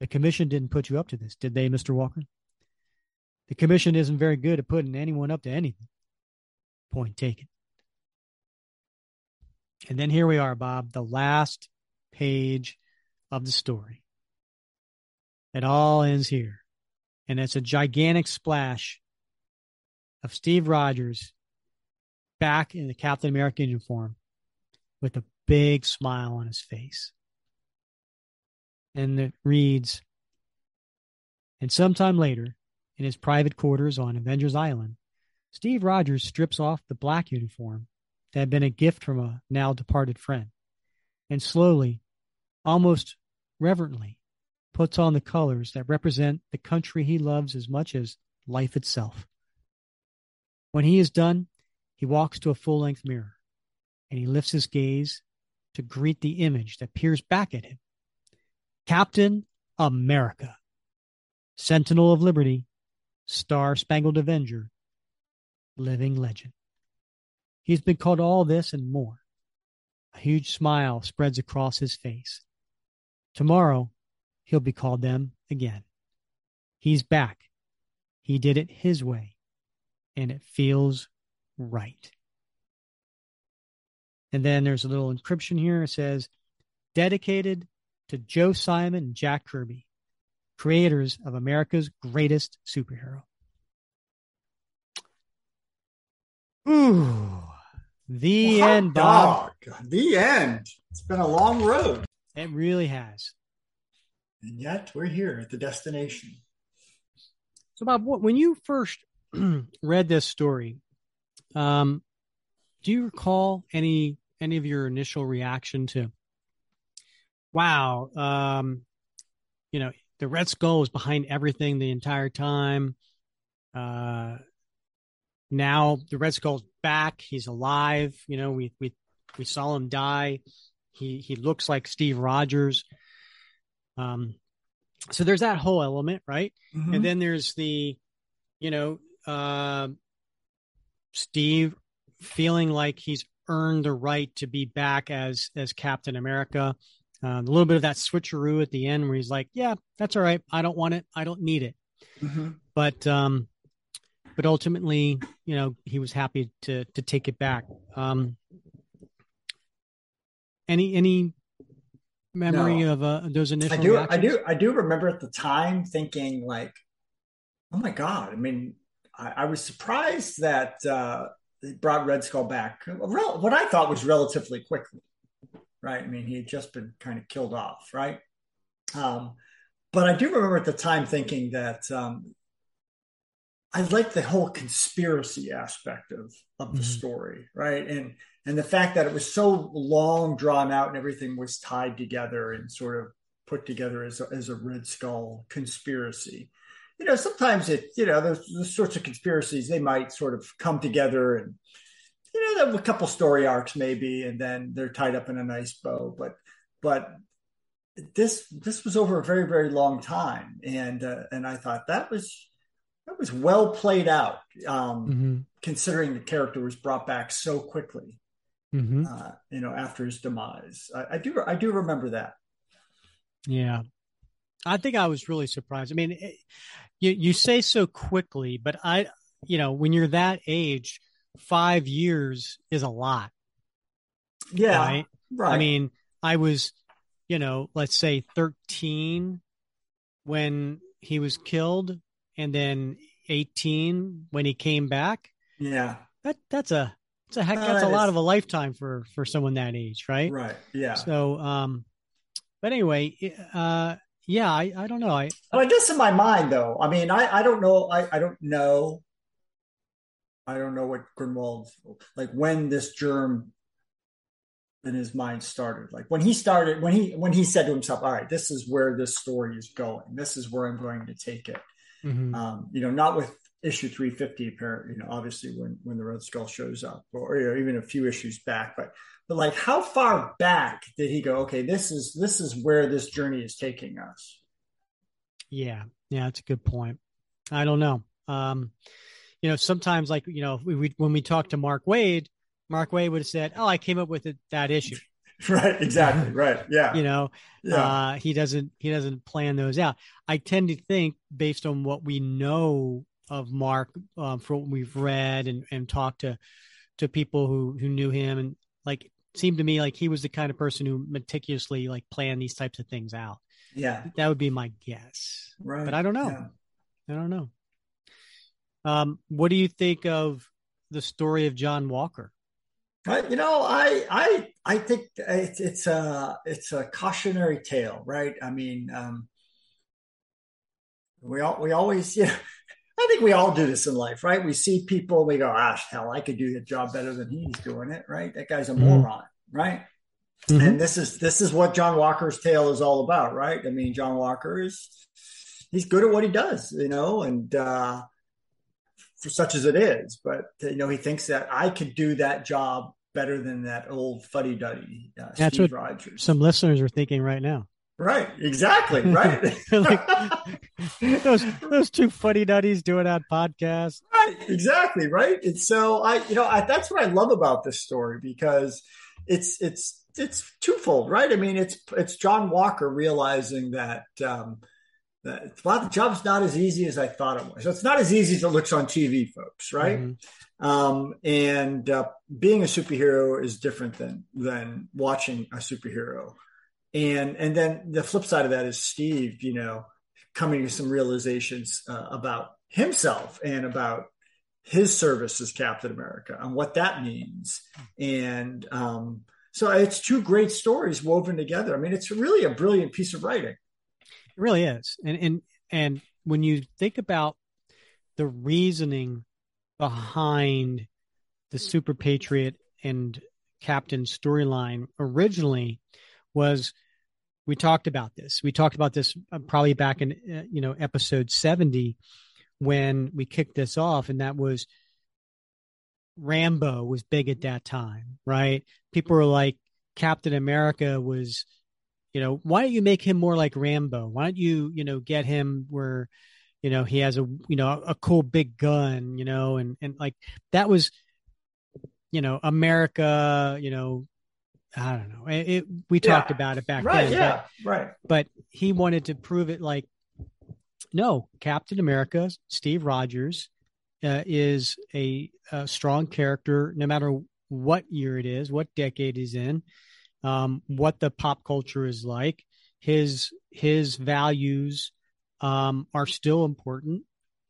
The commission didn't put you up to this, did they, Mr. Walker? The commission isn't very good at putting anyone up to anything. Point taken. And then here we are, Bob, the last page of the story. It all ends here. And it's a gigantic splash of Steve Rogers back in the Captain America uniform with a big smile on his face. And it reads, and sometime later, in his private quarters on Avengers Island, Steve Rogers strips off the black uniform that had been a gift from a now departed friend, and slowly, almost reverently, puts on the colors that represent the country he loves as much as life itself. When he is done, he walks to a full length mirror and he lifts his gaze to greet the image that peers back at him Captain America. Sentinel of Liberty, Star Spangled Avenger, living legend. He's been called all this and more. A huge smile spreads across his face. Tomorrow, he'll be called them again. He's back. He did it his way, and it feels right. And then there's a little encryption here. It says, dedicated to Joe Simon and Jack Kirby, creators of America's greatest superhero. Ooh, the Hot end, Bob. dog. The end. It's been a long road. It really has. And yet we're here at the destination. So, Bob, when you first read this story, um, do you recall any any of your initial reaction to? Wow, um, you know, the Red Skull was behind everything the entire time. Uh, now the Red Skull's back; he's alive. You know, we we we saw him die. He he looks like Steve Rogers. Um, so there's that whole element, right? Mhm. and then there's the you know uh, steve feeling like he's earned the right to be back as as captain america uh, a little bit of that switcheroo at the end where he's like yeah that's all right i don't want it i don't need it Mhm. but um but ultimately you know he was happy to to take it back um any any memory No. of uh, those initial I do. I do. I do remember at the time thinking like, "Oh my god!" I mean, I, I was surprised that uh, they brought Red Skull back. Rel- What I thought was relatively quickly, right? I mean, he had just been kind of killed off, right? Um, but I do remember at the time thinking that um, I liked the whole conspiracy aspect of of the Mhm. story, right? And and the fact that it was so long drawn out and everything was tied together and sort of put together as a, as a Red Skull conspiracy. You know, sometimes it, you know, those, those sorts of conspiracies they might sort of come together and you know, a couple story arcs maybe, and then they're tied up in a nice bow. But but this this was over a very very long time, and uh, and I thought that was that was well played out, um, Mhm, considering the character was brought back so quickly. mhm. Uh, you know, after his demise, I, I do I do remember that. Yeah. I think I was really surprised. I mean, it, you you say so quickly, but I, you know, when you're that age, five years is a lot, Yeah, right? right. I mean, I was, you know, let's say 13 when he was killed, and then 18 when he came back. yeah, That that's a that's a heck that's a lot of a lifetime for for someone that age, right? right, yeah. So, um, but anyway, uh, yeah, I I don't know, I I guess in my mind, though, I mean, I, I don't know. I, I don't know. I don't know what Gruenwald, like when this germ in his mind started. Like when he started, when he when he said to himself, "All right, this is where this story is going. This is where I'm going to take it." mhm. Um, you know, not with issue 350. Apparently, you know, obviously when when the Red Skull shows up, or you know, even a few issues back, but but like how far back did he go? Okay, this is this is where this journey is taking us. Yeah, yeah, that's a good point. I don't know. Um, you know, sometimes like you know, we, we when we talk to Mark Waid, Mark Waid would have said, "Oh, I came up with it, that issue." Right, exactly. Right. Yeah. You know, yeah. uh, he doesn't he doesn't plan those out. I tend to think, based on what we know of Mark, um, from what we've read and and talked to to people who who knew him, and like seemed to me like he was the kind of person who meticulously like planned these types of things out. yeah. That would be my guess. Right. But I don't know. Yeah. I don't know. Um, what do you think of the story of John Walker? You know, I I I think it's it's a it's a cautionary tale, right? I mean, um, we all we always yeah. I think we all do this in life, right? We see people, we go, ah, hell, I could do the job better than he's doing it, right? That guy's a Mhm. moron, right? Mhm. And this is this is what John Walker's tale is all about, right? I mean, John Walker is he's good at what he does, you know, and uh, for such as it is. But you know, he thinks that I could do that job better than that old fuddy duddy uh, That's Steve what Rogers. Some listeners are thinking right now. Right, exactly, right. like, those those two funny nutties doing that podcast. Right, exactly, right. And so I, you know, I, that's what I love about this story because it's it's it's twofold, right? I mean, it's it's John Walker realizing that um, that the job's not as easy as I thought it was. So it's not as easy as it looks on TV, folks, right? Mm-hmm. Um, and uh, being a superhero is different than than watching a superhero and and then the flip side of that is Steve, you know, coming to some realizations uh, about himself and about his service as Captain America and what that means. And um, so it's two great stories woven together. I mean, it's really a brilliant piece of writing. It really is. And and and when you think about the reasoning behind the Super Patriot and Captain storyline originally was we talked about this. We talked about this uh, probably back in uh, you know episode 70 when we kicked this off and that was Rambo was big at that time, right? People were like Captain America was you know, why don't you make him more like Rambo? Why don't you, you know, get him where you know, he has a you know, a cool big gun, you know, and and like that was you know, America, you know, I don't know. It, it we yeah. talked about it back right, then. Yeah, but, right. But he wanted to prove it like, no, Captain America, Steve Rogers, uh, is a, a, strong character no matter what year it is, what decade he's in, um, what the pop culture is like. His his values um, are still important,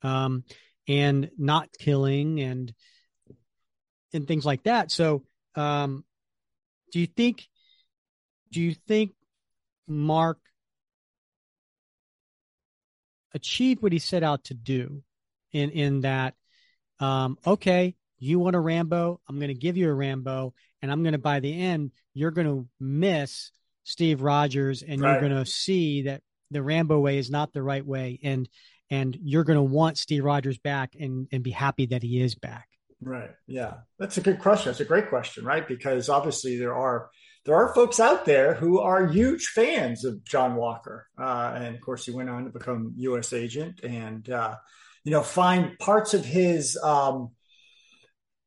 um, and not killing and and things like that. So um, do you think do you think Mark achieved what he set out to do in in that um, okay, you want a Rambo, I'm going to give you a Rambo and I'm going to by the end you're going to miss Steve Rogers and right. you're going to see that the Rambo way is not the right way and and you're going to want Steve Rogers back and and be happy that he is back. Right. Yeah. That's a good question. That's a great question, right? Because obviously there are there are folks out there who are huge fans of John Walker, uh, and of course he went on to become U.S. agent, and uh, you know find parts of his um,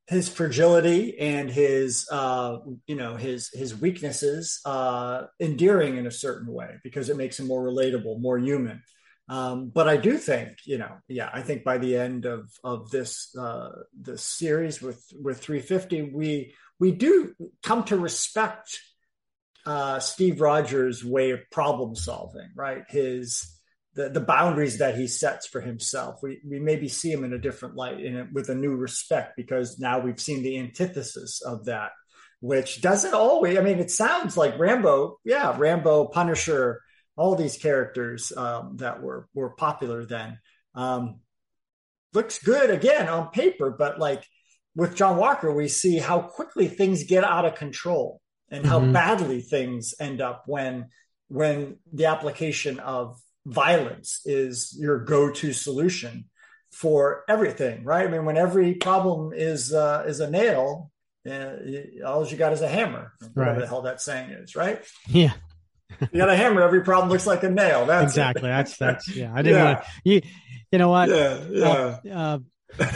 his fragility and his uh, you know his his weaknesses uh, endearing in a certain way because it makes him more relatable, more human. Um, but I do think, you know, yeah, I think by the end of of this uh, this series with with 350, we we do come to respect uh, Steve Rogers' way of problem solving, right? His the, the boundaries that he sets for himself. We we maybe see him in a different light, in it with a new respect, because now we've seen the antithesis of that, which doesn't always. I mean, it sounds like Rambo, yeah, Rambo, Punisher all these characters um, that were were popular then. Um, looks good again on paper, but like with John Walker, we see how quickly things get out of control and how mm-hmm. badly things end up when when the application of violence is your go-to solution for everything right i mean when every problem is uh, is a nail uh, all you got is a hammer whatever right. the hell that saying is right yeah you got a hammer. Every problem looks like a nail. That's exactly. It. That's that's yeah. I didn't yeah. want to. You, you know what? Yeah. Yeah. Uh,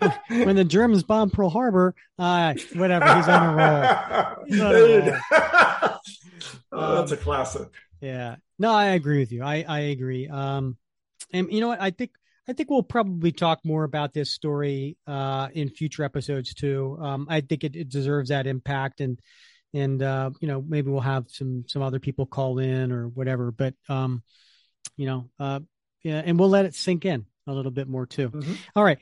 uh, when the Germans bombed Pearl Harbor, uh, whatever. He's on a roll. He's on a roll. oh, that's um, a classic. Yeah. No, I agree with you. I I agree. Um, and you know what? I think I think we'll probably talk more about this story uh, in future episodes too. Um, I think it, it deserves that impact and and uh, you know maybe we'll have some some other people call in or whatever. But um, you know, uh, yeah, and we'll let it sink in a little bit more too. Mm-hmm. All right,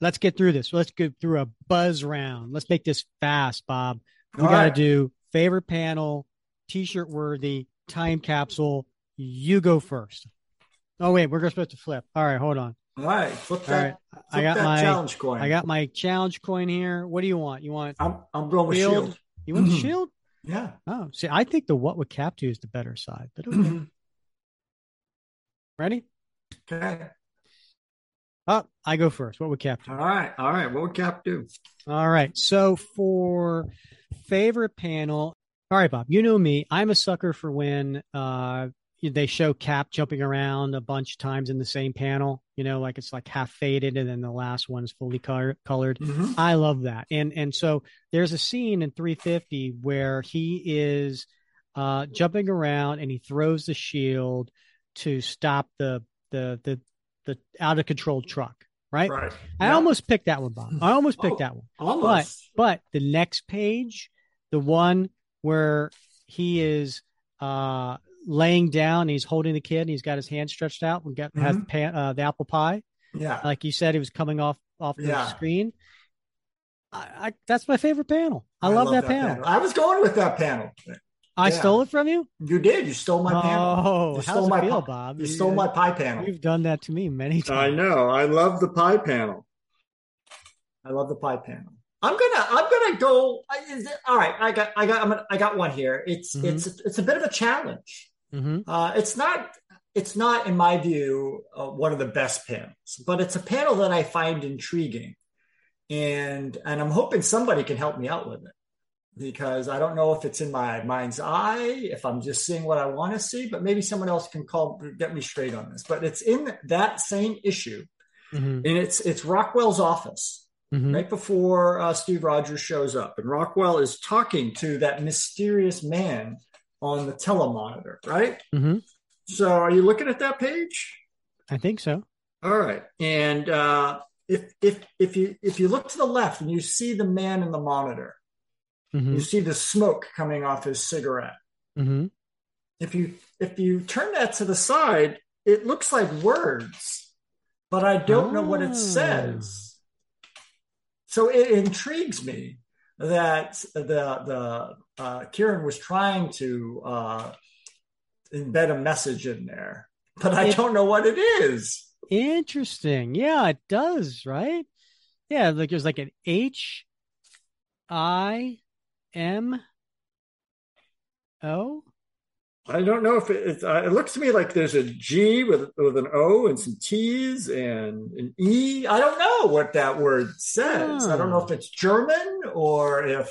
let's get through this. Let's get through a buzz round. Let's make this fast, Bob. We got to right. do favorite panel, t-shirt worthy, time capsule. You go first. Oh wait, we're supposed to flip. All right, hold on. All right, flip that. All right. Flip I got my challenge coin. I got my challenge coin here. What do you want? You want? I'm I'm going with shield. You want the shield? Yeah. Oh, see, I think the what would cap do is the better side, but okay. Ready? Okay. Oh, I go first. What would Cap do? All right. All right. What would Cap do? All right. So for favorite panel, All right, Bob. You know me. I'm a sucker for when uh, they show Cap jumping around a bunch of times in the same panel. You know, like it's like half faded, and then the last one's fully color- colored. Mm-hmm. I love that. And and so there's a scene in 350 where he is uh, jumping around and he throws the shield to stop the the the the out of control truck. Right. Right. I Yeah. almost picked that one, Bob. I almost picked Oh, that one. almost. But the next page, the one where he is uh laying down, he's holding the kid, and he's got his hand stretched out, and got has the, Mm-hmm. pan, uh, the apple pie, yeah. like you said, he was coming off off the Yeah. screen. I, I that's my favorite panel. I, love, that, panel. I was going with that panel. I Yeah. stole it from you. You did. You stole my panel. Oh, You stole my feel, Bob? You stole my pie panel. You've done that to me many times. I know. I love the pie panel. I love the pie panel. I'm gonna. I'm gonna go. Is it- All right. I got. I got. I'm gonna, I got one here. It's. Mhm. It's. It's a bit of a challenge. Hmm Uh, it's not. It's not, in my view, uh, one of the best panels, but it's a panel that I find intriguing, and and I'm hoping somebody can help me out with it because I don't know if it's in my mind's eye, if I'm just seeing what I want to see, but maybe someone else can call get me straight on this. But it's in that same issue, hmm and it's it's Rockwell's office hmm right before uh, Steve Rogers shows up, and Rockwell is talking to that mysterious man on the telemonitor, right? hmm So, are you looking at that page? I think so. All right, and uh, if if if you if you look to the left and you see the man in the monitor, hmm you see the smoke coming off his cigarette. hmm If you if you turn that to the side, it looks like words, but I don't know what it says. So it intrigues me that the the uh, Kieron was trying to uh, embed a message in there, but I don't know what it is. Interesting. Yeah, it does, right? Yeah, like there's like an H I M O. I don't know if it, it's, uh, it looks to me like there's a G with with an O and some T's and an E. I don't know what that word says. I don't know if it's German or if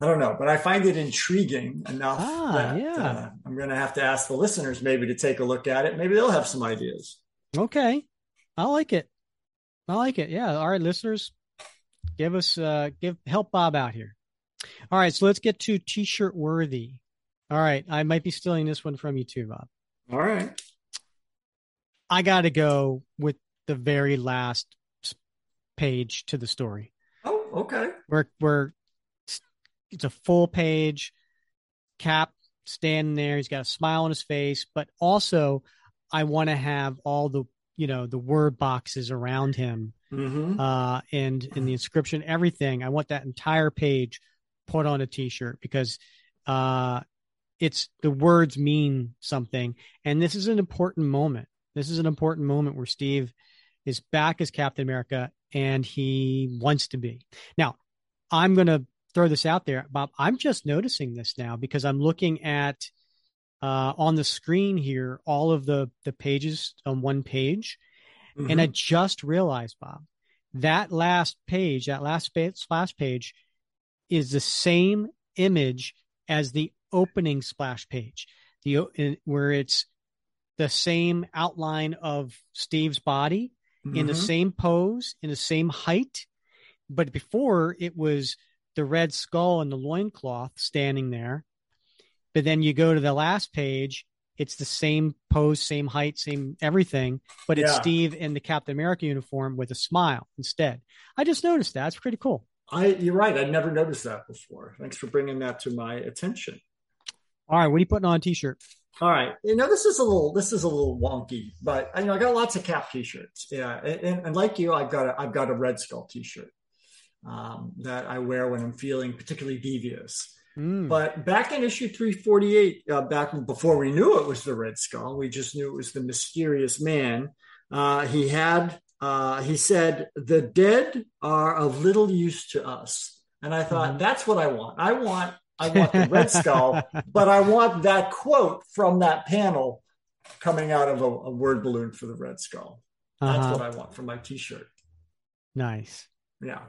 I don't know, but I find it intriguing enough Ah, that yeah. uh, I'm going to have to ask the listeners maybe to take a look at it. Maybe they'll have some ideas. Okay. I like it. I like it. Yeah. All right, listeners, give us uh give help Bob out here. All right, so let's get to t-shirt worthy. All right, I might be stealing this one from you too, Bob. All right. I got to go with the very last page to the story. Oh, okay. where where it's- a full page cap standing there he's got a smile on his face but also i want to have all the you know the word boxes around him Mm-hmm. uh and in the inscription everything i want that entire page put on a t-shirt because uh it's the words mean something. And this is an important moment. This is an important moment where steve is back as captain america and he wants to be. Now i'm going to throw this out there bob. I'm just noticing this now because i'm looking at uh on the screen here all of the the pages on one page. Mm-hmm. and I just realized, Bob, that last page, that last splash page, is the same image as the opening splash page, the in- where it's the same outline of Steve's body in the Mhm. same pose, in the same height. But before it was the red skull and the loincloth standing there. But then you go to the last page, it's the same pose, same height, same everything, but it's Yeah. Steve in the Captain America uniform with a smile instead. I just noticed that. It's pretty cool. I, you're right. I never noticed that before. Thanks for bringing that to my attention. All right, what are you putting on a t-shirt? All right. You know, this is a little this is a little wonky, but you know, I got lots of cap t-shirts. Yeah. And, and like you, I've got a I've got a Red Skull t-shirt um, that I wear when I'm feeling particularly devious. Mm. But back in issue 348, uh, back before we knew it was the Red Skull, we just knew it was the mysterious man. Uh, he had uh, he said, "The dead are of little use to us," and I thought Mhm. that's what I want. I want I want the Red Skull but I want that quote from that panel coming out of a, a word balloon for the Red Skull. That's Uh-huh. what I want for my T-shirt. Nice. Yeah,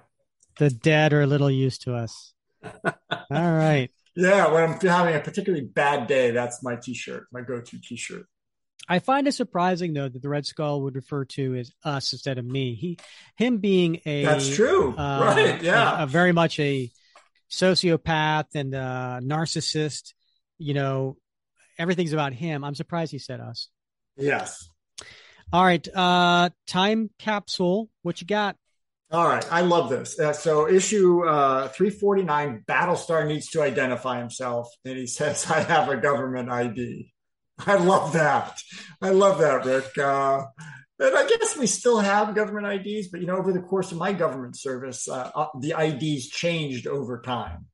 The dead are a little used to us. All right. Yeah, when I'm having a particularly bad day, that's my T-shirt, my go-to T-shirt. I find it surprising though that the Red Skull would refer to as us instead of me. He, him being a that's true, uh, right? Yeah, a, a very much a sociopath and a narcissist. You know, everything's about him. I'm surprised he said us. Yes. All right. Uh, time capsule. What you got? All right. I love this. Uh, so issue uh, 349, Battlestar needs to identify himself. And he says, I have a government ID. I love that. I love that, Rick. Uh, and I guess we still have government IDs, but you know, over the course of my government service, uh, uh the IDs changed over time.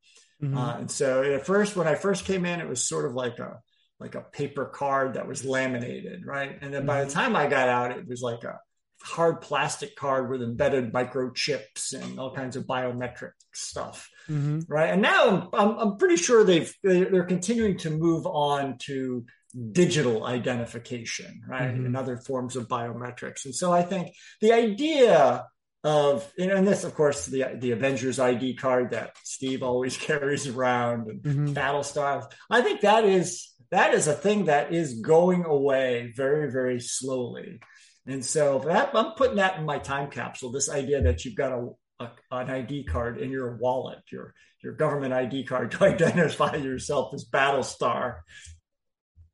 Mm-hmm. Uh, and so at first, when I first came in, it was sort of like a like a paper card that was laminated, right? And then by the mm-hmm. time I got out, it was like a hard plastic card with embedded microchips and all kinds of biometric stuff, mm-hmm. right? And now I'm, I'm pretty sure they've they're continuing to move on to digital identification, right, mm-hmm. and other forms of biometrics. And so I think the idea of you and this of course the the Avengers ID card that Steve always carries around and mm-hmm. Battlestar. I think that is that is a thing that is going away very very slowly. And so that, I'm putting that in my time capsule. This idea that you've got a, a an ID card in your wallet, your your government ID card to identify yourself as Battlestar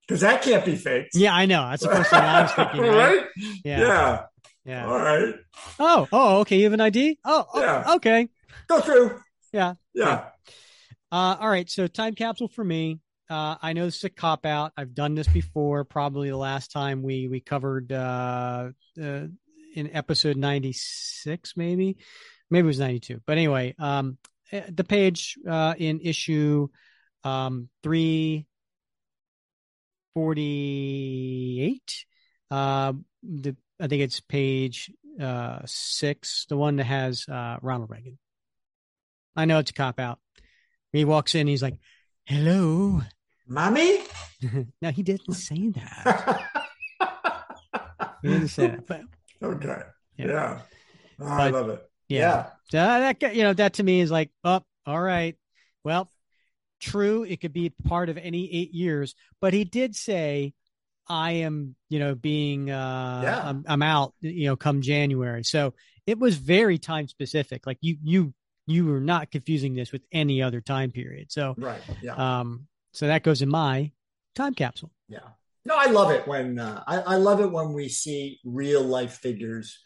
because that can't be faked. Yeah, I know. That's the first thing I was thinking. Right? right? Yeah. Yeah. Yeah. All right. Oh, oh, okay. You have an ID? Oh, oh yeah. okay. Go through. Yeah. Yeah. Uh, all right. So, time capsule for me. Uh, I know this is a cop out. I've done this before. Probably the last time we we covered uh, uh, in episode ninety six, maybe, maybe it was ninety two. But anyway, um, eh, the page uh, in issue um, three forty eight. Uh, the I think it's page uh, six, the one that has uh, Ronald Reagan. I know it's a cop out. He walks in, he's like, "Hello, mommy." no, he didn't say that. he didn't say that. But okay, yeah, yeah. Oh, but, I love it. Yeah, yeah. that you know that to me is like, oh, all right. Well, true, it could be part of any eight years, but he did say I am, you know, being, uh, yeah. I'm, I'm, out, you know, come January. So it was very time specific. Like you, you, you were not confusing this with any other time period. So, right. Yeah. Um, so that goes in my time capsule. Yeah. No, I love it when, uh, I, I love it when we see real life figures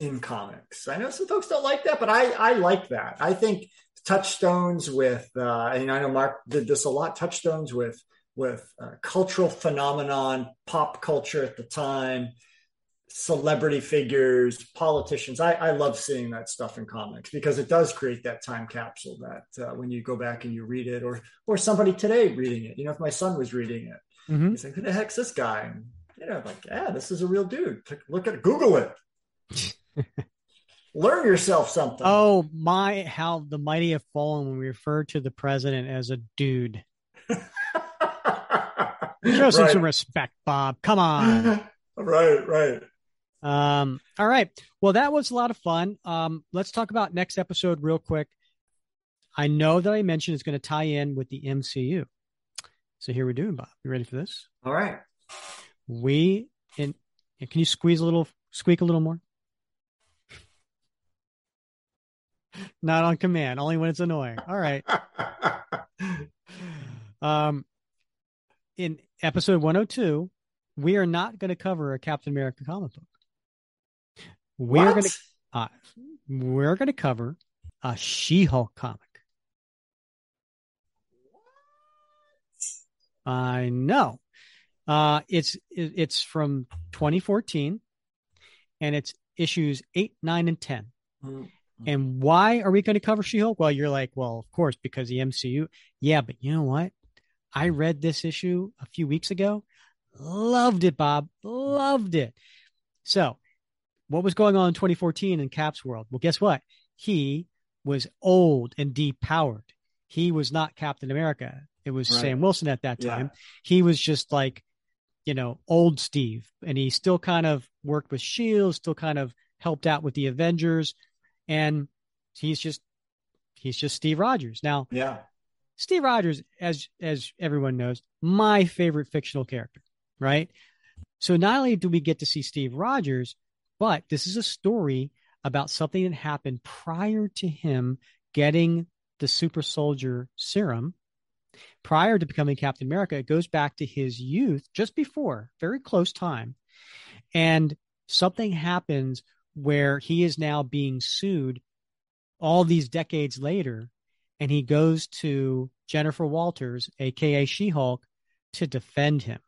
in comics. I know some folks don't like that, but I, I like that. I think touchstones with, uh, and I know Mark did this a lot, touchstones with, with uh, cultural phenomenon, pop culture at the time, celebrity figures, politicians. I, I love seeing that stuff in comics because it does create that time capsule that uh, when you go back and you read it, or or somebody today reading it. You know, if my son was reading it, mm-hmm. he's like, "Who the heck's this guy?" And, you know, like, yeah, this is a real dude. Look at it, Google it. Learn yourself something. Oh my! How the mighty have fallen when we refer to the president as a dude. Show right. some respect, Bob. Come on. right, right. Um, all right. Well, that was a lot of fun. Um, let's talk about next episode real quick. I know that I mentioned it's going to tie in with the MCU. So here we're doing, Bob. You ready for this? All right. We and can you squeeze a little, squeak a little more? Not on command, only when it's annoying. All right. um, in episode 102, we are not going to cover a Captain America comic book. We're going to uh, we're going to cover a She-Hulk comic. I know. Uh, it's it's from 2014, and it's issues eight, nine, and 10 mm-hmm. Mm-hmm. And why are we going to cover She-Hulk? Well, you're like, well, of course, because the MCU. Yeah, but you know what? I read this issue a few weeks ago. Loved it, Bob. Loved it. So, what was going on in 2014 in Cap's world? Well, guess what? He was old and depowered. He was not Captain America. It was right. Sam Wilson at that time. Yeah. He was just like, you know, old Steve. And he still kind of worked with S.H.I.E.L.D., still kind of helped out with the Avengers. And he's just, he's just Steve Rogers. Now, yeah, Steve Rogers, as as everyone knows, my favorite fictional character, right? So not only do we get to see Steve Rogers, but this is a story about something that happened prior to him getting the super soldier serum. Prior to becoming Captain America, it goes back to his youth, just before, very close time. And something happens where he is now being sued all these decades later and he goes to Jennifer Walters, aka She Hulk, to defend him.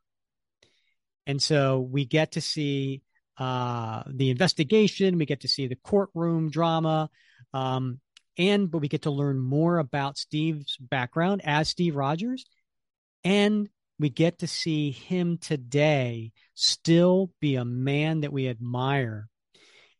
And so we get to see uh, the investigation, we get to see the courtroom drama, um, and but we get to learn more about Steve's background as Steve Rogers, and we get to see him today still be a man that we admire.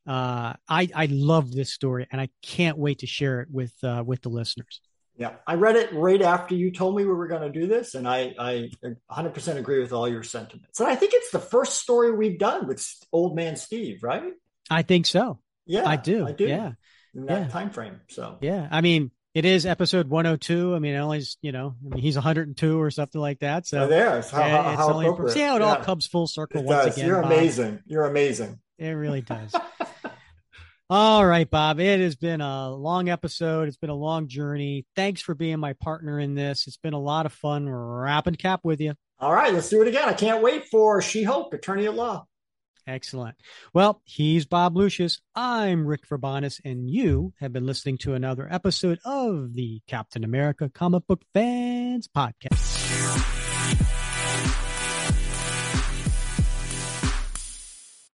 Uh, I I love this story, and I can't wait to share it with uh, with the listeners. Yeah, I read it right after you told me we were going to do this, and I, I 100% agree with all your sentiments. And I think it's the first story we've done with Old Man Steve, right? I think so. Yeah, I do. I do. Yeah, in that yeah. time frame. So yeah, I mean, it is episode 102. I mean, it only you know, I mean, he's 102 or something like that. So oh, there, how, yeah, how, it's how only, appropriate. see how it yeah. all comes full circle It once does. again. You're Bob. amazing. You're amazing. It really does. All right, Bob. It has been a long episode. It's been a long journey. Thanks for being my partner in this. It's been a lot of fun wrapping cap with you. All right, let's do it again. I can't wait for She Hulk, Attorney at Law. Excellent. Well, he's Bob Lucius. I'm Rick Verbanis, and you have been listening to another episode of the Captain America Comic Book Fans Podcast.